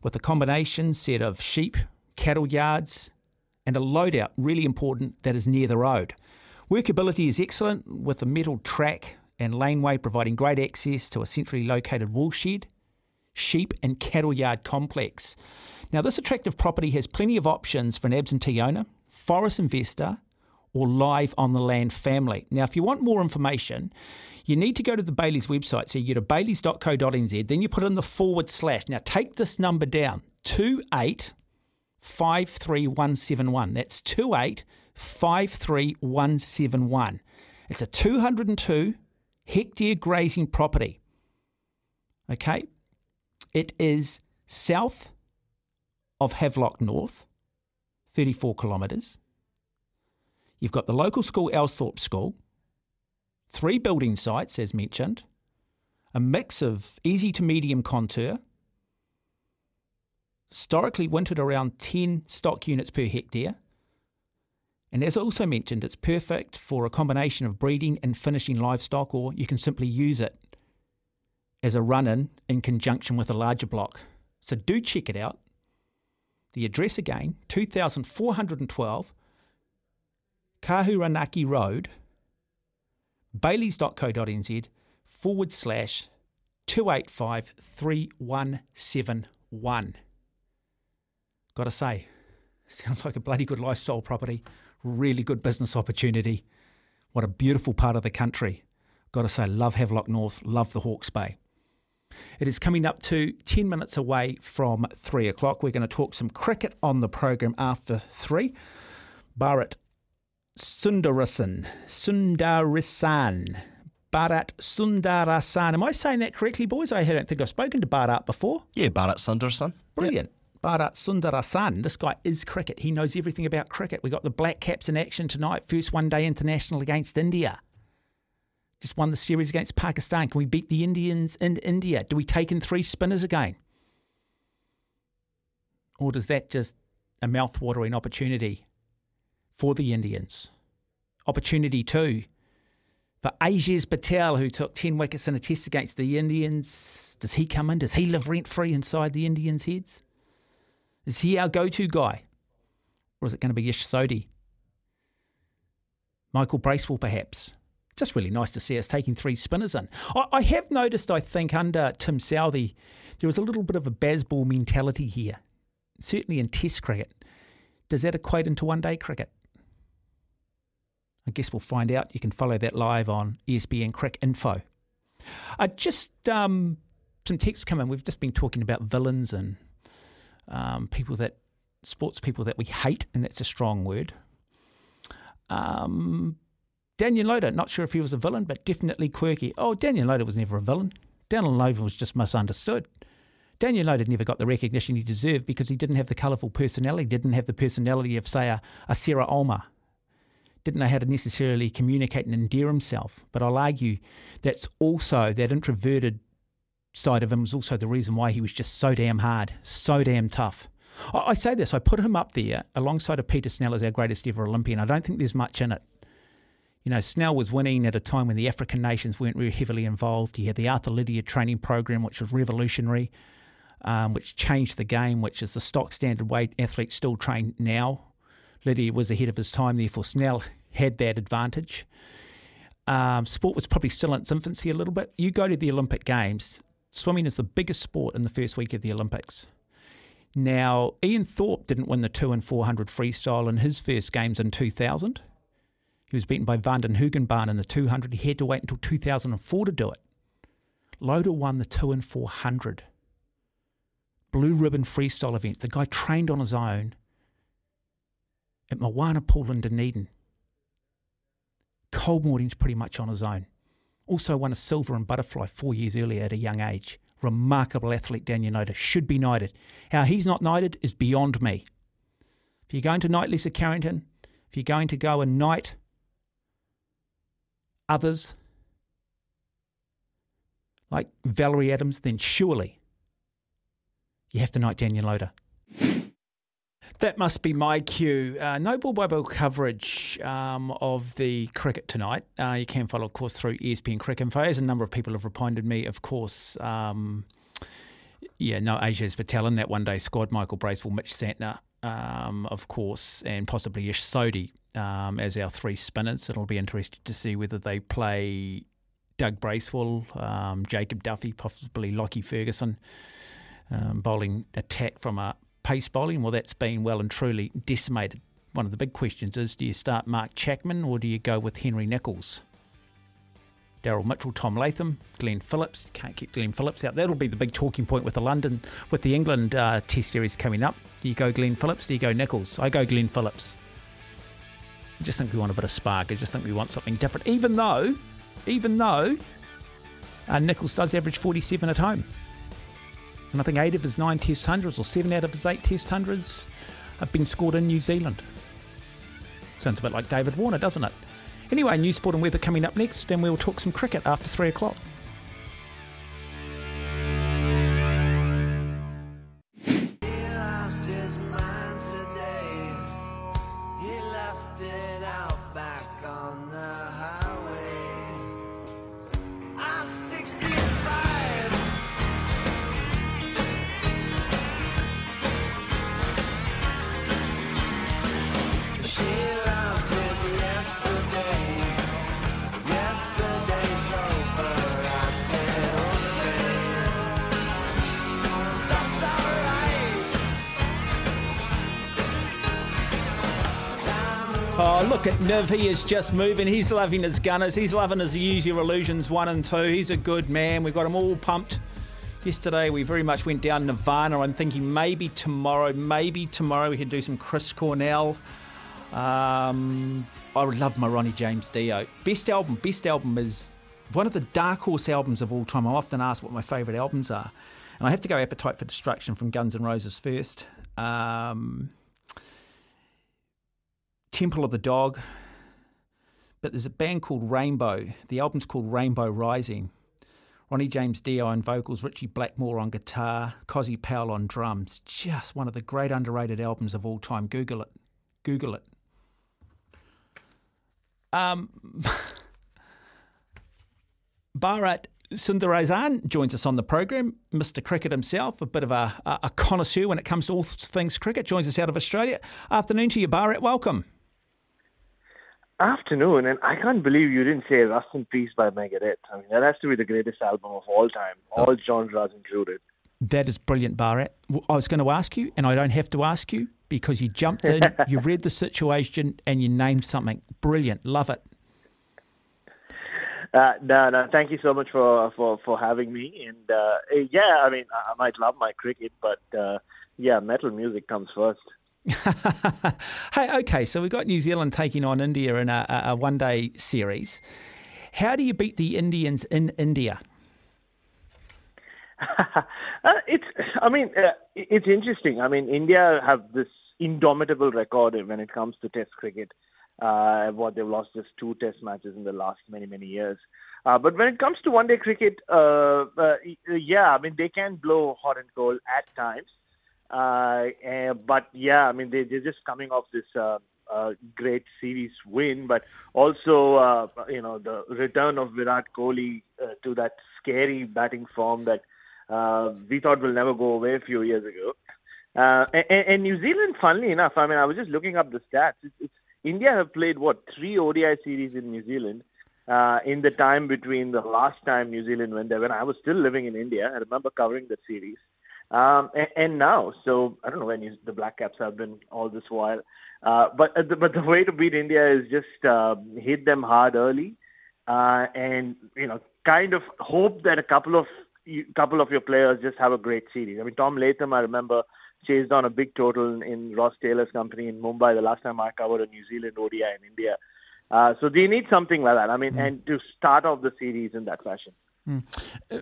with a combination set of sheep, cattle yards, and a loadout, really important, that is near the road. Workability is excellent, with a metal track and laneway providing great access to a centrally located wool shed, sheep, and cattle yard complex. Now, this attractive property has plenty of options for an absentee owner, forest investor, or live on the land family. Now, if you want more information, you need to go to the Bayleys website. So you go to bayleys.co.nz, then you put in the forward slash. Now, take this number down 2853171. That's 2853171. It's a 202 hectare grazing property. Okay? It is south of Havelock North, 34 kilometres. You've got the local school, Elsthorpe School, three building sites, as mentioned, a mix of easy to medium contour, historically wintered around 10 stock units per hectare. And as also mentioned, it's perfect for a combination of breeding and finishing livestock, or you can simply use it as a run in in conjunction with a larger block. So do check it out. The address again 2412 Kahuranaki Road, bayleys.co.nz forward slash 285 3171. Gotta say, [LAUGHS] sounds like a bloody good lifestyle property, really good business opportunity. What a beautiful part of the country. Gotta say, love Havelock North, love the Hawke's Bay. It is coming up to 10 minutes away from 3 o'clock. We're going to talk some cricket on the program after 3. Bharat Sundaresan, Sundaresan, Bharat Sundaresan. Am I saying that correctly, boys? I don't think I've spoken to Bharat before. Yeah, Bharat Sundaresan. Brilliant. Bharat uh, Sundaresan. This guy is cricket. He knows everything about cricket. We got the Black Caps in action tonight. First one day international against India. Just won the series against Pakistan. Can we beat the Indians in India? Do we take in three spinners again? Or does that just a mouth-watering opportunity for the Indians? Opportunity two for Ajaz Patel, who took 10 wickets in a test against the Indians. Does he come in? Does he live rent-free inside the Indians' heads? Is he our go-to guy? Or is it going to be Ish Sodhi? Michael Bracewell, perhaps? Just really nice to see us taking three spinners in. I, have noticed, I think, under Tim Southee, there was a little bit of a Bazball mentality here, certainly in Test cricket. Does that equate into one day cricket? I guess we'll find out. You can follow that live on ESPN Cricinfo. Uh, just um, some texts come in. We've just been talking about villains and um, people that, sports people that we hate, and that's a strong word. Um, Danyon Loader, not sure if he was a villain, but definitely quirky. Oh, Danyon Loader was never a villain. Danyon Loader was just misunderstood. Danyon Loader never got the recognition he deserved because he didn't have the colourful personality, didn't have the personality of, say, a, a Sarah Ulmer. Didn't know how to necessarily communicate and endear himself. But I'll argue that's also, that introverted side of him was also the reason why he was just so damn hard, so damn tough. I, say this, I put him up there alongside of Peter Snell as our greatest ever Olympian. I don't think there's much in it. You know, Snell was winning at a time when the African nations weren't really heavily involved. He had the Arthur Lydiard training program, which was revolutionary, um, which changed the game, which is the stock standard way athletes still train now. Lydiard was ahead of his time, therefore Snell had that advantage. Um, sport was probably still in its infancy a little bit. You go to the Olympic Games, swimming is the biggest sport in the first week of the Olympics. Now, Ian Thorpe didn't win the 2 and 400 freestyle in his first games in 2000. He was beaten by van den Hoogenband in the 200. He had to wait until 2004 to do it. Loader won the 2 and 400. Blue ribbon freestyle events. The guy trained on his own at Moana Pool in Dunedin. Cold mornings pretty much on his own. Also won a silver and butterfly four years earlier at a young age. Remarkable athlete, Danyon Loader. Should be knighted. How he's not knighted is beyond me. If you're going to knight Lisa Carrington, if you're going to go and knight others like Valerie Adams, then surely you have to knight Danyon Loader. That must be my cue. Uh, no ball by ball coverage um, of the cricket tonight. Uh, you can follow, of course, through ESPN Cricinfo. As a number of people have reminded me, of course, um, yeah, no Ajaz Patel in that one day squad. Michael Bracewell, Mitch Santner, um, of course, and possibly Ish Sodhi um, as our three spinners. It'll be interesting to see whether they play Doug Bracewell, um, Jacob Duffy, possibly Lockie Ferguson, um, bowling attack from a pace bowling. Well, that's been well and truly decimated. One of the big questions is do you start Mark Chapman or do you go with Henry Nicholls? Daryl Mitchell, Tom Latham, Glenn Phillips. Can't keep Glenn Phillips out. That'll be the big talking point with the London, with the England uh, Test series coming up. Do you go Glenn Phillips? Do you go Nicholls? I go Glenn Phillips. I just think we want a bit of spark. I just think we want something different. Even though, even though, uh, Nicholls does average 47 at home. And I think eight of his nine Test hundreds, or seven out of his eight Test hundreds, have been scored in New Zealand. Sounds a bit like David Warner, doesn't it? Anyway, news, sport, and weather coming up next, and we'll talk some cricket after three o'clock. He is just moving. He's loving his gunners. He's loving his Use Your Illusions 1 and 2. He's a good man. We've got him all pumped. Yesterday, we very much went down Nirvana. I'm thinking maybe tomorrow, maybe tomorrow we could do some Chris Cornell. Um, I would love my Ronnie James Dio. Best album, best album is one of the dark horse albums of all time. I'm often asked what my favourite albums are, and I have to go Appetite for Destruction from Guns N' Roses first. Um, Temple of the Dog, but there's a band called Rainbow. The album's called Rainbow Rising. Ronnie James Dio on vocals, Ritchie Blackmore on guitar, Cozy Powell on drums. Just one of the great underrated albums of all time. Google it. Google it. Um, [LAUGHS] Bharat Sundaresan joins us on the program. Mr. Cricket himself, a bit of a, a connoisseur when it comes to all things cricket, joins us out of Australia. Afternoon to you, Bharat. Welcome. Afternoon, and I can't believe you didn't say Rust in Peace by Megadeth. I mean, that has to be the greatest album of all time, all genres included. That is brilliant, Bharat. I was going to ask you, and I don't have to ask you because you jumped in, [LAUGHS] you read the situation, and you named something. Brilliant. Love it. Uh, no, no, thank you so much for for, for having me. And uh, yeah, I mean, I might love my cricket, but uh, yeah, metal music comes first. [LAUGHS] hey, okay, so we've got New Zealand taking on India in a, a one day series. How do you beat the Indians in India? [LAUGHS] uh, it's, I mean, uh, it's interesting. I mean, India have this indomitable record when it comes to Test cricket. Uh, what they've lost just two Test matches in the last many many years. Uh, but when it comes to one day cricket, uh, uh, yeah, I mean they can blow hot and cold at times. Uh, and, but yeah, I mean they they're just coming off this uh, uh, great series win, but also uh, you know the return of Virat Kohli uh, to that scary batting form that uh, we thought will never go away a few years ago. Uh, and, and New Zealand, funnily enough, I mean I was just looking up the stats. It's, it's India have played what three ODI series in New Zealand uh, in the time between the last time New Zealand went there when I was still living in India. I remember covering the series, um, and, and, now. So I don't know when you, the Black Caps have been all this while, uh, but the, [LAUGHS] but the way to beat India is just uh, hit them hard early, uh, and you know kind of hope that a couple of couple of your players just have a great series. I mean Tom Latham, I remember chased on a big total in Ross Taylor's company in Mumbai the last time I covered a New Zealand ODI in India. Uh, so they need something like that. I mean, mm. and to start off the series in that fashion. Mm.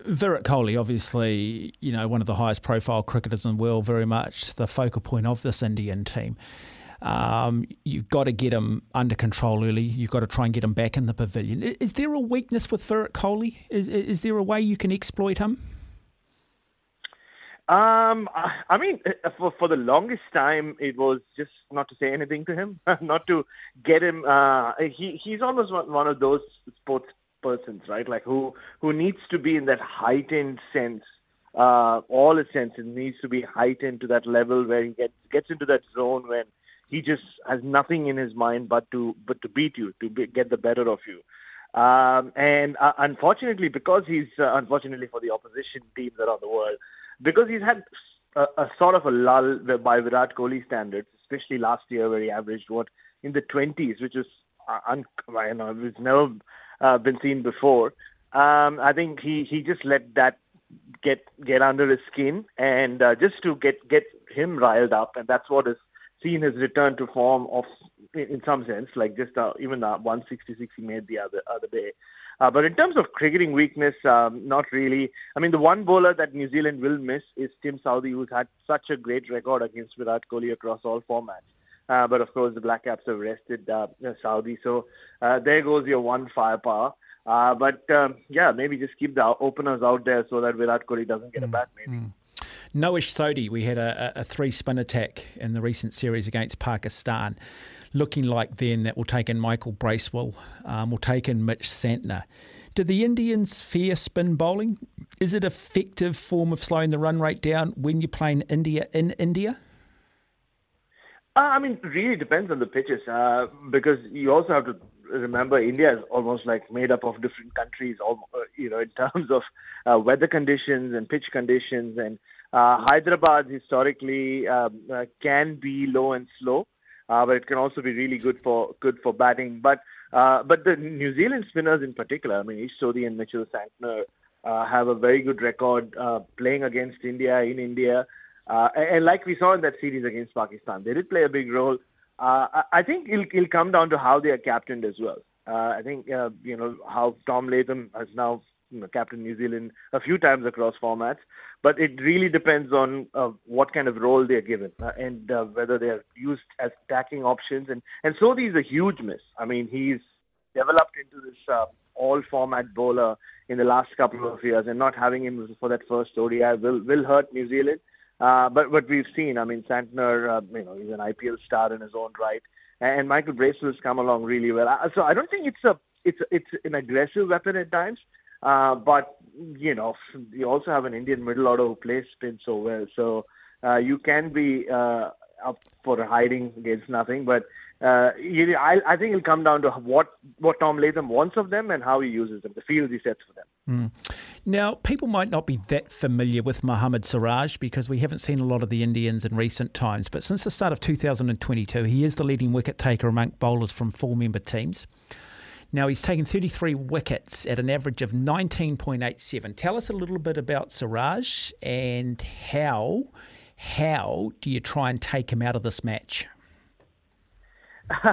Virat Kohli, obviously, you know, one of the highest profile cricketers in the world, very much the focal point of this Indian team. Um, you've got to get him under control early. You've got to try and get him back in the pavilion. Is there a weakness with Virat Kohli? Is, is there a way you can exploit him? Um, I mean, uh, for for the longest time, it was just not to say anything to him, [LAUGHS] not to get him. Uh, he he's almost one of those sports persons, right? Like who who needs to be in that heightened sense. Uh, all his senses needs to be heightened to that level where he gets gets into that zone when he just has nothing in his mind but to but to beat you, to be, get the better of you. Um, and uh, unfortunately, because he's uh, unfortunately for the opposition teams around the world, because he's had a, a sort of a lull by Virat Kohli standards, especially last year where he averaged what in the 20s, which is uh, un, you know, it's never uh, been seen before. Um, I think he, he just let that get get under his skin and uh, just to get get him riled up, and that's what has seen his return to form of in some sense, like just uh, even the 166 he made the other other day. Uh, but in terms of cricketing weakness, um, not really. I mean, the one bowler that New Zealand will miss is Tim Southee, who's had such a great record against Virat Kohli across all formats. Uh, but of course, the Black Caps have rested uh, Southee. So uh, there goes your one firepower. Uh, but um, yeah, maybe just keep the openers out there so that Virat Kohli doesn't get a bat, maybe. Mm. Noah Sodhi, we had a, a three spin attack in the recent series against Pakistan looking like then that will take in Michael Bracewell, um, will take in Mitch Santner. Do the Indians fear spin bowling? Is it effective form of slowing the run rate down when you're playing India in India? Uh, I mean, really depends on the pitches uh, because you also have to remember India is almost like made up of different countries, all, uh, you know, in [LAUGHS] terms of uh, weather conditions and pitch conditions. And uh, Hyderabad historically um, uh, can be low and slow but it can also be really good for good for batting. But but the New Zealand spinners in particular, I mean, Ish Sodhi and Mitchell Santner have a very good record playing against India in India. Uh, and, like we saw in that series against Pakistan, they did play a big role. Uh, I, think it'll, it'll come down to how they are captained as well. Uh, I think uh, you know how Tom Latham has now you know, captained New Zealand a few times across formats, but it really depends on uh, what kind of role they're given uh, and uh, whether they're used as attacking options. And and so is a huge miss. I mean, he's developed into this uh, all-format bowler in the last couple of years, and not having him for that first ODI will will hurt New Zealand. Uh, but but we've seen, I mean, Santner, uh, you know, he's an IPL star in his own right, and Michael Bracewell has come along really well. Uh, So I don't think it's a it's it's an aggressive weapon at times, uh, but you know, you also have an Indian middle order who plays spin so well, so uh, you can be uh, up for hiding against nothing, but. Uh, you, I, I think it'll come down to what what Tom Latham wants of them and how he uses them, the fields he sets for them. Mm. Now, people might not be that familiar with Mohammad Siraj because we haven't seen a lot of the Indians in recent times. But since the start of 2022, he is the leading wicket taker among bowlers from four member teams. Now, he's taken 33 wickets at an average of 19.87. Tell us a little bit about Siraj and how, how do you try and take him out of this match? [LAUGHS]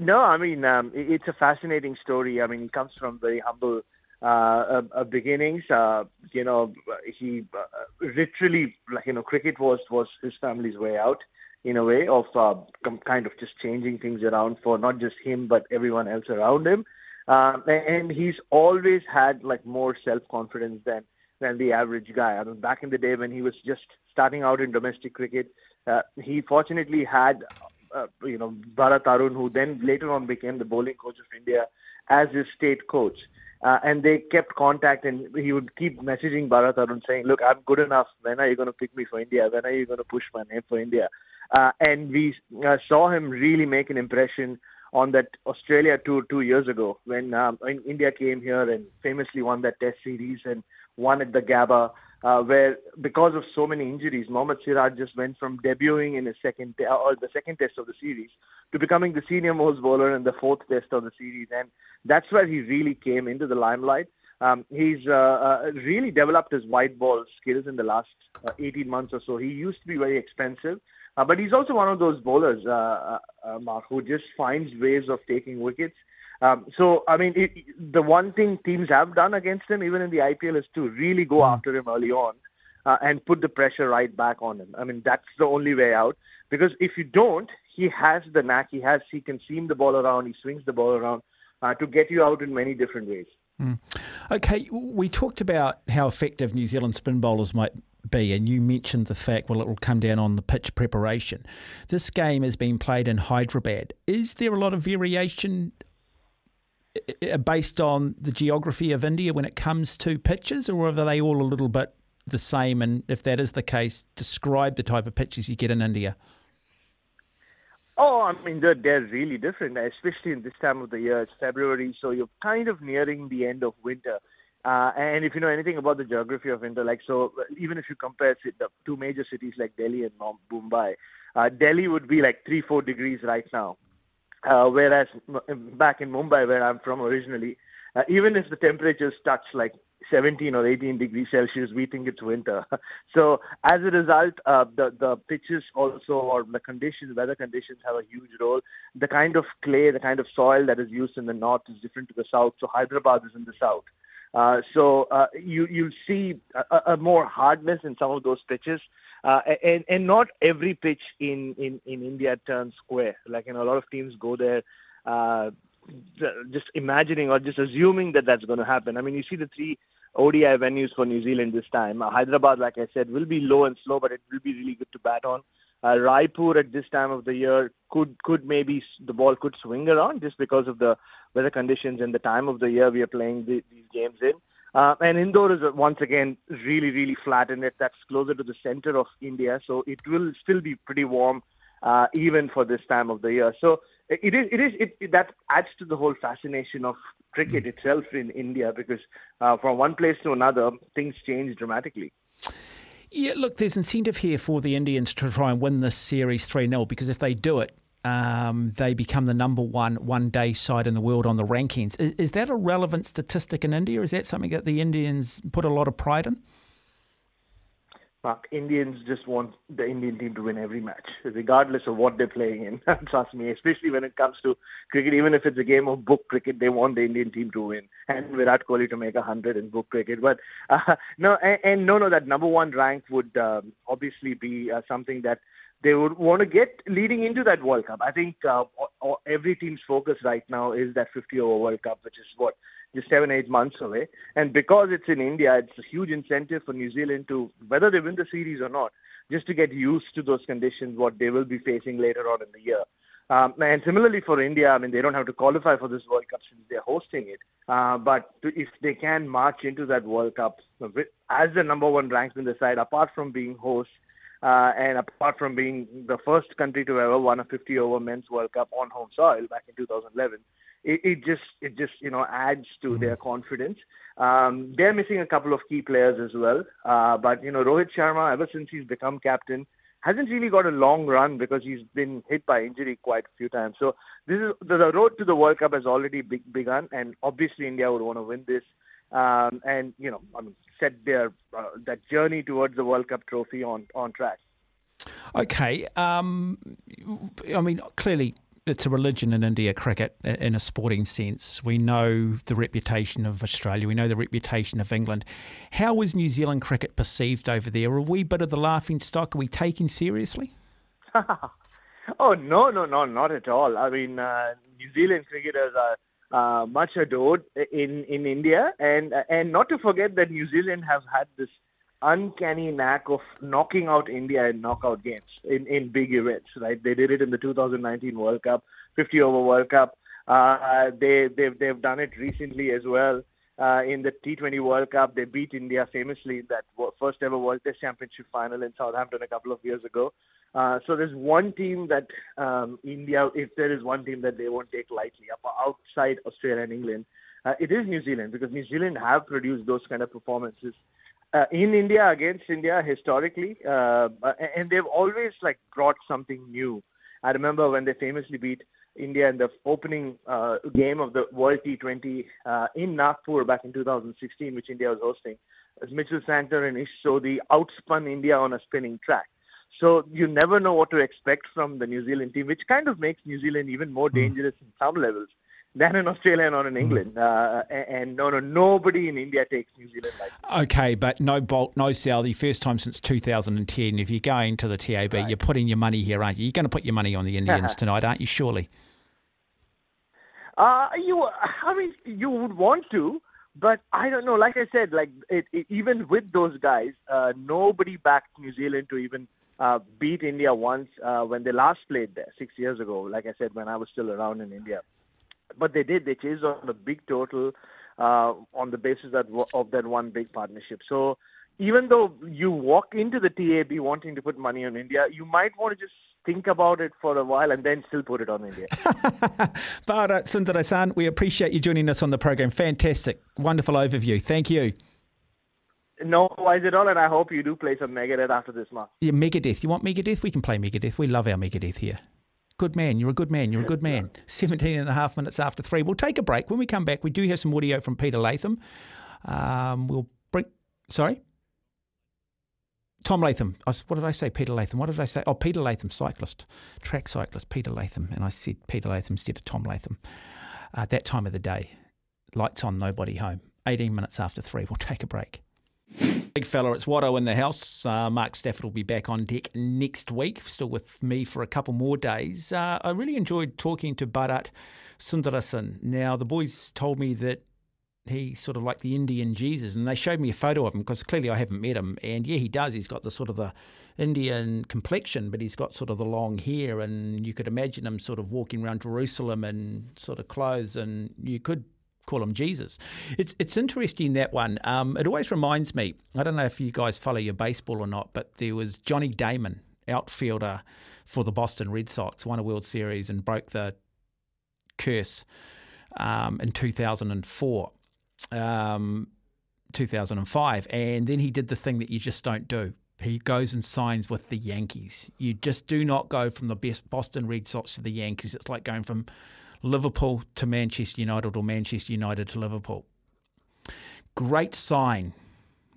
no, I mean um, it's a fascinating story. I mean, he comes from very humble uh, uh, uh, beginnings. Uh, you know, he uh, literally, like you know, cricket was was his family's way out in a way of uh, kind of just changing things around for not just him but everyone else around him. Um, and he's always had like more self confidence than than the average guy. I mean, back in the day when he was just starting out in domestic cricket, uh, he fortunately had uh, you know, Bharat Arun, who then later on became the bowling coach of India as his state coach. Uh, and they kept contact, and he would keep messaging Bharat Arun saying, "Look, I'm good enough. When are you going to pick me for India? When are you going to push my name for India?" Uh, and we uh, saw him really make an impression on that Australia tour two years ago when, um, when India came here and famously won that Test series and won at the Gabba uh, where because of so many injuries, Mohammad Siraj just went from debuting in his second or the second test of the series to becoming the senior most bowler in the fourth test of the series, and that's where he really came into the limelight. Um, he's uh, uh, really developed his white ball skills in the last uh, 18 months or so. He used to be very expensive, uh, but he's also one of those bowlers, uh, uh, uh, Mark, who just finds ways of taking wickets. Um, so, I mean, it, the one thing teams have done against him, even in the IPL, is to really go after him early on uh, and put the pressure right back on him. I mean, that's the only way out. Because if you don't, he has the knack. He has. He can seam the ball around. He swings the ball around uh, to get you out in many different ways. Mm. Okay, we talked about how effective New Zealand spin bowlers might be, and you mentioned the fact, well, it will come down on the pitch preparation. This game has been played in Hyderabad. Is there a lot of variation based on the geography of India when it comes to pitches, or are they all a little bit the same? And if that is the case, describe the type of pitches you get in India. Oh, I mean, they're, they're really different, especially in this time of the year. It's February, so you're kind of nearing the end of winter. Uh, and if you know anything about the geography of India, like so, even if you compare two major cities like Delhi and Mumbai, uh, Delhi would be like three, four degrees right now. Uh, whereas back in Mumbai, where I'm from originally, uh, even if the temperatures touch like 17 or 18 degrees Celsius, we think it's winter. [LAUGHS] so as a result, uh, the the pitches also or the conditions, weather conditions have a huge role. The kind of clay, the kind of soil that is used in the north is different to the south. So Hyderabad is in the south. Uh, so uh, you you see a, a more hardness in some of those pitches, uh, and and not every pitch in, in, in India turns square. Like you know, a lot of teams go there, uh, just imagining or just assuming that that's going to happen. I mean, you see the three ODI venues for New Zealand this time. Uh, Hyderabad, like I said, will be low and slow, but it will be really good to bat on. Raipur at this time of the year could could maybe the ball could swing around just because of the weather conditions and the time of the year we are playing the, these games in. Uh, and Indore is uh, once again really really flat and it. That's closer to the center of India, so it will still be pretty warm uh, even for this time of the year. So it is it is it, it that adds to the whole fascination of cricket itself in India because uh, from one place to another things change dramatically. Yeah, look, there's incentive here for the Indians to try and win this series 3 0 because if they do it, um, they become the number one one day side in the world on the rankings. Is, is that a relevant statistic in India? Is that something that the Indians put a lot of pride in? Mark, Indians just want the Indian team to win every match, regardless of what they're playing in. [LAUGHS] Trust me, especially when it comes to cricket, even if it's a game of book cricket, they want the Indian team to win and Virat Kohli to make a hundred in book cricket. But uh, [LAUGHS] no, and, and no, no, that number one rank would um, obviously be uh, something that they would want to get leading into that World Cup. I think uh, every team's focus right now is that 50 over World Cup, which is what just seven, eight months away. And because it's in India, it's a huge incentive for New Zealand to, whether they win the series or not, just to get used to those conditions, what they will be facing later on in the year. Um, and similarly for India, I mean, they don't have to qualify for this World Cup since they're hosting it. Uh, but to, if they can march into that World Cup as the number one ranked in the side, apart from being hosts, uh, and apart from being the first country to ever won a 50 over men's World Cup on home soil back in 2011, it, it just it just you know adds to mm-hmm. their confidence. Um, they're missing a couple of key players as well, uh, but you know Rohit Sharma, ever since he's become captain, hasn't really got a long run because he's been hit by injury quite a few times. So this is the, the road to the World Cup has already be, begun, and obviously India would want to win this. Um, and you know, I mean, set their uh, that journey towards the World Cup trophy on on track. Okay, um, I mean, clearly it's a religion in India cricket in a sporting sense. We know the reputation of Australia. We know the reputation of England. How is New Zealand cricket perceived over there? Are we a bit of the laughing stock? Are we taken seriously? [LAUGHS] oh no, no, no, not at all. I mean, uh, New Zealand cricketers are. Uh, much adored in in India, and and not to forget that New Zealand have had this uncanny knack of knocking out India in knockout games in, in big events, right? They did it in the 2019 World Cup, 50 over World Cup. Uh, they, they've, they've done it recently as well. Uh, in the T20 World Cup, they beat India famously in that first ever World Test Championship final in Southampton a couple of years ago. Uh, so there's one team that um, India, if there is one team that they won't take lightly, outside Australia and England, uh, it is New Zealand because New Zealand have produced those kind of performances uh, in India against India historically, uh, and they've always like brought something new. I remember when they famously beat India in the opening uh, game of the World T20 uh, in Nagpur back in 2016, which India was hosting. As Mitchell Santner and Ish Sodhi outspun India on a spinning track. So you never know what to expect from the New Zealand team, which kind of makes New Zealand even more hmm. dangerous in some levels than in Australia and not in hmm. England. Uh, and no, no, nobody in India takes New Zealand like Okay, but no Boult, no Southee. First time since 2010. If you're going to the TAB, right. you're putting your money here, aren't you? You're going to put your money on the Indians [LAUGHS] tonight, aren't you? Surely. Uh, you, I mean, you would want to, but I don't know. Like I said, like it, it, even with those guys, uh, nobody backed New Zealand to even uh, beat India once uh, when they last played there six years ago. Like I said, when I was still around in India but they did. They chased on a big total uh, on the basis that of that one big partnership. So even though you walk into the TAB wanting to put money on India, you might want to just think about it for a while and then still put it on India. [LAUGHS] Bharat Sundaresan, we appreciate you joining us on the program. Fantastic. Wonderful overview. Thank you. No wise at all, and I hope you do play some Megadeth after this month. Yeah, Megadeth. You want Megadeth? We can play Megadeth. We love our Megadeth here. Good man. You're a good man. You're a good man. [LAUGHS] 17 and a half minutes after three. We'll take a break. When we come back, we do have some audio from Peter Latham. Um, we'll bring. Sorry? Tom Latham. What did I say? Peter Latham. What did I say? Oh, Peter Latham, cyclist, track cyclist, Peter Latham. And I said Peter Latham instead of Tom Latham. Uh, that time of the day. Lights on, nobody home. 18 minutes after three. We'll take a break. Big fella, it's Watto in the house. Uh, Mark Stafford will be back on deck next week, still with me for a couple more days. Uh, I really enjoyed talking to Bharat Sundaresan. Now, the boys told me that he's sort of like the Indian Jesus, and they showed me a photo of him because clearly I haven't met him. And yeah, he does. He's got the sort of the Indian complexion, but he's got sort of the long hair, and you could imagine him sort of walking around Jerusalem in sort of clothes, and you could call him Jesus. It's it's interesting that one. Um, it always reminds me. I don't know if you guys follow your baseball or not, but there was Johnny Damon, outfielder for the Boston Red Sox, won a World Series and broke the curse um, in 2004. Um, 2005, and then he did the thing that you just don't do. He goes and signs with the Yankees. You just do not go from the best Boston Red Sox to the Yankees. It's like going from Liverpool to Manchester United or Manchester United to Liverpool. Great sign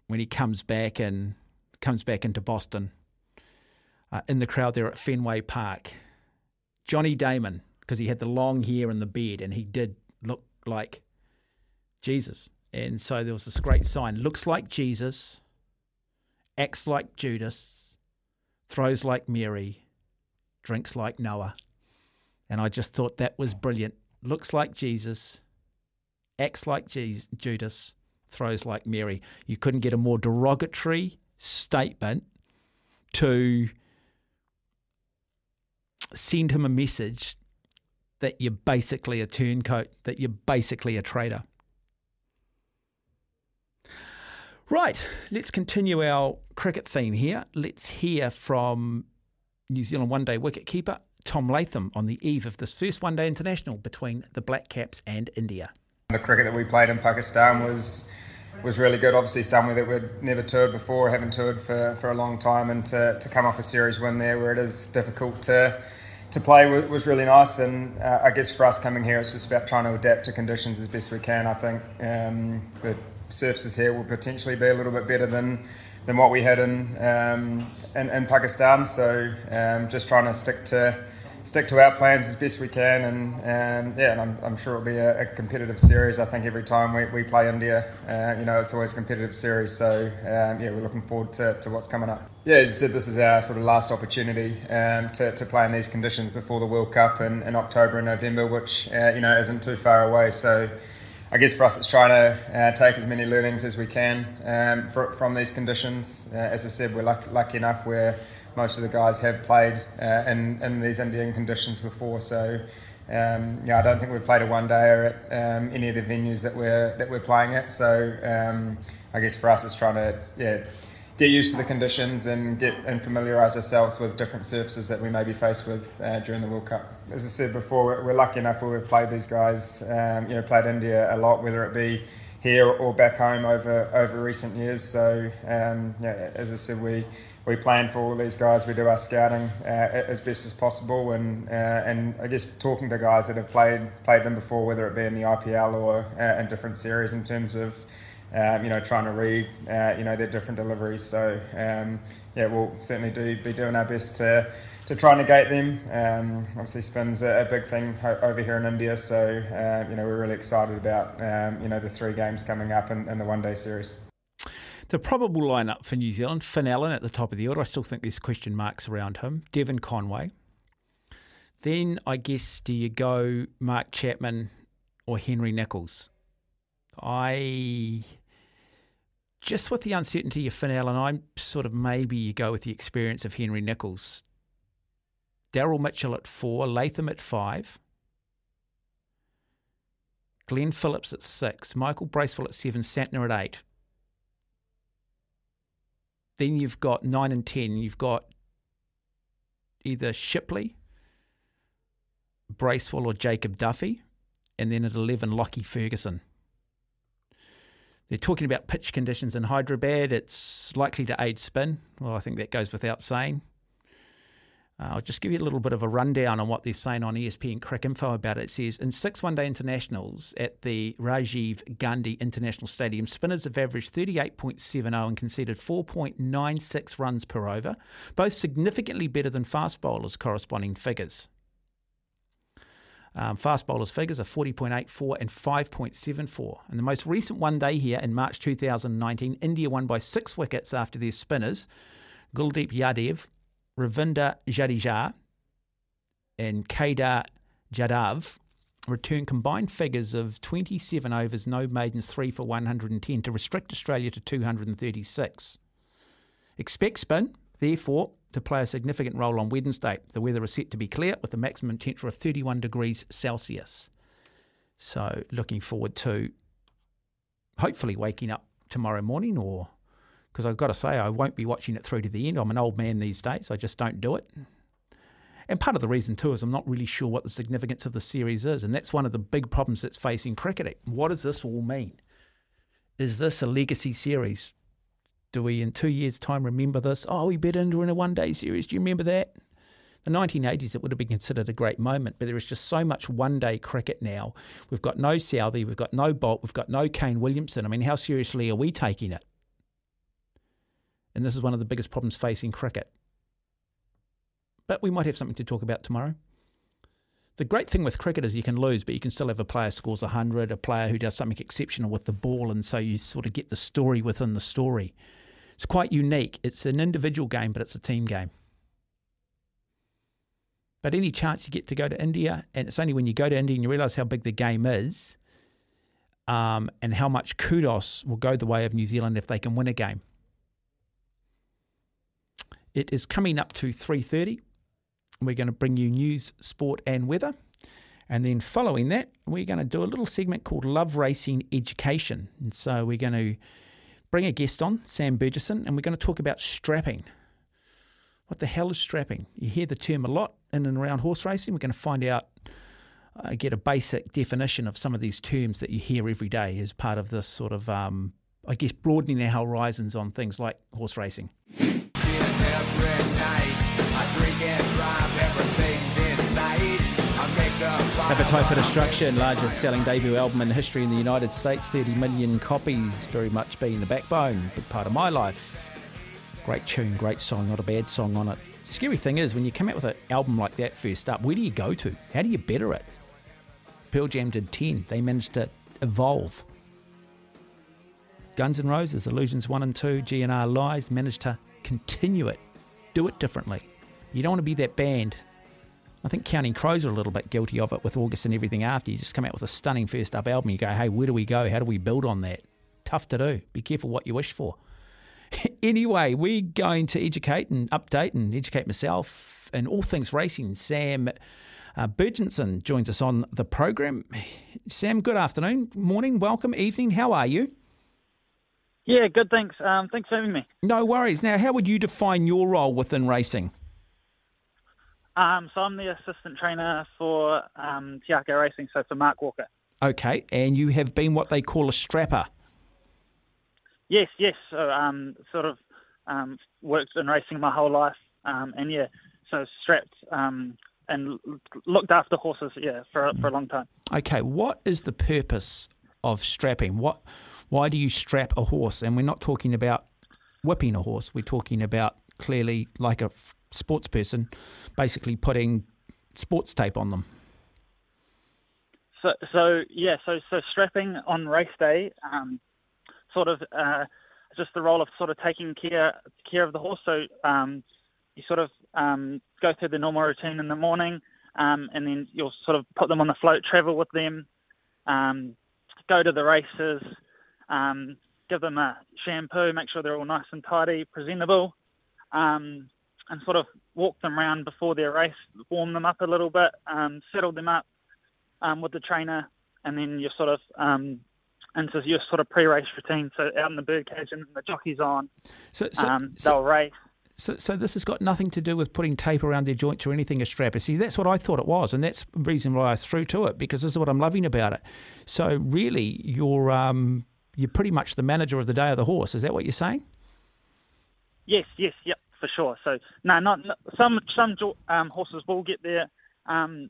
when he comes back and comes back into Boston. Uh, in the crowd there at Fenway Park, Johnny Damon, because he had the long hair and the beard, and he did look like Jesus. And so there was this great sign: looks like Jesus, acts like Judas, throws like Mary, drinks like Noah. And I just thought that was brilliant. Looks like Jesus, acts like Jesus, Judas, throws like Mary. You couldn't get a more derogatory statement to send him a message that you're basically a turncoat, that you're basically a traitor. Right, let's continue our cricket theme here. Let's hear from New Zealand one day wicketkeeper Tom Latham on the eve of this first one day international between the Black Caps and India. The cricket that we played in Pakistan was was really good. Obviously, somewhere that we'd never toured before, haven't toured for, for a long time, and to, to come off a series win there where it is difficult to to play was really nice. And uh, I guess for us coming here, it's just about trying to adapt to conditions as best we can. I think um, the surfaces here will potentially be a little bit better than than what we had in um, in, in, Pakistan. So um, just trying to stick to stick to our plans as best we can, and, and yeah, and I'm, I'm, sure it'll be a, a, competitive series. I think every time we, we play India, uh, you know, it's always a competitive series. So um, yeah, we're looking forward to, to what's coming up. Yeah, as you said, this is our sort of last opportunity um, to, to play in these conditions before the World Cup in, in October and November, which uh, you know isn't too far away. So. I guess for us, it's trying to uh, take as many learnings as we can um, for, from these conditions. Uh, as I said, we're lucky, lucky enough where most of the guys have played uh, in, in these Indian conditions before. So, um, yeah, I don't think we've played a one day at um, any of the venues that we're that we're playing at. So, um, I guess for us, it's trying to yeah get used to the conditions and get and familiarise ourselves with different surfaces that we may be faced with uh, during the World Cup. As I said before, we're, we're lucky enough where we've played these guys. Um, you know, played India a lot, whether it be here or back home over over recent years. So, um, yeah, as I said, we we plan for all these guys. We do our scouting uh, as best as possible, and uh, and I guess talking to guys that have played played them before, whether it be in the IPL or uh, in different series, in terms of um, you know trying to read uh, you know their different deliveries. So um, yeah, we'll certainly do be doing our best to. To try and negate them, um, obviously spin's a, a, big thing over here in India. So uh, you know we're really excited about um, you know the three games coming up in the one day series. The probable lineup for New Zealand: Finn Allen at the top of the order. I still think there's question marks around him. Devon Conway. Then I guess do you go Mark Chapman or Henry Nicholls? I just with the uncertainty of Finn Allen, I'm sort of maybe you go with the experience of Henry Nicholls. Daryl Mitchell at four, Latham at five, Glenn Phillips at six, Michael Bracewell at seven, Santner at eight. Then you've got nine and ten. You've got either Shipley, Bracewell, or Jacob Duffy, and then at eleven, Lockie Ferguson. They're talking about pitch conditions in Hyderabad. It's likely to aid spin. Well, I think that goes without saying. Uh, I'll just give you a little bit of a rundown on what they're saying on ESPN Cricinfo about it. It says in six one day internationals at the Rajiv Gandhi International Stadium, spinners have averaged 38.70 and conceded 4.96 runs per over, both significantly better than fast bowlers' corresponding figures. Um, fast bowlers' figures are 40.84 and 5.74. And the most recent one day here in March 2019, India won by six wickets after their spinners, Kuldeep Yadav Ravindra Jadeja and Kedar Jadhav returned combined figures of 27 overs, no maidens, 3 for 110 to restrict Australia to 236. Expect spin, therefore, to play a significant role on Wednesday. The weather is set to be clear with a maximum temperature of 31 degrees Celsius. So, looking forward to hopefully waking up tomorrow morning or because I've got to say, I won't be watching it through to the end. I'm an old man these days. I just don't do it. And part of the reason, too, is I'm not really sure what the significance of the series is. And that's one of the big problems that's facing cricketing. What does this all mean? Is this a legacy series? Do we, in two years' time, remember this? Oh, we bet India in a one day series. Do you remember that? The 1980s, it would have been considered a great moment, but there is just so much one day cricket now. We've got no Southee, we've got no Boult, we've got no Kane Williamson. I mean, how seriously are we taking it? And this is one of the biggest problems facing cricket. But we might have something to talk about tomorrow. The great thing with cricket is you can lose, but you can still have a player scores 100, a player who does something exceptional with the ball, and so you sort of get the story within the story. It's quite unique. It's an individual game, but it's a team game. But any chance you get to go to India, and it's only when you go to India and you realise how big the game is, um, and how much kudos will go the way of New Zealand if they can win a game. It is coming up to 3:30. We're going to bring you news, sport, and weather. And then following that, we're going to do a little segment called Love Racing Education. And so we're going to bring a guest on, Sam Bergeson, and we're going to talk about strapping. What the hell is strapping? You hear the term a lot in and around horse racing. We're going to find out, uh, get a basic definition of some of these terms that you hear every day as part of this sort of, um, I guess, broadening our horizons on things like horse racing. Appetite for Destruction, largest selling debut album in history in the United States, 30 million copies, very much being the backbone, big part of my life. Great tune, great song, not a bad song on it. Scary thing is, when you come out with an album like that first up, where do you go to? How do you better it? Pearl Jam did 10, they managed to evolve. Guns N' Roses, Illusions 1 and 2, GNR Lies, managed to continue it, do it differently. You don't want to be that band I think Counting Crows are a little bit guilty of it with August and everything after. You just come out with a stunning first up album. You go, hey, where do we go? How do we build on that? Tough to do. Be careful what you wish for. [LAUGHS] anyway, we're going to educate and update and educate myself and all things racing. Sam uh, Bergeson joins us on the program. Sam, good afternoon, morning, welcome, evening. How are you? Yeah, good. Thanks. Um, thanks for having me. No worries. Now, how would you define your role within racing? Um, so I'm the assistant trainer for um, Te Akau Racing, so for Mark Walker. Okay, and you have been what they call a strapper. Yes, yes. So um, sort of um, worked in racing my whole life, um, and yeah, so strapped um, and looked after horses, yeah, for for a long time. Okay, what is the purpose of strapping? What, why do you strap a horse? And we're not talking about whipping a horse. We're talking about clearly like a sports person, basically putting sports tape on them. So, so yeah, so so strapping on race day, um, sort of uh, just the role of sort of taking care care of the horse. So um, you sort of um, go through the normal routine in the morning, um, and then you'll sort of put them on the float, travel with them, um, go to the races, um, give them a shampoo, make sure they're all nice and tidy, presentable, um, and sort of walk them around before their race, warm them up a little bit, um, settle them up um, with the trainer, and then you're sort of um, into your sort of pre-race routine. So out in the birdcage and the jockey's on, so, so, um, they'll race. So, so this has got nothing to do with putting tape around their joints or anything, a strapper. See, that's what I thought it was, and that's the reason why I threw to it because this is what I'm loving about it. So, really, you're um, you're pretty much the manager of the day of the horse. Is that what you're saying? Yes, yes, yep, for sure. So no, not some some um, horses will get their um,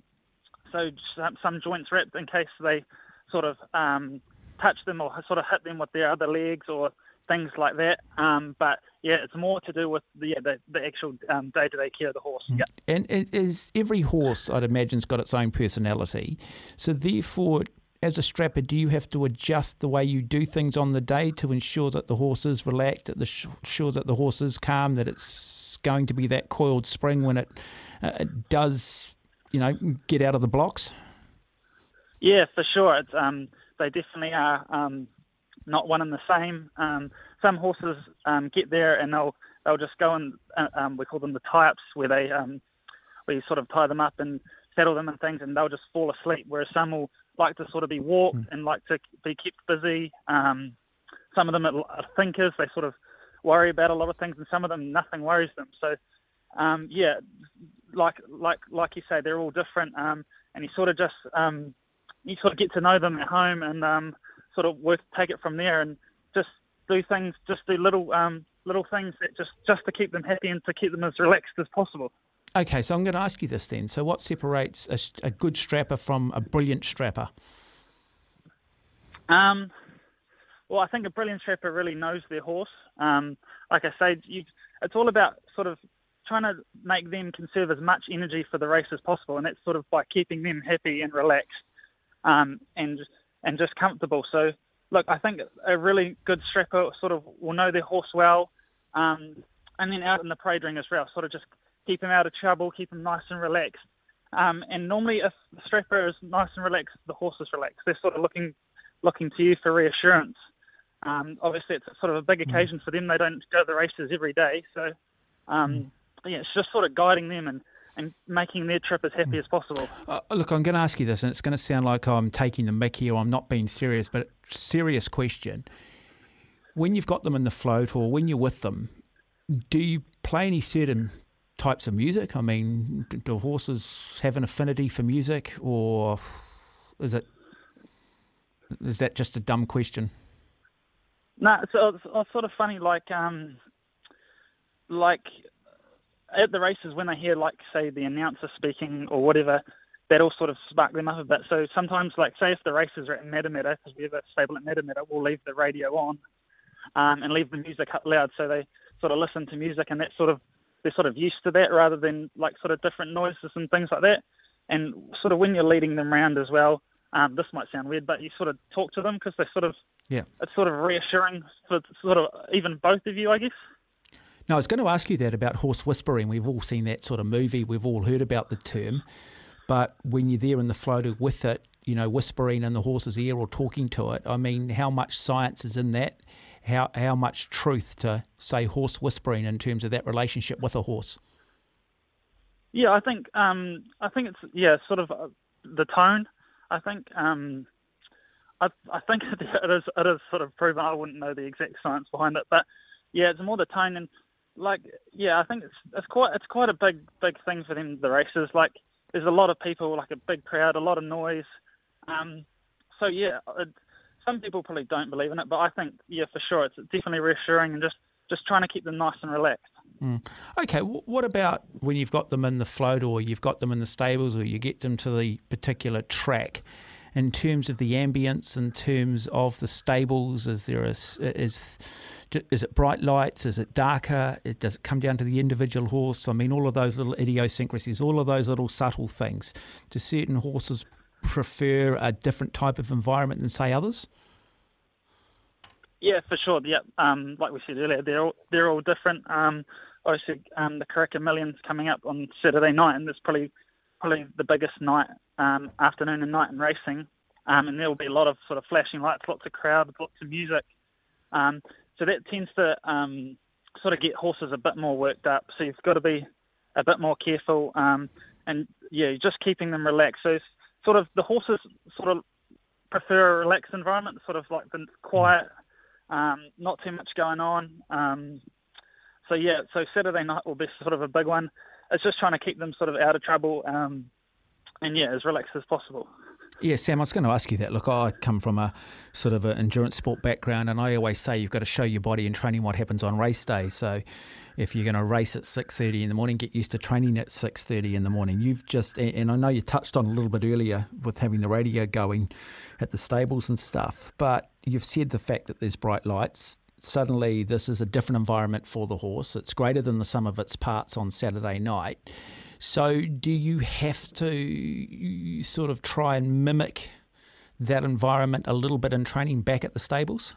so some, some joints wrapped in case they sort of um, touch them or sort of hit them with their other legs or things like that. Um, but yeah, it's more to do with the yeah, the, the actual um, day-to-day care of the horse. Yeah. And it is every horse, I'd imagine, has got its own personality. So, therefore, as a strapper, do you have to adjust the way you do things on the day to ensure that the horse is relaxed, that the sure that the horse is calm, that it's going to be that coiled spring when it, uh, it does, you know, get out of the blocks? Yeah, for sure. It's um, they definitely are um, not one and the same. Um, some horses um, get there and they'll they'll just go and uh, um, we call them the tie-ups, where they um, where sort of tie them up and saddle them and things, and they'll just fall asleep. Whereas some will like to sort of be walked and like to be kept busy. Um, some of them are are thinkers; they sort of worry about a lot of things, and some of them nothing worries them. So, um, yeah, like like like you say, they're all different, um, and you sort of just um, you sort of get to know them at home and um, sort of work take it from there and just do things, just do little um, little things that just just to keep them happy and to keep them as relaxed as possible. Okay, so I'm going to ask you this then. So, what separates a, a good strapper from a brilliant strapper? Um, well, I think a brilliant strapper really knows their horse. Um, like I say, you, it's all about sort of trying to make them conserve as much energy for the race as possible, and that's sort of by keeping them happy and relaxed um, and and just comfortable. So, look, I think a really good strapper sort of will know their horse well, um, and then out in the parade ring as well, sort of just keep him out of trouble, keep him nice and relaxed. Um, and normally, if the strapper is nice and relaxed, the horse is relaxed. They're sort of looking looking to you for reassurance. Um, obviously, it's sort of a big occasion for them. They don't go to the races every day, so um, yeah, it's just sort of guiding them and, and making their trip as happy as possible. Uh, look, I'm going to ask you this, and it's going to sound like I'm taking the mickey or I'm not being serious, but serious question. When you've got them in the float or when you're with them, do you play any certain types of music? I mean, do, horses have an affinity for music, or is it is that just a dumb question? No, it's, it's, it's sort of funny. Like, um, like at the races when they hear, like, say, the announcer speaking or whatever, that'll sort of spark them up a bit. So sometimes, like, say if the races are at Matamata, because we have a stable at Matamata, we'll leave the radio on um, and leave the music up loud, so they sort of listen to music, and that sort of they're sort of used to that rather than like sort of different noises and things like that. And sort of when you're leading them around as well, um, this might sound weird, but you sort of talk to them because they sort of Yeah. it's sort of reassuring for sort of even both of you, I guess. No, I was going to ask you that about horse whispering. We've all seen that sort of movie. We've all heard about the term. But when you're there in the floater with it, you know, whispering in the horse's ear or talking to it, I mean, how much science is in that? How how much truth to say horse whispering in terms of that relationship with a horse? Yeah, I think um, I think it's yeah, sort of uh, the tone. I think um, I I think [LAUGHS] it is it is sort of proven. I wouldn't know the exact science behind it, but yeah, it's more the tone and like yeah, I think it's it's quite it's quite a big big thing for them the races. Like there's a lot of people, like a big crowd, a lot of noise. Um, so yeah, some people probably don't believe in it, but I think yeah, for sure, it's definitely reassuring and just just trying to keep them nice and relaxed. Mm. Okay, wh- what about when you've got them in the float or you've got them in the stables or you get them to the particular track? In terms of the ambience, in terms of the stables, is there a, is is it bright lights? Is it darker? It, does it come down to the individual horse? I mean, all of those little idiosyncrasies, all of those little subtle things. Do certain horses prefer a different type of environment than say others? Yeah, for sure. Yeah, um, like we said earlier, they're all, they're all different. Um, obviously, um, the Karaka Million's coming up on Saturday night, and it's probably probably the biggest night, um, afternoon and night in racing. Um, and there will be a lot of sort of flashing lights, lots of crowd, lots of music. Um, so that tends to um, sort of get horses a bit more worked up. So you've got to be a bit more careful, and yeah, just keeping them relaxed. So sort of the horses sort of prefer a relaxed environment, sort of like the quiet, um, not too much going on. Um, so yeah, so Saturday night will be sort of a big one. It's just trying to keep them sort of out of trouble, um, and yeah, as relaxed as possible. Yeah, Sam, I was going to ask you that. Look, I come from a sort of an endurance sport background, and I always say you've got to show your body in training what happens on race day. So, if you're going to race at six thirty in the morning, get used to training at six thirty in the morning. You've just, and I know you touched on a little bit earlier with having the radio going at the stables and stuff, but you've said the fact that there's bright lights. Suddenly, this is a different environment for the horse. It's greater than the sum of its parts on Saturday night. So, do you have to sort of try and mimic that environment a little bit in training back at the stables?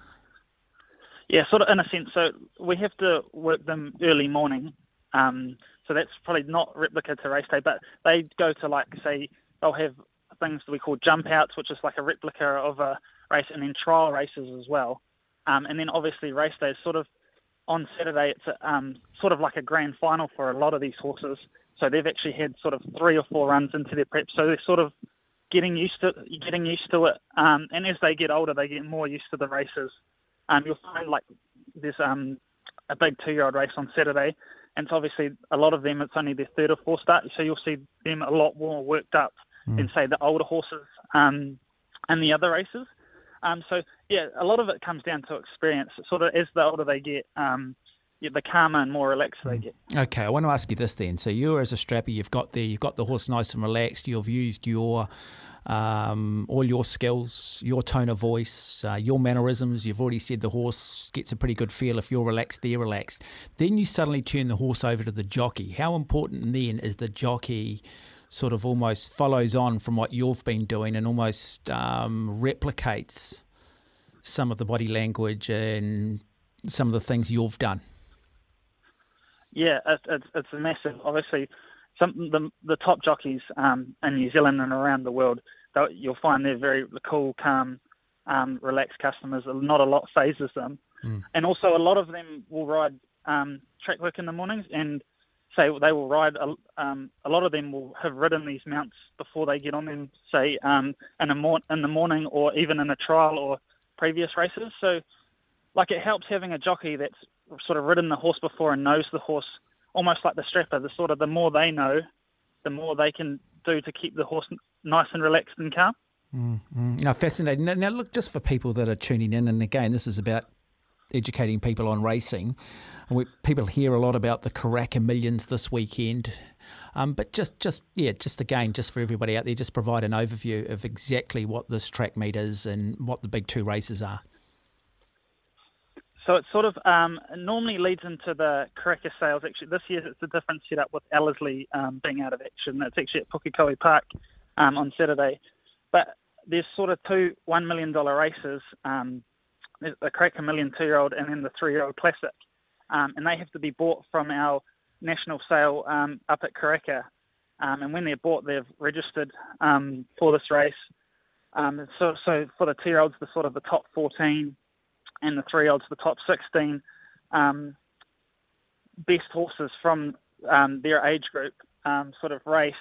Yeah, sort of in a sense. So we have to work them early morning. Um, so that's probably not replica to race day, but they go to like say they'll have things that we call jump outs, which is like a replica of a race, and then trial races as well. Um, and then obviously race day is sort of on Saturday. It's a, um, sort of like a grand final for a lot of these horses. So they've actually had sort of three or four runs into their prep. So they're sort of getting used to getting used to it. Um, and as they get older, they get more used to the races. Um, you'll find like there's um, a big two-year-old race on Saturday, and it's obviously a lot of them. It's only their third or fourth start, so you'll see them a lot more worked up than say the older horses um, and the other races. Um, so yeah, a lot of it comes down to experience. Sort of as the older they get, um, the calmer and more relaxed they get. Okay, I want to ask you this then. So you, as a strapper, you've got the you've got the horse nice and relaxed. You've used your um, all your skills, your tone of voice, uh, your mannerisms. You've already said the horse gets a pretty good feel if you're relaxed, they're relaxed. Then you suddenly turn the horse over to the jockey. How important then is the jockey? Sort of almost follows on from what you've been doing and almost um, replicates some of the body language and some of the things you've done. Yeah, it's, it's, it's a massive. Obviously, some the the top jockeys um, in New Zealand and around the world, you'll find they're very cool, calm, um, relaxed customers. Not a lot phases them, and also a lot of them will ride um, track work in the mornings and say they will ride. A, um, a lot of them will have ridden these mounts before they get on them, say um, in the mor- in the morning or even in a trial or previous races. So, like it helps having a jockey that's sort of ridden the horse before and knows the horse almost like the strapper. The sort of the more they know, the more they can do to keep the horse nice and relaxed and calm. Mm-hmm. Now, fascinating. Now, now, look, just for people that are tuning in, and again, this is about educating people on racing. We, people hear a lot about the Karaka Millions this weekend. Um, but just, just yeah, just again, just for everybody out there, just provide an overview of exactly what this track meet is and what the big two races are. So it sort of um, normally leads into the Karaka sales. Actually, this year it's a different setup with Ellerslie um, being out of action. It's actually at Pukekohe Park um, on Saturday. But there's sort of two $1 million races. Um, the Karaka Million two-year-old and then the three-year-old Classic. Um, and they have to be bought from our national sale um, up at Karaka. Um, and when they're bought, they've registered for this race. So, so for the two-year-olds, the sort of the top 14 and the three-year-olds, the top 16 um, best horses from um, their age group um, sort of race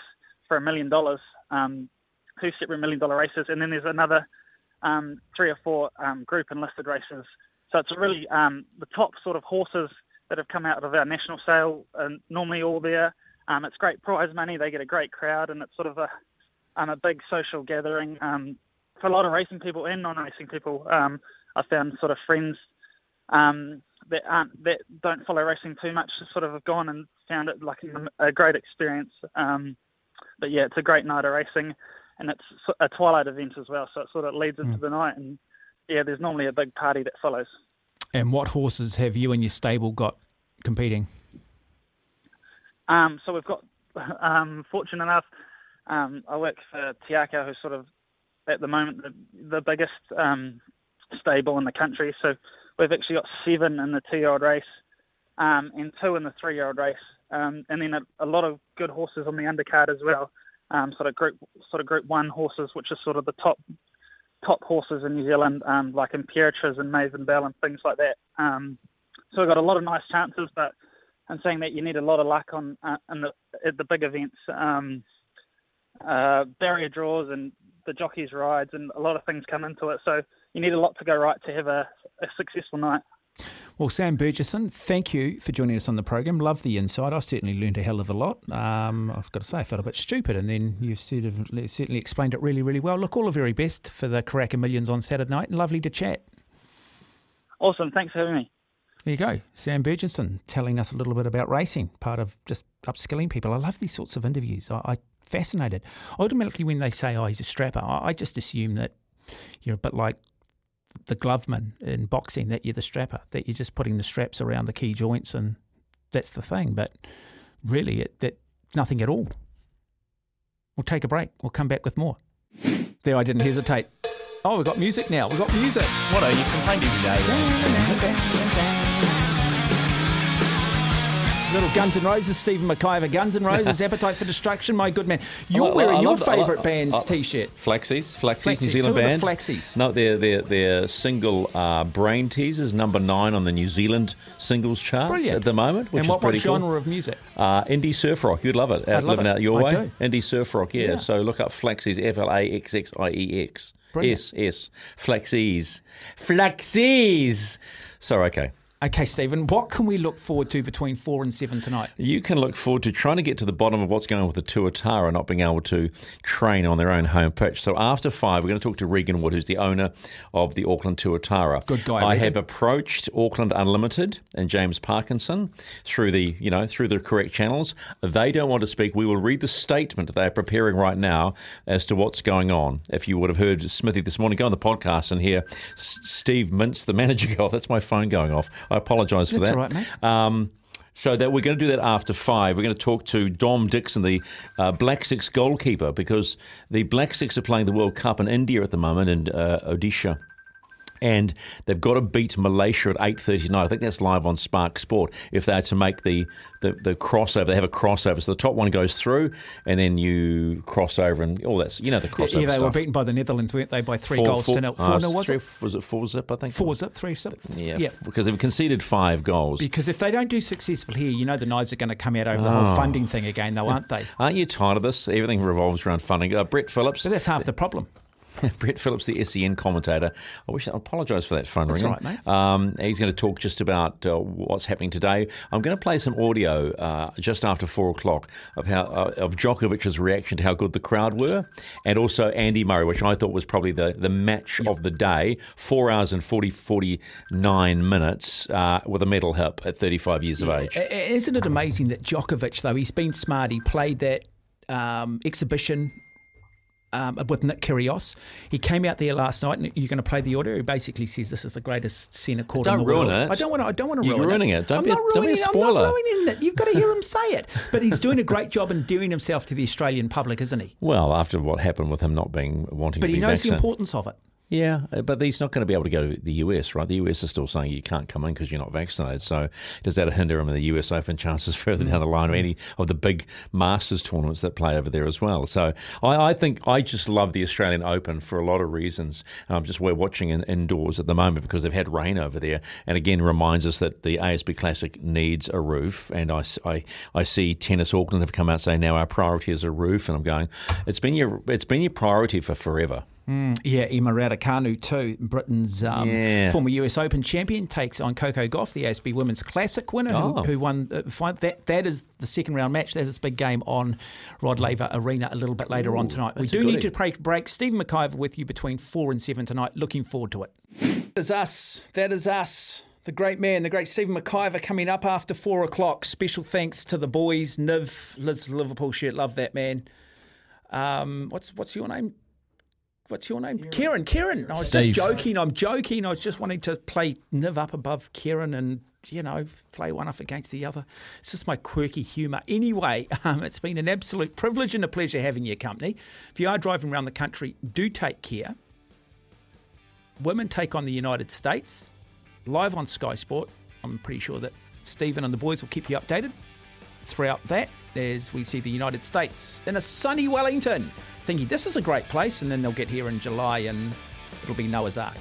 for a million dollars, um, two separate million dollar races, and then there's another um, three or four um, group enlisted races. So it's really the top sort of horses that have come out of our national sale and normally all there. It's great prize money. They get a great crowd, and it's sort of a a big social gathering for a lot of racing people and non-racing people. Um, I found sort of friends um, that aren't that don't follow racing too much, sort of have gone and found it like a, a great experience. Um, but yeah, it's a great night of racing, and it's a twilight event as well, so it sort of leads into the night. And yeah, there's normally a big party that follows. And what horses have you and your stable got competing? Um, so we've got, [LAUGHS] um, fortunate enough, um, I work for Te Akau, who's sort of at the moment the, the biggest um, stable in the country. So we've actually got seven in the two-year-old race um, and two in the three-year-old race, um, and then a, a lot of good horses on the undercard as well. Um, sort of group, sort of group one horses, which is sort of the top top horses in New Zealand, um, like Imperatriz and Maven Bell and things like that. Um, so we've got a lot of nice chances, but I'm saying that you need a lot of luck on uh, in the, at the big events, um, uh, barrier draws and the jockeys rides, and a lot of things come into it. So you need a lot to go right to have a, a successful night. Well, Sam Bergeson, thank you for joining us on the program. Love the insight. I certainly learned a hell of a lot. Um, I've got to say, I felt a bit stupid, and then you've sort of certainly explained it really, really well. Look, all the very best for the Karaka Millions on Saturday night, and lovely to chat. Awesome. Thanks for having me. There you go, Sam Bergeson telling us a little bit about racing, part of just upskilling people. I love these sorts of interviews. I, I fascinated. Ultimately, when they say, "Oh, he's a strapper," I, I just assume that you're a bit like the gloveman in boxing, that you're the strapper, that you're just putting the straps around the key joints, and that's the thing. But really, it, that nothing at all. We'll take a break. We'll come back with more. There, I didn't hesitate. Oh, we've got music now. We've got music. What are you complaining today? Little Guns N' Roses, Stephen McIver. Guns N' Roses, [LAUGHS] Appetite for Destruction, my good man. You're I wearing your favourite band's I- t-shirt. Flaxxies, Flaxxies, Flaxxies. New Zealand Who are the band. Flaxxies? No, they're they're they're single uh, brain teasers, number nine on the New Zealand singles chart Brilliant. at the moment, which and what, is pretty what cool. genre of music? Uh, indie surf rock, you'd love it. Out, I'd love living it. out your I way, do. indie surf rock. Yeah. Yeah. So look up Flaxxies, F L A X X I E X. Brilliant. S S Flaxxies, Flaxxies. So okay. Okay, Stephen, what can we look forward to between four and seven tonight? You can look forward to trying to get to the bottom of what's going on with the Tuatara not being able to train on their own home pitch. So after five, we're going to talk to Regan Wood, who's the owner of the Auckland Tuatara. Good guy, I Regan. have approached Auckland Unlimited and James Parkinson through the you know through the correct channels. They don't want to speak. We will read the statement they are preparing right now as to what's going on. If you would have heard Smithy this morning, go on the podcast and hear Steve Mintz, the manager, go. That's my phone going off. I apologise for That's that. all right, mate. Um, so that we're going to do that after five. We're going to talk to Dom Dixon, the uh, Black Sticks goalkeeper, because the Black Sticks are playing the World Cup in India at the moment in uh, Odisha. And they've got to beat Malaysia at eight thirty tonight. I think that's live on Spark Sport. If they are to make the, the, the crossover, they have a crossover. So the top one goes through, and then you cross over, and all that's you know the crossover yeah, they stuff. were beaten by the Netherlands, weren't they, by three Four- goals four- to nil? uh, Four was three- it? Was it four zip? I think Four zip, three zip. Yeah, yeah. because they've conceded five goals. Because if they don't do successful here, you know the knives are going to come out over the Oh. whole funding thing again, though, aren't they? Aren't you tired of this? Everything revolves around funding. Uh, Brett Phillips. that's half the problem. [LAUGHS] Brett Phillips, the SEN commentator. I wish I apologise for that phone That's ringing. all right, mate. Um, he's going to talk just about uh, what's happening today. I'm going to play some audio uh, just after four o'clock of how uh, of Djokovic's reaction to how good the crowd were, and also Andy Murray, which I thought was probably the, the match of the day. Four hours and 40, 49 minutes uh, with a metal hip at 35 years of age. Isn't it amazing that Djokovic, though, he's been smart. He played that um, exhibition um, with Nick Kyrgios. He came out there last night, and you're going to play the audio. He basically says this is the greatest centre court Don't in the ruin world. it. I don't want to. I don't want to You're ruin ruining it. it. Don't I'm be- not don't be a ruining it. I'm spoiler. not ruining it. You've got to hear him say it. [LAUGHS] But he's doing a great job in endearing himself to the Australian public, isn't he? Well, after what happened with him not being wanting But he knows the importance of it. Yeah, uh, but he's not going to be able to go to the US, right? The US is still saying you can't come in because you're not vaccinated. So does that hinder him in the US Open chances [LAUGHS] further down the line or any of the big Masters tournaments that play over there as well? So I, I think I just love the Australian Open for a lot of reasons. Um, just we're watching in, indoors at the moment because they've had rain over there, and again reminds us that the ASB Classic needs a roof. And I, I, I see Tennis Auckland have come out saying now our priority is a roof, and I'm going, it's been your it's been your priority for forever. Mm, yeah, Emma Raducanu too, Britain's um, Yeah. former US Open champion, takes on Coco Gauff, the ASB Women's Classic winner, who, Oh. who won. Uh, that that is the second round match. That is the big game on Rod Laver Arena a little bit later on tonight. We do need to break. break. Stephen McIver with you between four and seven tonight. Looking forward to it. That is us. That is us. The great man, the great Stephen McIver, coming up after four o'clock. Special thanks to the boys. Niv, Liz Liverpool shirt, love that man. Um, what's what's your name? What's your name? Kieran. Kieran. I was just joking. I'm joking. I was just wanting to play Niv up above Kieran and, you know, play one off against the other. It's just my quirky humour. Anyway, [LAUGHS] um, it's been an absolute privilege and a pleasure having your company. If you are driving around the country, do take care. Women take on the United States live on Sky Sport. I'm pretty sure that Stephen and the boys will keep you updated throughout that as we see the United States in a sunny Wellington, thinking this is a great place, and then they'll get here in July and it'll be Noah's Ark.